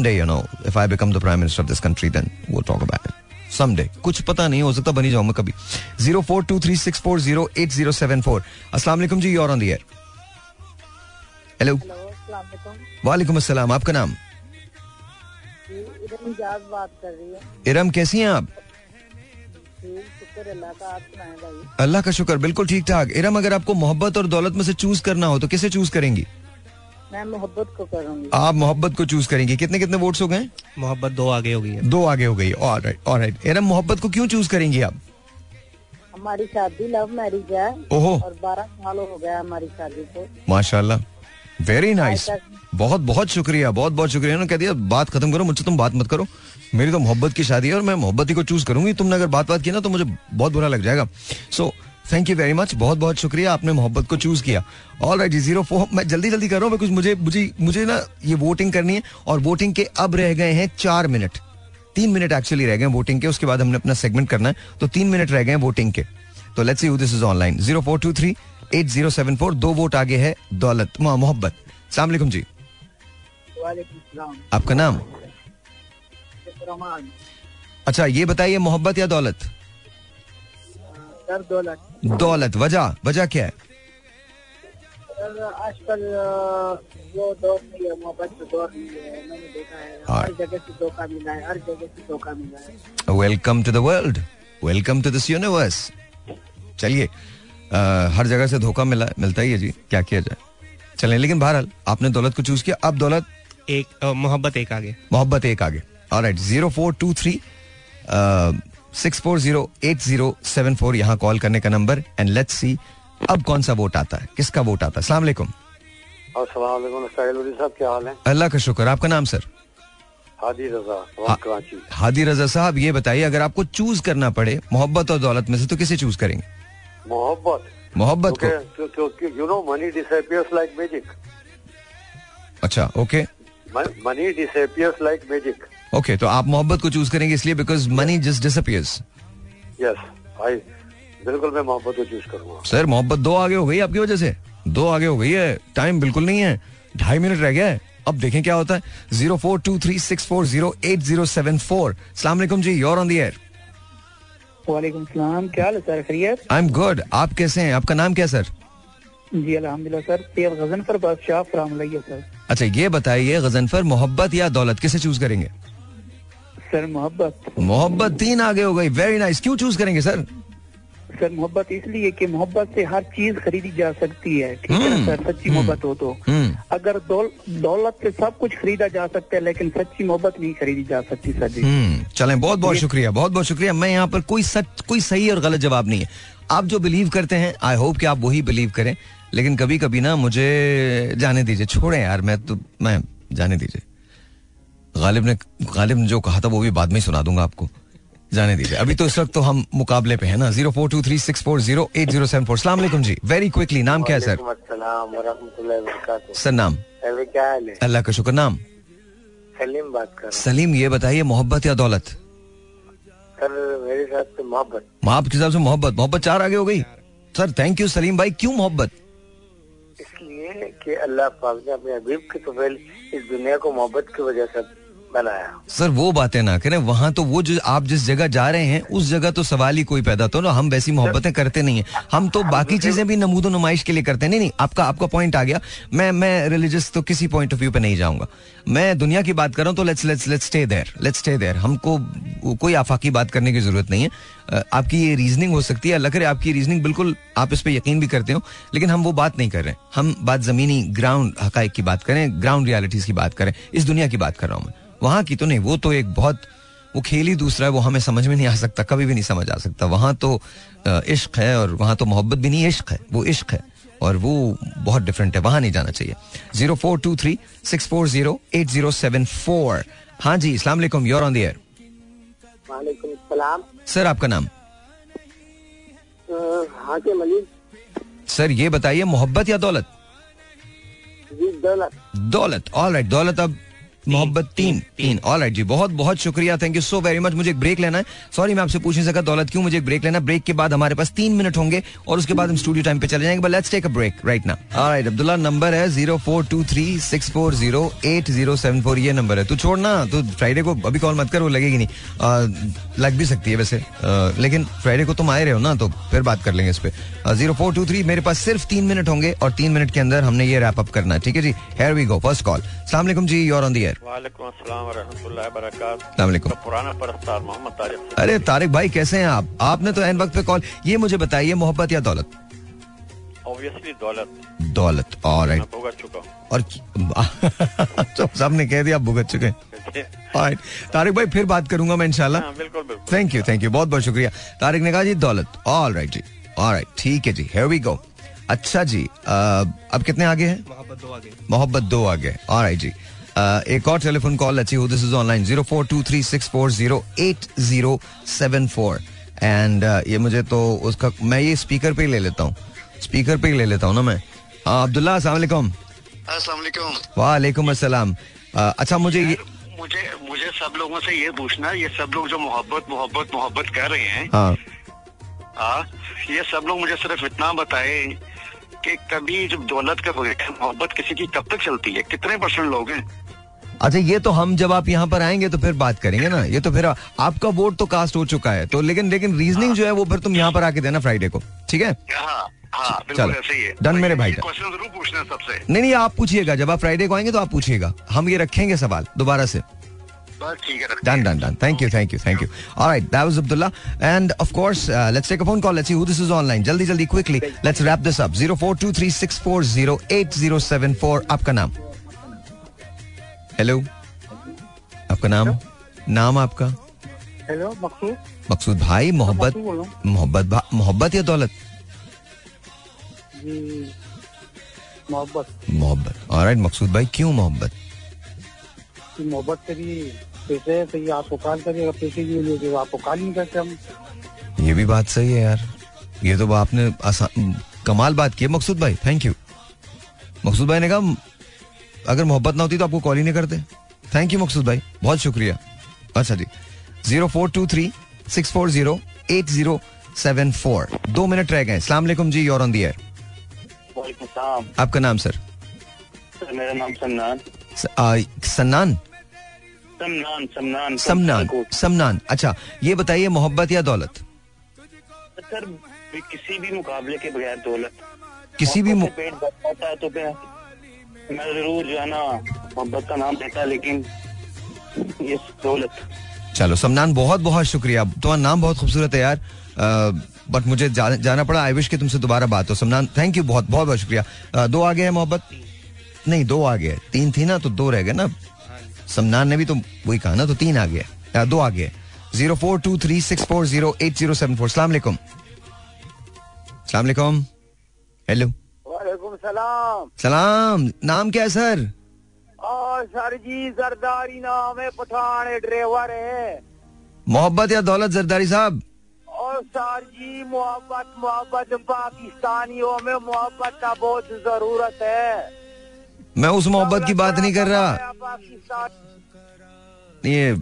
you know, if i become the prime minister of this country, then we'll talk about it. Someday. कुछ पता नहीं हो सकता बनी जाऊँ मैं कभी। Zero four two three six four zero eight zero seven four वालेकुम जी और ऑन द एयर हेलो वालेकुम। अस्सलाम आपका नाम? बात कर रही है। इरम कैसी हैं आप? अल्लाह का शुक्र बिल्कुल ठीक ठाक। इरम अगर आपको मोहब्बत और दौलत में से चूज़ करना हो तो किसे चूज़ करेंगी? मैं मोहब्बत को करूँगी। आप मोहब्बत को चूज़ करेंगी। कितने कितने वोट्स हो गए? मोहब्बत दो आगे हो गई है। दो आगे हो गई। ऑलराइट ऑलराइट इरम मोहब्बत को क्यों चूज़ करेंगी आप? हमारी शादी लव मैरिज है। ओहो। और बारह साल हो गया हमारी शादी को। माशाल्लाह। वेरी नाइस बहुत बहुत शुक्रिया बहुत बहुत शुक्रिया। उन्होंने कह दिया बात खत्म करो मुझसे तुम बात मत करो। मेरी तो मोहब्बत की शादी है और मैं मोहब्बत ही को चूज़ करूँगी। तुमने अगर बात बात की ना तो मुझे बहुत बुरा लग जाएगा। So thank you very much बहुत बहुत शुक्रिया आपने मोहब्बत को चूज़ किया। ऑल राइट ज़ीरो फोर मैं जल्दी जल्दी कर रहा हूँ बिकॉज़ मुझे मुझे मुझे ना ये वोटिंग करनी है और वोटिंग के अब रह गए हैं चार मिनट तीन मिनट एक्चुअली रह गए वोटिंग के उसके बाद हमने अपना सेगमेंट करना है तो तीन मिनट रह गए वोटिंग के। तो let's see this is online zero four two three eight zero seven four दो वोट आगे है दौलत मोहब्बत। सलाम जी। आपका नाम? अच्छा ये बताइए मोहब्बत या दौलत? सर दौलत दौलत वजह वजह क्या है? आजकल वो दौर नहीं है मोहब्बत का दौर नहीं है। मैंने देखा है हाँ। हर जगह से धोखा मिला है हर जगह से धोखा मिला है। Welcome to the world welcome to this universe चलिए हर जगह से धोखा मिला मिलता ही है जी क्या किया जाए? चलें लेकिन बहरहाल आपने दौलत को चूज़ किया। अब दौलत? एक मोहब्बत एक आगे। मोहब्बत एक आगे। Alright zero four two three six four zero eight zero seven four यहाँ कॉल करने का नंबर एंड लेट्स सी अब कौन सा वोट आता है। किसका वोट आता है? अस्सलाम वालेकुम। साहब क्या हाल है? अल्लाह का शुक्र आपका नाम सर? हादी रजा। कराची। हादी रजा साहब ये बताइए अगर आपको चूज़ करना पड़े मोहब्बत और दौलत में से तो किसे चूज़ करेंगे? मोहब्बत? मोहब्बत को। You know money disappears like magic अच्छा okay money disappears like magic okay तो आप मोहब्बत को चूज़ करेंगे इसलिए because money just disappears yes I बिल्कुल मैं मोहब्बत को चूज़ करूँगा। सर मोहब्बत दो आगे हो गई आपकी वजह से। दो आगे हो गई है। टाइम बिल्कुल नहीं है। ढाई मिनट रह गया है। अब देखें क्या होता है। Zero four two three six four zero eight zero seven four. सलाम जी योर ऑन द एयर वालेकुम सलाम क्या हाल है सर? खैरियत? आई एम गुड आप कैसे हैं? आपका नाम क्या सर जी अल्हम्दुलिल्लाह सर। सैयद गजनफर बादशाह सर। अच्छा ये बताइए गजनफर मोहब्बत या दौलत किसे चूज़ करेंगे? सर मोहब्बत। मोहब्बत तीन आगे हो गई। वेरी नाइस क्यों चूज़ करेंगे सर सर मोहब्बत इसलिए कि मोहब्बत से हर चीज़ खरीदी जा सकती है। ठीक है हम्म, सर सच्ची हम्म, मोहब्बत हो तो। हम्म। अगर दौल, दौलत से सब कुछ खरीदा जा सकता है लेकिन सच्ची मोहब्बत नहीं खरीदी जा सकती सर जी। हम्म चलें बहुत बहुत शुक्रिया बहुत बहुत शुक्रिया। मैं यहाँ पर कोई सच कोई सही और गलत जवाब नहीं है। आप जो बिलीव करते हैं आई होप कि आप वही बिलीव करें। लेकिन कभी कभी ना मुझे जाने दीजिए। छोड़ें यार मैं तो मैं जाने दीजिए। गालिब ने गालिब ने जो कहा था वो भी बाद में ही सुना दूँगा आपको। जाने दीजिए। अभी तो इस वक्त तो हम मुकाबले पे है ना। Zero four two three six four zero eight zero seven four. सलाम जी। वेरी क्विकली नाम क्या है सर सर नाम है? अल्लाह का शुक्र नाम? सलीम बात कर सलीम ये बताइए मोहब्बत या दौलत? सर मेरे साथ तो मोहब्बत। माँ आपके हिसाब से मोहब्बत। मोहब्बत चार आगे हो गई। सर थैंक यू सलीम भाई। क्यों मोहब्बत? इसलिए कि अल्लाह पाक ने अपने हबीब के तो इस दुनिया को मोहब्बत की वजह से बनाया। सर वो बातें ना करें। वहाँ तो वो जो आप जिस जगह जा रहे हैं उस जगह तो सवाल ही कोई पैदा तो ना हम वैसी मोहब्बतें करते नहीं है। हम तो बाकी चीज़ें भी नमूदो नुमाइश के लिए करते हैं। नहीं नहीं आपका आपका पॉइंट आ गया। मैं मैं रिलीजियस तो किसी पॉइंट ऑफ़ व्यू पे नहीं जाऊँगा। मैं दुनिया की बात कर रहा हूँ तो let's let's let's stay there let's stay there हमको कोई आफाकी बात करने की ज़रूरत नहीं है। आपकी ये रीजनिंग हो सकती है। अल्लाह करे आपकी रीजनिंग बिल्कुल आप इस पर यकीन भी करते हो लेकिन हम वो बात नहीं कर रहे हैं। हम बात जमीनी ग्राउंड हकाइक की बात करें ग्राउंड रियलिटीज की बात करें। इस दुनिया की बात कर रहा हूँ मैं। वहाँ की तो नहीं वो तो एक बहुत वो खेल ही दूसरा है वो हमें समझ में नहीं आ सकता कभी भी नहीं समझ आ सकता। वहाँ तो इश्क है और वहाँ तो मोहब्बत भी नहीं इश्क है वो इश्क है और वो बहुत डिफरेंट है वहाँ नहीं जाना चाहिए। Zero four two three six four zero eight zero seven four. हाँ जी इस्लाम वालेकुम योर ऑन दर सर आपका नाम? हाकिम अली। सर ये बताइए मोहब्बत या दौलत? जी दौलत। दौलत ऑल राइट दौलत अब मोहब्बत तीन। तीन। ऑल राइट जी बहुत बहुत शुक्रिया। Thank you so very much मुझे एक ब्रेक लेना है। सॉरी मैं आपसे पूछ नहीं सका दौलत क्यों मुझे एक ब्रेक लेना ब्रेक के बाद हमारे पास तीन मिनट होंगे और उसके बाद हम स्टूडियो टाइम पे चले जाएँगे but let's take a break right ना ऑल राइट अब्दुल्ला नंबर है zero four two three six four zero eight zero seven four ये नंबर है। तू छोड़ना तू फ्राइडे को अभी कॉल मत कर वो लगेगी नहीं। लग भी सकती है वैसे। लेकिन फ्राइडे को तुम आए रहे हो ना तो फिर बात कर लेंगे इस पर ज़ीरो फोर टू थ्री मेरे पास सिर्फ़ तीन मिनट होंगे और तीन मिनट के अंदर हमने ये रैप अप करना है। ठीक है जी? Here we go first call सलाम जी योर ऑन द एयर तो पुराना परस्तार मोहम्मद तारिक अरे तारिक भाई कैसे हैं आप? आपने तो एन वक्त पे कॉल ये मुझे बताइए मोहब्बत या दौलत? ऑब्वियसली दौलत। दौलत और मैं भुगत चुका हूँ। और तो सबने कह दिया आप भुगत चुके हैं। तारिक भाई फिर बात करूँगा मैं इंशाल्लाह। हाँ, बिल्कुल बिल्कुल। थैंक यू थैंक यू बहुत बहुत शुक्रिया। तारिक ने कहा जी दौलत। ऑल राइट जी। ऑल राइट ठीक है जी। हेयर वी गो अच्छा जी अब कितने आगे हैं? मोहब्बत दो आगे। मोहब्बत दो आगे। ऑल राइट जी। एक और टेलीफोन कॉल अच्छी हो this is online zero four two three six four zero eight zero seven four and ये मुझे तो उसका मैं ये स्पीकर पे ही ले लेता हूँ। स्पीकर पे ही ले लेता हूँ ना मैं। हाँ अब्दुल्ला अस्सलाम वालेकुम। अस्सलाम अस्सलाम। अच्छा मुझे ये मुझे मुझे सब लोगों से ये पूछना ये सब लोग जो मोहब्बत मोहब्बत मोहब्बत कर रहे हैं हाँ। हाँ ये सब लोग मुझे सिर्फ़ इतना बताए कि कभी जब दौलत का बगैर मोहब्बत किसी की कब तक चलती है? कितने परसेंट लोग हैं? अच्छा ये तो हम जब आप यहाँ पर आएँगे तो फिर बात करेंगे ना ये तो फिर आपका वोट तो कास्ट हो चुका है तो लेकिन लेकिन रीजनिंग जो है वो फिर तुम यहाँ पर आके देना फ्राइडे को ठीक है हाँ हाँ चलो, ही है डन मेरे भाई, डन। क्वेश्चन ज़रूर पूछना सबसे नहीं नहीं आप पूछिएगा जब आप फ्राइडे को आएँगे तो आप पूछिएगा हम ये रखेंगे सवाल दोबारा से है Done, done, done. Thank you, thank you, thank you. All right, that was Abdullah. And of course, uh, let's take a phone call. Let's see who this is online. Jaldi, jaldi, quickly. Let's wrap this up. Zero four two four. आपका नाम? Hello. नाम? आपका? Hello मकसूद मकसूद भाई मोहब्बत मोहब्बत मोहब्बत या दौलत मोहब्बत मोहब्बत ऑलराइट मकसूद भाई क्यों मोहब्बत मोहब्बत करिए पैसे आपको कॉल करिए पैसे की लिए तो आपको कॉल नहीं करते हम ये भी बात सही है यार ये तो आपने आसान कमाल बात की मकसूद भाई थैंक यू मकसूद भाई ने कहा अगर मोहब्बत ना होती तो आपको कॉल ही नहीं करते। थैंक यू मकसूद भाई। बहुत शुक्रिया। अच्छा जी। Zero four two three six four zero eight zero seven four. दो मिनट रह गए। सलाम वालेकुम जी योर ऑन दी एयर आपका नाम सर सर मेरा नाम समनान स- आ, सन्नान? समनान समनान समनान समनान अच्छा ये बताइए मोहब्बत या दौलत? सर किसी भी मुकाबले के बगैर दौलत। किसी भी पेट भर जाता है तो मैं ज़रूर जो है ना मोहब्बत का नाम देता लेकिन ये दौलत। चलो समनान बहुत बहुत शुक्रिया। तुम्हारा नाम बहुत खूबसूरत है यार। बट मुझे जा, जाना पड़ा। आई विश कि तुमसे दोबारा बात हो। समनान थैंक यू बहुत बहुत बहुत शुक्रिया। अ, दो आगे है मोहब्बत? नहीं दो आगे है। तीन थी ना तो दो रह गए ना। समनान ने भी तो वही कहा ना तो तीन आगे है। दो आगे है। Zero four two three six four zero eight zero seven four. सलामकुम सलामकुम हेलो। सलाम। सलाम। नाम क्या है सर? और सर जी जरदारी नाम है पठान ड्राइवर है। मोहब्बत या दौलत जरदारी साहब? और सर जी मोहब्बत मोहब्बत पाकिस्तानियों में मोहब्बत का बहुत ज़रूरत है। मैं उस मोहब्बत की बात नहीं कर रहा। पाकिस्तान। ये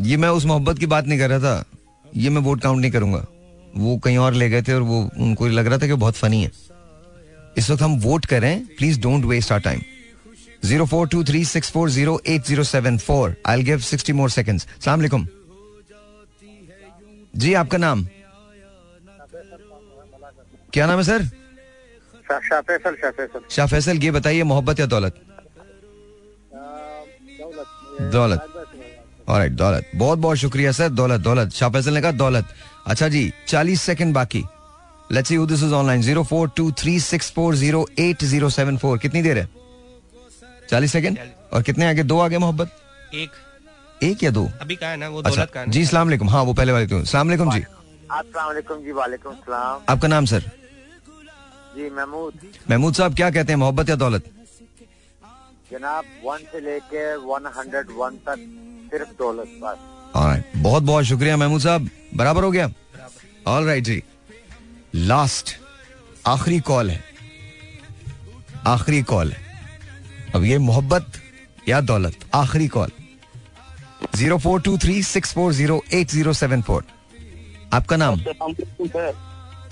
ये मैं उस मोहब्बत की बात नहीं कर रहा था। ये मैं वोट काउंट नहीं करूँगा। वो कहीं और ले गए थे और वो उनको लग रहा था कि बहुत फनी है। इस वक्त हम वोट करें please don't waste our time zero four two three six four zero eight zero seven four I give sixty more second सलाम जी आपका नाम? क्या नाम है सर? शाह फैसल शाह फैसल। शाह फैसल ये बताइए मोहब्बत या दौलत? दौलत। ऑलराइट दौलत। बहुत बहुत शुक्रिया सर। दौलत दौलत। शाह फैसल ने कहा दौलत। अच्छा जी चालीस सेकंड बाकी। Let's see who this is online zero four two three six four zero eight zero seven four कितनी देर है? चालीस सेकंड और कितने आगे? दो आगे मोहब्बत? एक। एक या दो? अभी कहा है ना वो अच्छा। का जी सलाम अलैकुम। हाँ वो पहले वाले तो सलाम जी। अस्सलाम जी वालेकुम सलाम। आपका नाम सर? जी महमूद। महमूद साहब क्या कहते हैं? मोहब्बत या दौलत? जनाब वन से लेके वन हंड्रेड वन तक सिर्फ़ दौलत बस। बहुत बहुत शुक्रिया महमूद साहब। बराबर हो गया? ऑल राइट जी। लास्ट आखिरी कॉल है। आखिरी कॉल है। अब ये मोहब्बत या दौलत आखिरी call. Zero four two three six four zero eight zero seven four. आपका नाम?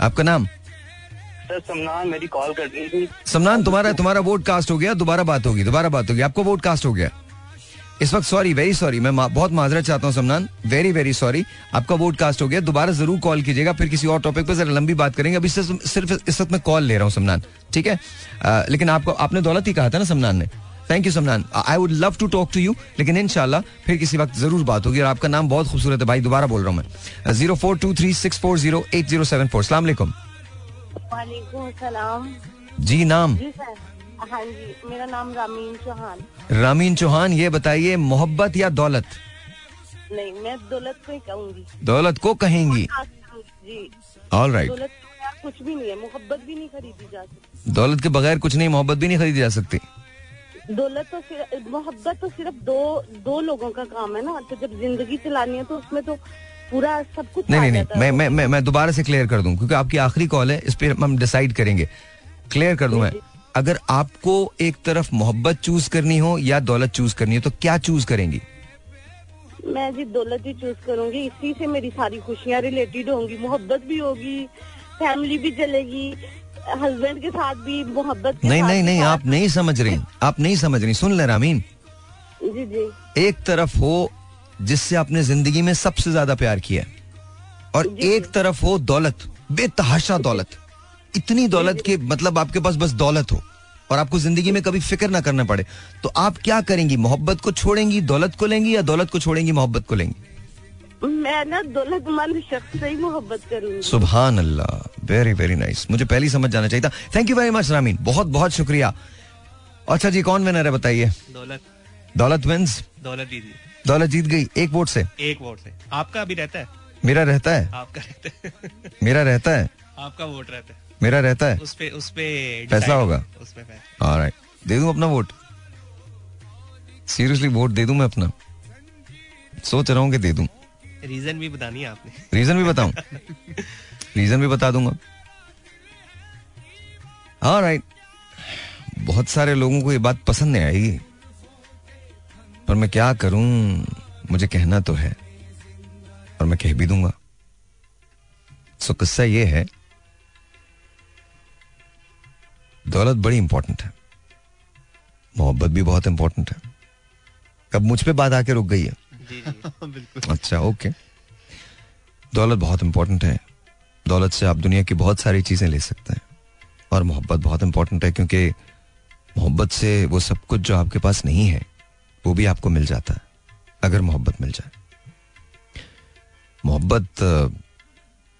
आपका नाम? सर समनान मेरी कॉल कर दी थी। समनान तुम्हारा तुम्हारा वोट कास्ट हो गया दोबारा बात होगी दोबारा बात होगी। आपको वोट कास्ट हो गया। इस वक्त सॉरी वेरी सॉरी मैं मा- बहुत माजरत चाहता हूँ समनान। वेरी वेरी सॉरी आपका वोट कास्ट हो गया। दोबारा ज़रूर कॉल कीजिएगा फिर किसी और टॉपिक पर जरा लंबी बात करेंगे। अभी सिर्फ़ सिर्फ़ इस वक्त मैं कॉल ले रहा हूँ समनान ठीक है? अ, लेकिन आपको आपने दौलत ही कहा था ना समनान ने। Thank you Samnan. I would love to talk to you लेकिन इनशाला फिर किसी वक्त ज़रूर बात होगी और आपका नाम बहुत खूबसूरत है भाई दोबारा बोल रहा हूँ मैं। Zero four two three six four zero eight zero seven four सलाम। जी नाम। जी सर। हाँ जी मेरा नाम रामीन चौहान। रामीन चौहान ये बताइए मोहब्बत या दौलत? नहीं मैं दौलत को ही कहूँगी। दौलत को कहेंगी? जी। ऑल राइट दौलत यार कुछ भी नहीं है मोहब्बत भी नहीं खरीदी जा सकती। दौलत के बगैर कुछ नहीं मोहब्बत भी नहीं खरीदी जा सकती? दौलत तो सिर्फ़ मोहब्बत तो सिर्फ़ दो दो लोगों का काम है ना तो जब ज़िंदगी चलानी है तो उसमें तो पूरा सब कुछ नहीं नहीं नहीं मैं मैं मैं मैं दोबारा से क्लियर कर दूँ क्योंकि आपकी आखिरी कॉल है इस पर हम डिसाइड करेंगे। क्लियर कर दूँ मैं? अगर आपको एक तरफ़ मोहब्बत चूज़ करनी हो या दौलत चूज़ करनी हो तो क्या चूज़ करेंगी? मैं जी दौलत ही चूज़ करूँगी। इसी से मेरी सारी खुशियाँ रिलेटेड होंगी। मोहब्बत भी होगी फैमिली भी चलेगी हस्बैंड के साथ भी मोहब्बत के नहीं नहीं नहीं आप नहीं समझ रही। आप नहीं समझ रही। सुन ले रामीन। जी जी। एक तरफ़ हो जिससे आपने ज़िंदगी में सबसे ज़्यादा प्यार किया और एक तरफ़ हो दौलत बेतहाशा दौलत। इतनी दौलत के मतलब आपके पास बस दौलत हो और आपको ज़िंदगी में कभी फ़िक्र ना करना पड़े तो आप क्या करेंगी? मोहब्बत को छोड़ेंगी दौलत को लेंगी या दौलत को छोड़ेंगी मोहब्बत को लेंगी? मैं ना दौलतमंद शख्स से ही मोहब्बत करूँगी। सुबहान अल्लाह वेरी वेरी नाइस मुझे पहले ही समझ जाना चाहिए था। Thank you very much Rameen बहुत बहुत शुक्रिया। अच्छा जी कौन विनर है बताइए? दौलत। दौलत विंस दौलत दीदी दौलत जीत गई। एक वोट से? एक वोट से। आपका अभी रहता है? मेरा रहता है? आपका रहता है। मेरा रहता है? आपका वोट रहता है। मेरा रहता है। उस पे उस पे फैसला होगा। उस पे ऑलराइट दे दूँ अपना वोट सीरियसली वोट दे दूँ मैं अपना? सोच रहा हूँ कि दे दूँ। रीजन भी बतानी है आपने। रीजन भी बताऊँ? रीजन भी बता दूँगा। ऑलराइट बहुत सारे लोगों को ये बात पसंद नहीं आएगी। पर मैं क्या करूँ? मुझे कहना तो है। और मैं कह भी दूँगा। सो किस्सा ये है दौलत बड़ी इंपॉर्टेंट है। मोहब्बत भी बहुत इंपॉर्टेंट है। कब मुझ पे बात आके रुक गई है। अच्छा ओके दौलत बहुत इंपॉर्टेंट है। दौलत से आप दुनिया की बहुत सारी चीज़ें ले सकते हैं। और मोहब्बत बहुत इंपॉर्टेंट है क्योंकि मोहब्बत से वो सब कुछ जो आपके पास नहीं है वो भी आपको मिल जाता है अगर मोहब्बत मिल जाए। मोहब्बत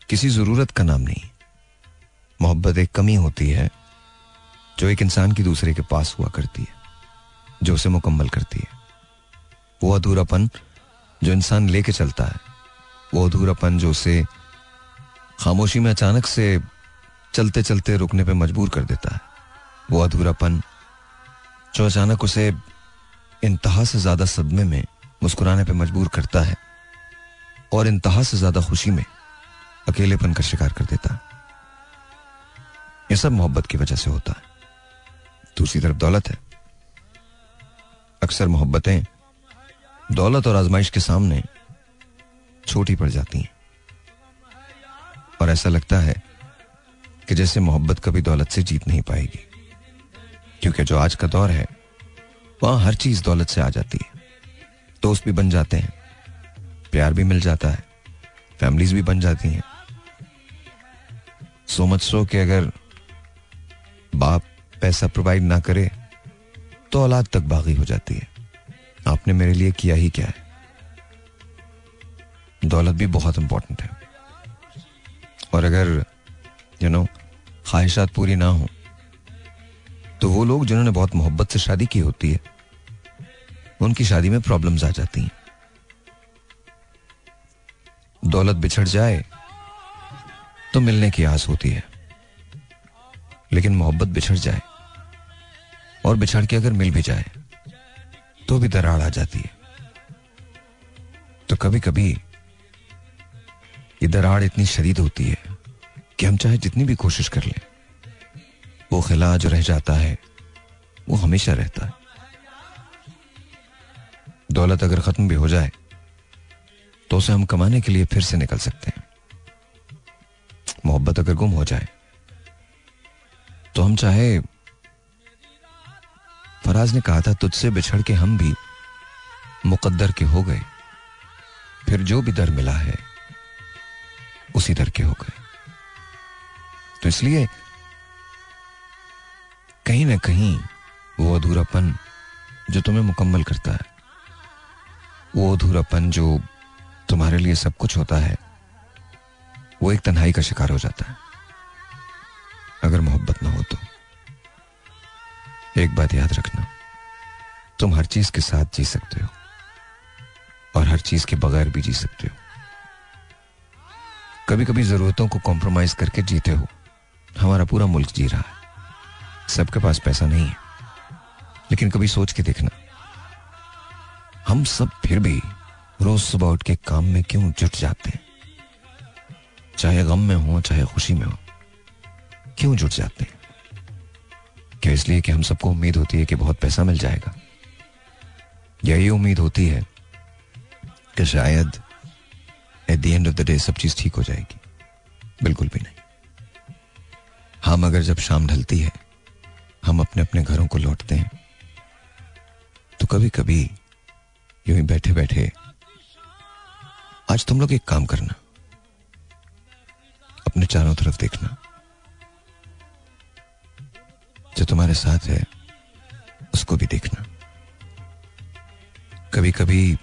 किसी ज़रूरत का नाम नहीं। मोहब्बत एक कमी होती है जो एक इंसान की दूसरे के पास हुआ करती है, जो उसे मुकम्मल करती है। वो अधूरापन जो इंसान लेके चलता है, वो अधूरापन जो उसे खामोशी में अचानक से चलते चलते रुकने पे मजबूर कर देता है। वो अधूरापन जो अचानक उसे इंतहा से ज़्यादा सदमे में मुस्कुराने पे मजबूर करता है और इंतहा से ज़्यादा खुशी में अकेलेपन का शिकार कर देता है। यह सब मोहब्बत की वजह से होता है। दूसरी तरफ़ दौलत है। अक्सर मोहब्बतें दौलत और आजमाइश के सामने छोटी पड़ जाती हैं। और ऐसा लगता है कि जैसे मोहब्बत कभी दौलत से जीत नहीं पाएगी। क्योंकि जो आज का दौर है, वहाँ हर चीज़ दौलत से आ जाती है। दोस्त भी बन जाते हैं, प्यार भी मिल जाता है, फैमिलीज़ भी बन जाती हैं। सो मच सो कि अगर बाप पैसा प्रोवाइड ना करे तो औलाद तक बागी हो जाती है। आपने मेरे लिए किया ही क्या है? दौलत भी बहुत इंपॉर्टेंट है। और अगर यू नो ख्वाहिशात पूरी ना हो तो वो लोग जिन्होंने बहुत मोहब्बत से शादी की होती है, उनकी शादी में प्रॉब्लम्स आ जाती हैं। दौलत बिछड़ जाए तो मिलने की आस होती है। लेकिन मोहब्बत बिछड़ जाए और बिछड़ के अगर मिल भी जाए तो भी दरार आ जाती है। तो कभी कभी ये दरार इतनी शदीद होती है कि हम चाहे जितनी भी कोशिश कर लें, वो खिला जो रह जाता है, वो हमेशा रहता है। दौलत अगर खत्म भी हो जाए तो उसे हम कमाने के लिए फिर से निकल सकते हैं। मोहब्बत अगर गुम हो जाए तो हम चाहे फराज ने कहा था, तुझसे बिछड़ के हम भी मुकद्दर के हो गए। फिर जो भी दर मिला है, उसी दर के हो गए। तो इसलिए कहीं ना कहीं वो अधूरापन जो तुम्हें मुकम्मल करता है, वो अधूरापन जो तुम्हारे लिए सब कुछ होता है, वो एक तन्हाई का शिकार हो जाता है, अगर मोहब्बत ना हो तो। एक बात याद रखना। तुम हर चीज़ के साथ जी सकते हो। और हर चीज़ के बगैर भी जी सकते हो। कभी कभी जरूरतों को कॉम्प्रोमाइज करके जीते हो। हमारा पूरा मुल्क जी रहा है। सबके पास पैसा नहीं है। लेकिन कभी सोच के देखना। हम सब फिर भी रोज सुबह उठ के काम में क्यों जुट जाते हैं? चाहे गम में हो, चाहे खुशी में हो, क्यों जुट जाते हैं? क्या इसलिए कि हम सबको उम्मीद होती है कि बहुत पैसा मिल जाएगा? यही उम्मीद होती है कि शायद at the end of the day सब चीज़ ठीक हो जाएगी। बिल्कुल भी नहीं। हम अगर जब शाम ढलती है, हम अपने अपने घरों को लौटते हैं तो कभी कभी यूँ ही बैठे बैठे आज तुम लोग एक काम करना। अपने चारों तरफ़ देखना। जो तुम्हारे साथ है, उसको भी देखना। कभी कभी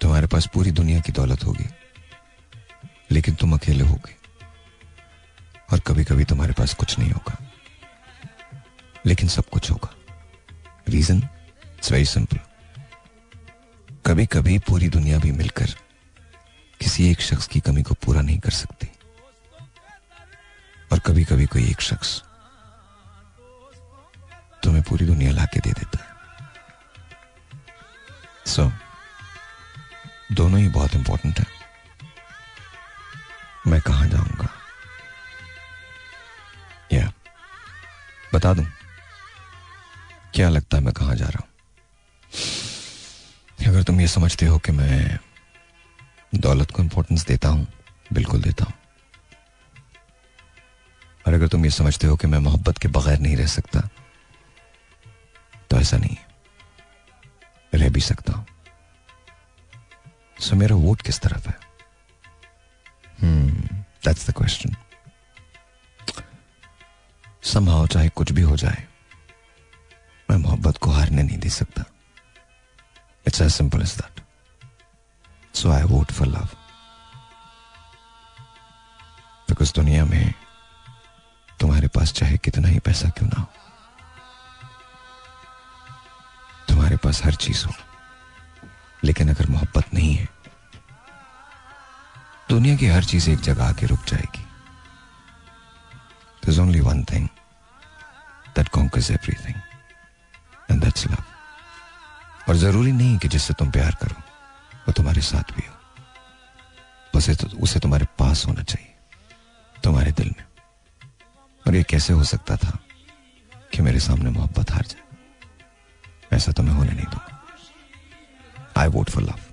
तुम्हारे पास पूरी दुनिया की दौलत होगी, लेकिन तुम अकेले होगे, और कभी कभी तुम्हारे पास कुछ नहीं होगा, लेकिन सब कुछ होगा। रीजन इट्स वेरी सिंपल कभी कभी पूरी दुनिया भी मिलकर किसी एक शख्स की कमी को पूरा नहीं कर सकती, और कभी कभी कोई एक शख्स तुम्हें पूरी दुनिया लाके दे देता सो so, दोनों ही बहुत इंपॉर्टेंट है। मैं कहा जाऊँगा? या बता दूँ। क्या लगता है मैं कहा जा रहा हूँ? अगर तुम ये समझते हो कि मैं दौलत को इंपॉर्टेंस देता हूँ बिल्कुल देता हूँ। और अगर तुम ये समझते हो कि मैं मोहब्बत के बगैर नहीं रह सकता तो ऐसा नहीं। है रह भी सकता हूँ। सो मेरा वोट किस तरफ़ है? दैट्स द क्वेश्चन संभाव चाहे कुछ भी हो जाए, मैं मोहब्बत को हारने नहीं दे सकता। It's as simple as that so I vote for love because दुनिया में तुम्हारे पास चाहे कितना ही पैसा क्यों ना हो। तुम्हारे पास हर चीज़ हो। लेकिन अगर मोहब्बत नहीं है दुनिया की हर चीज़ एक जगह आके रुक जाएगी। There's only one thing that conquers everything, and that's love. और ज़रूरी नहीं कि जिससे तुम प्यार करो वो तुम्हारे साथ भी हो। उसे तो, उसे तुम्हारे पास होना चाहिए तुम्हारे दिल में। और ये कैसे हो सकता था कि मेरे सामने मोहब्बत हार जाए? ऐसा तो मैं होने नहीं दूँगा। आई वोट फॉर लव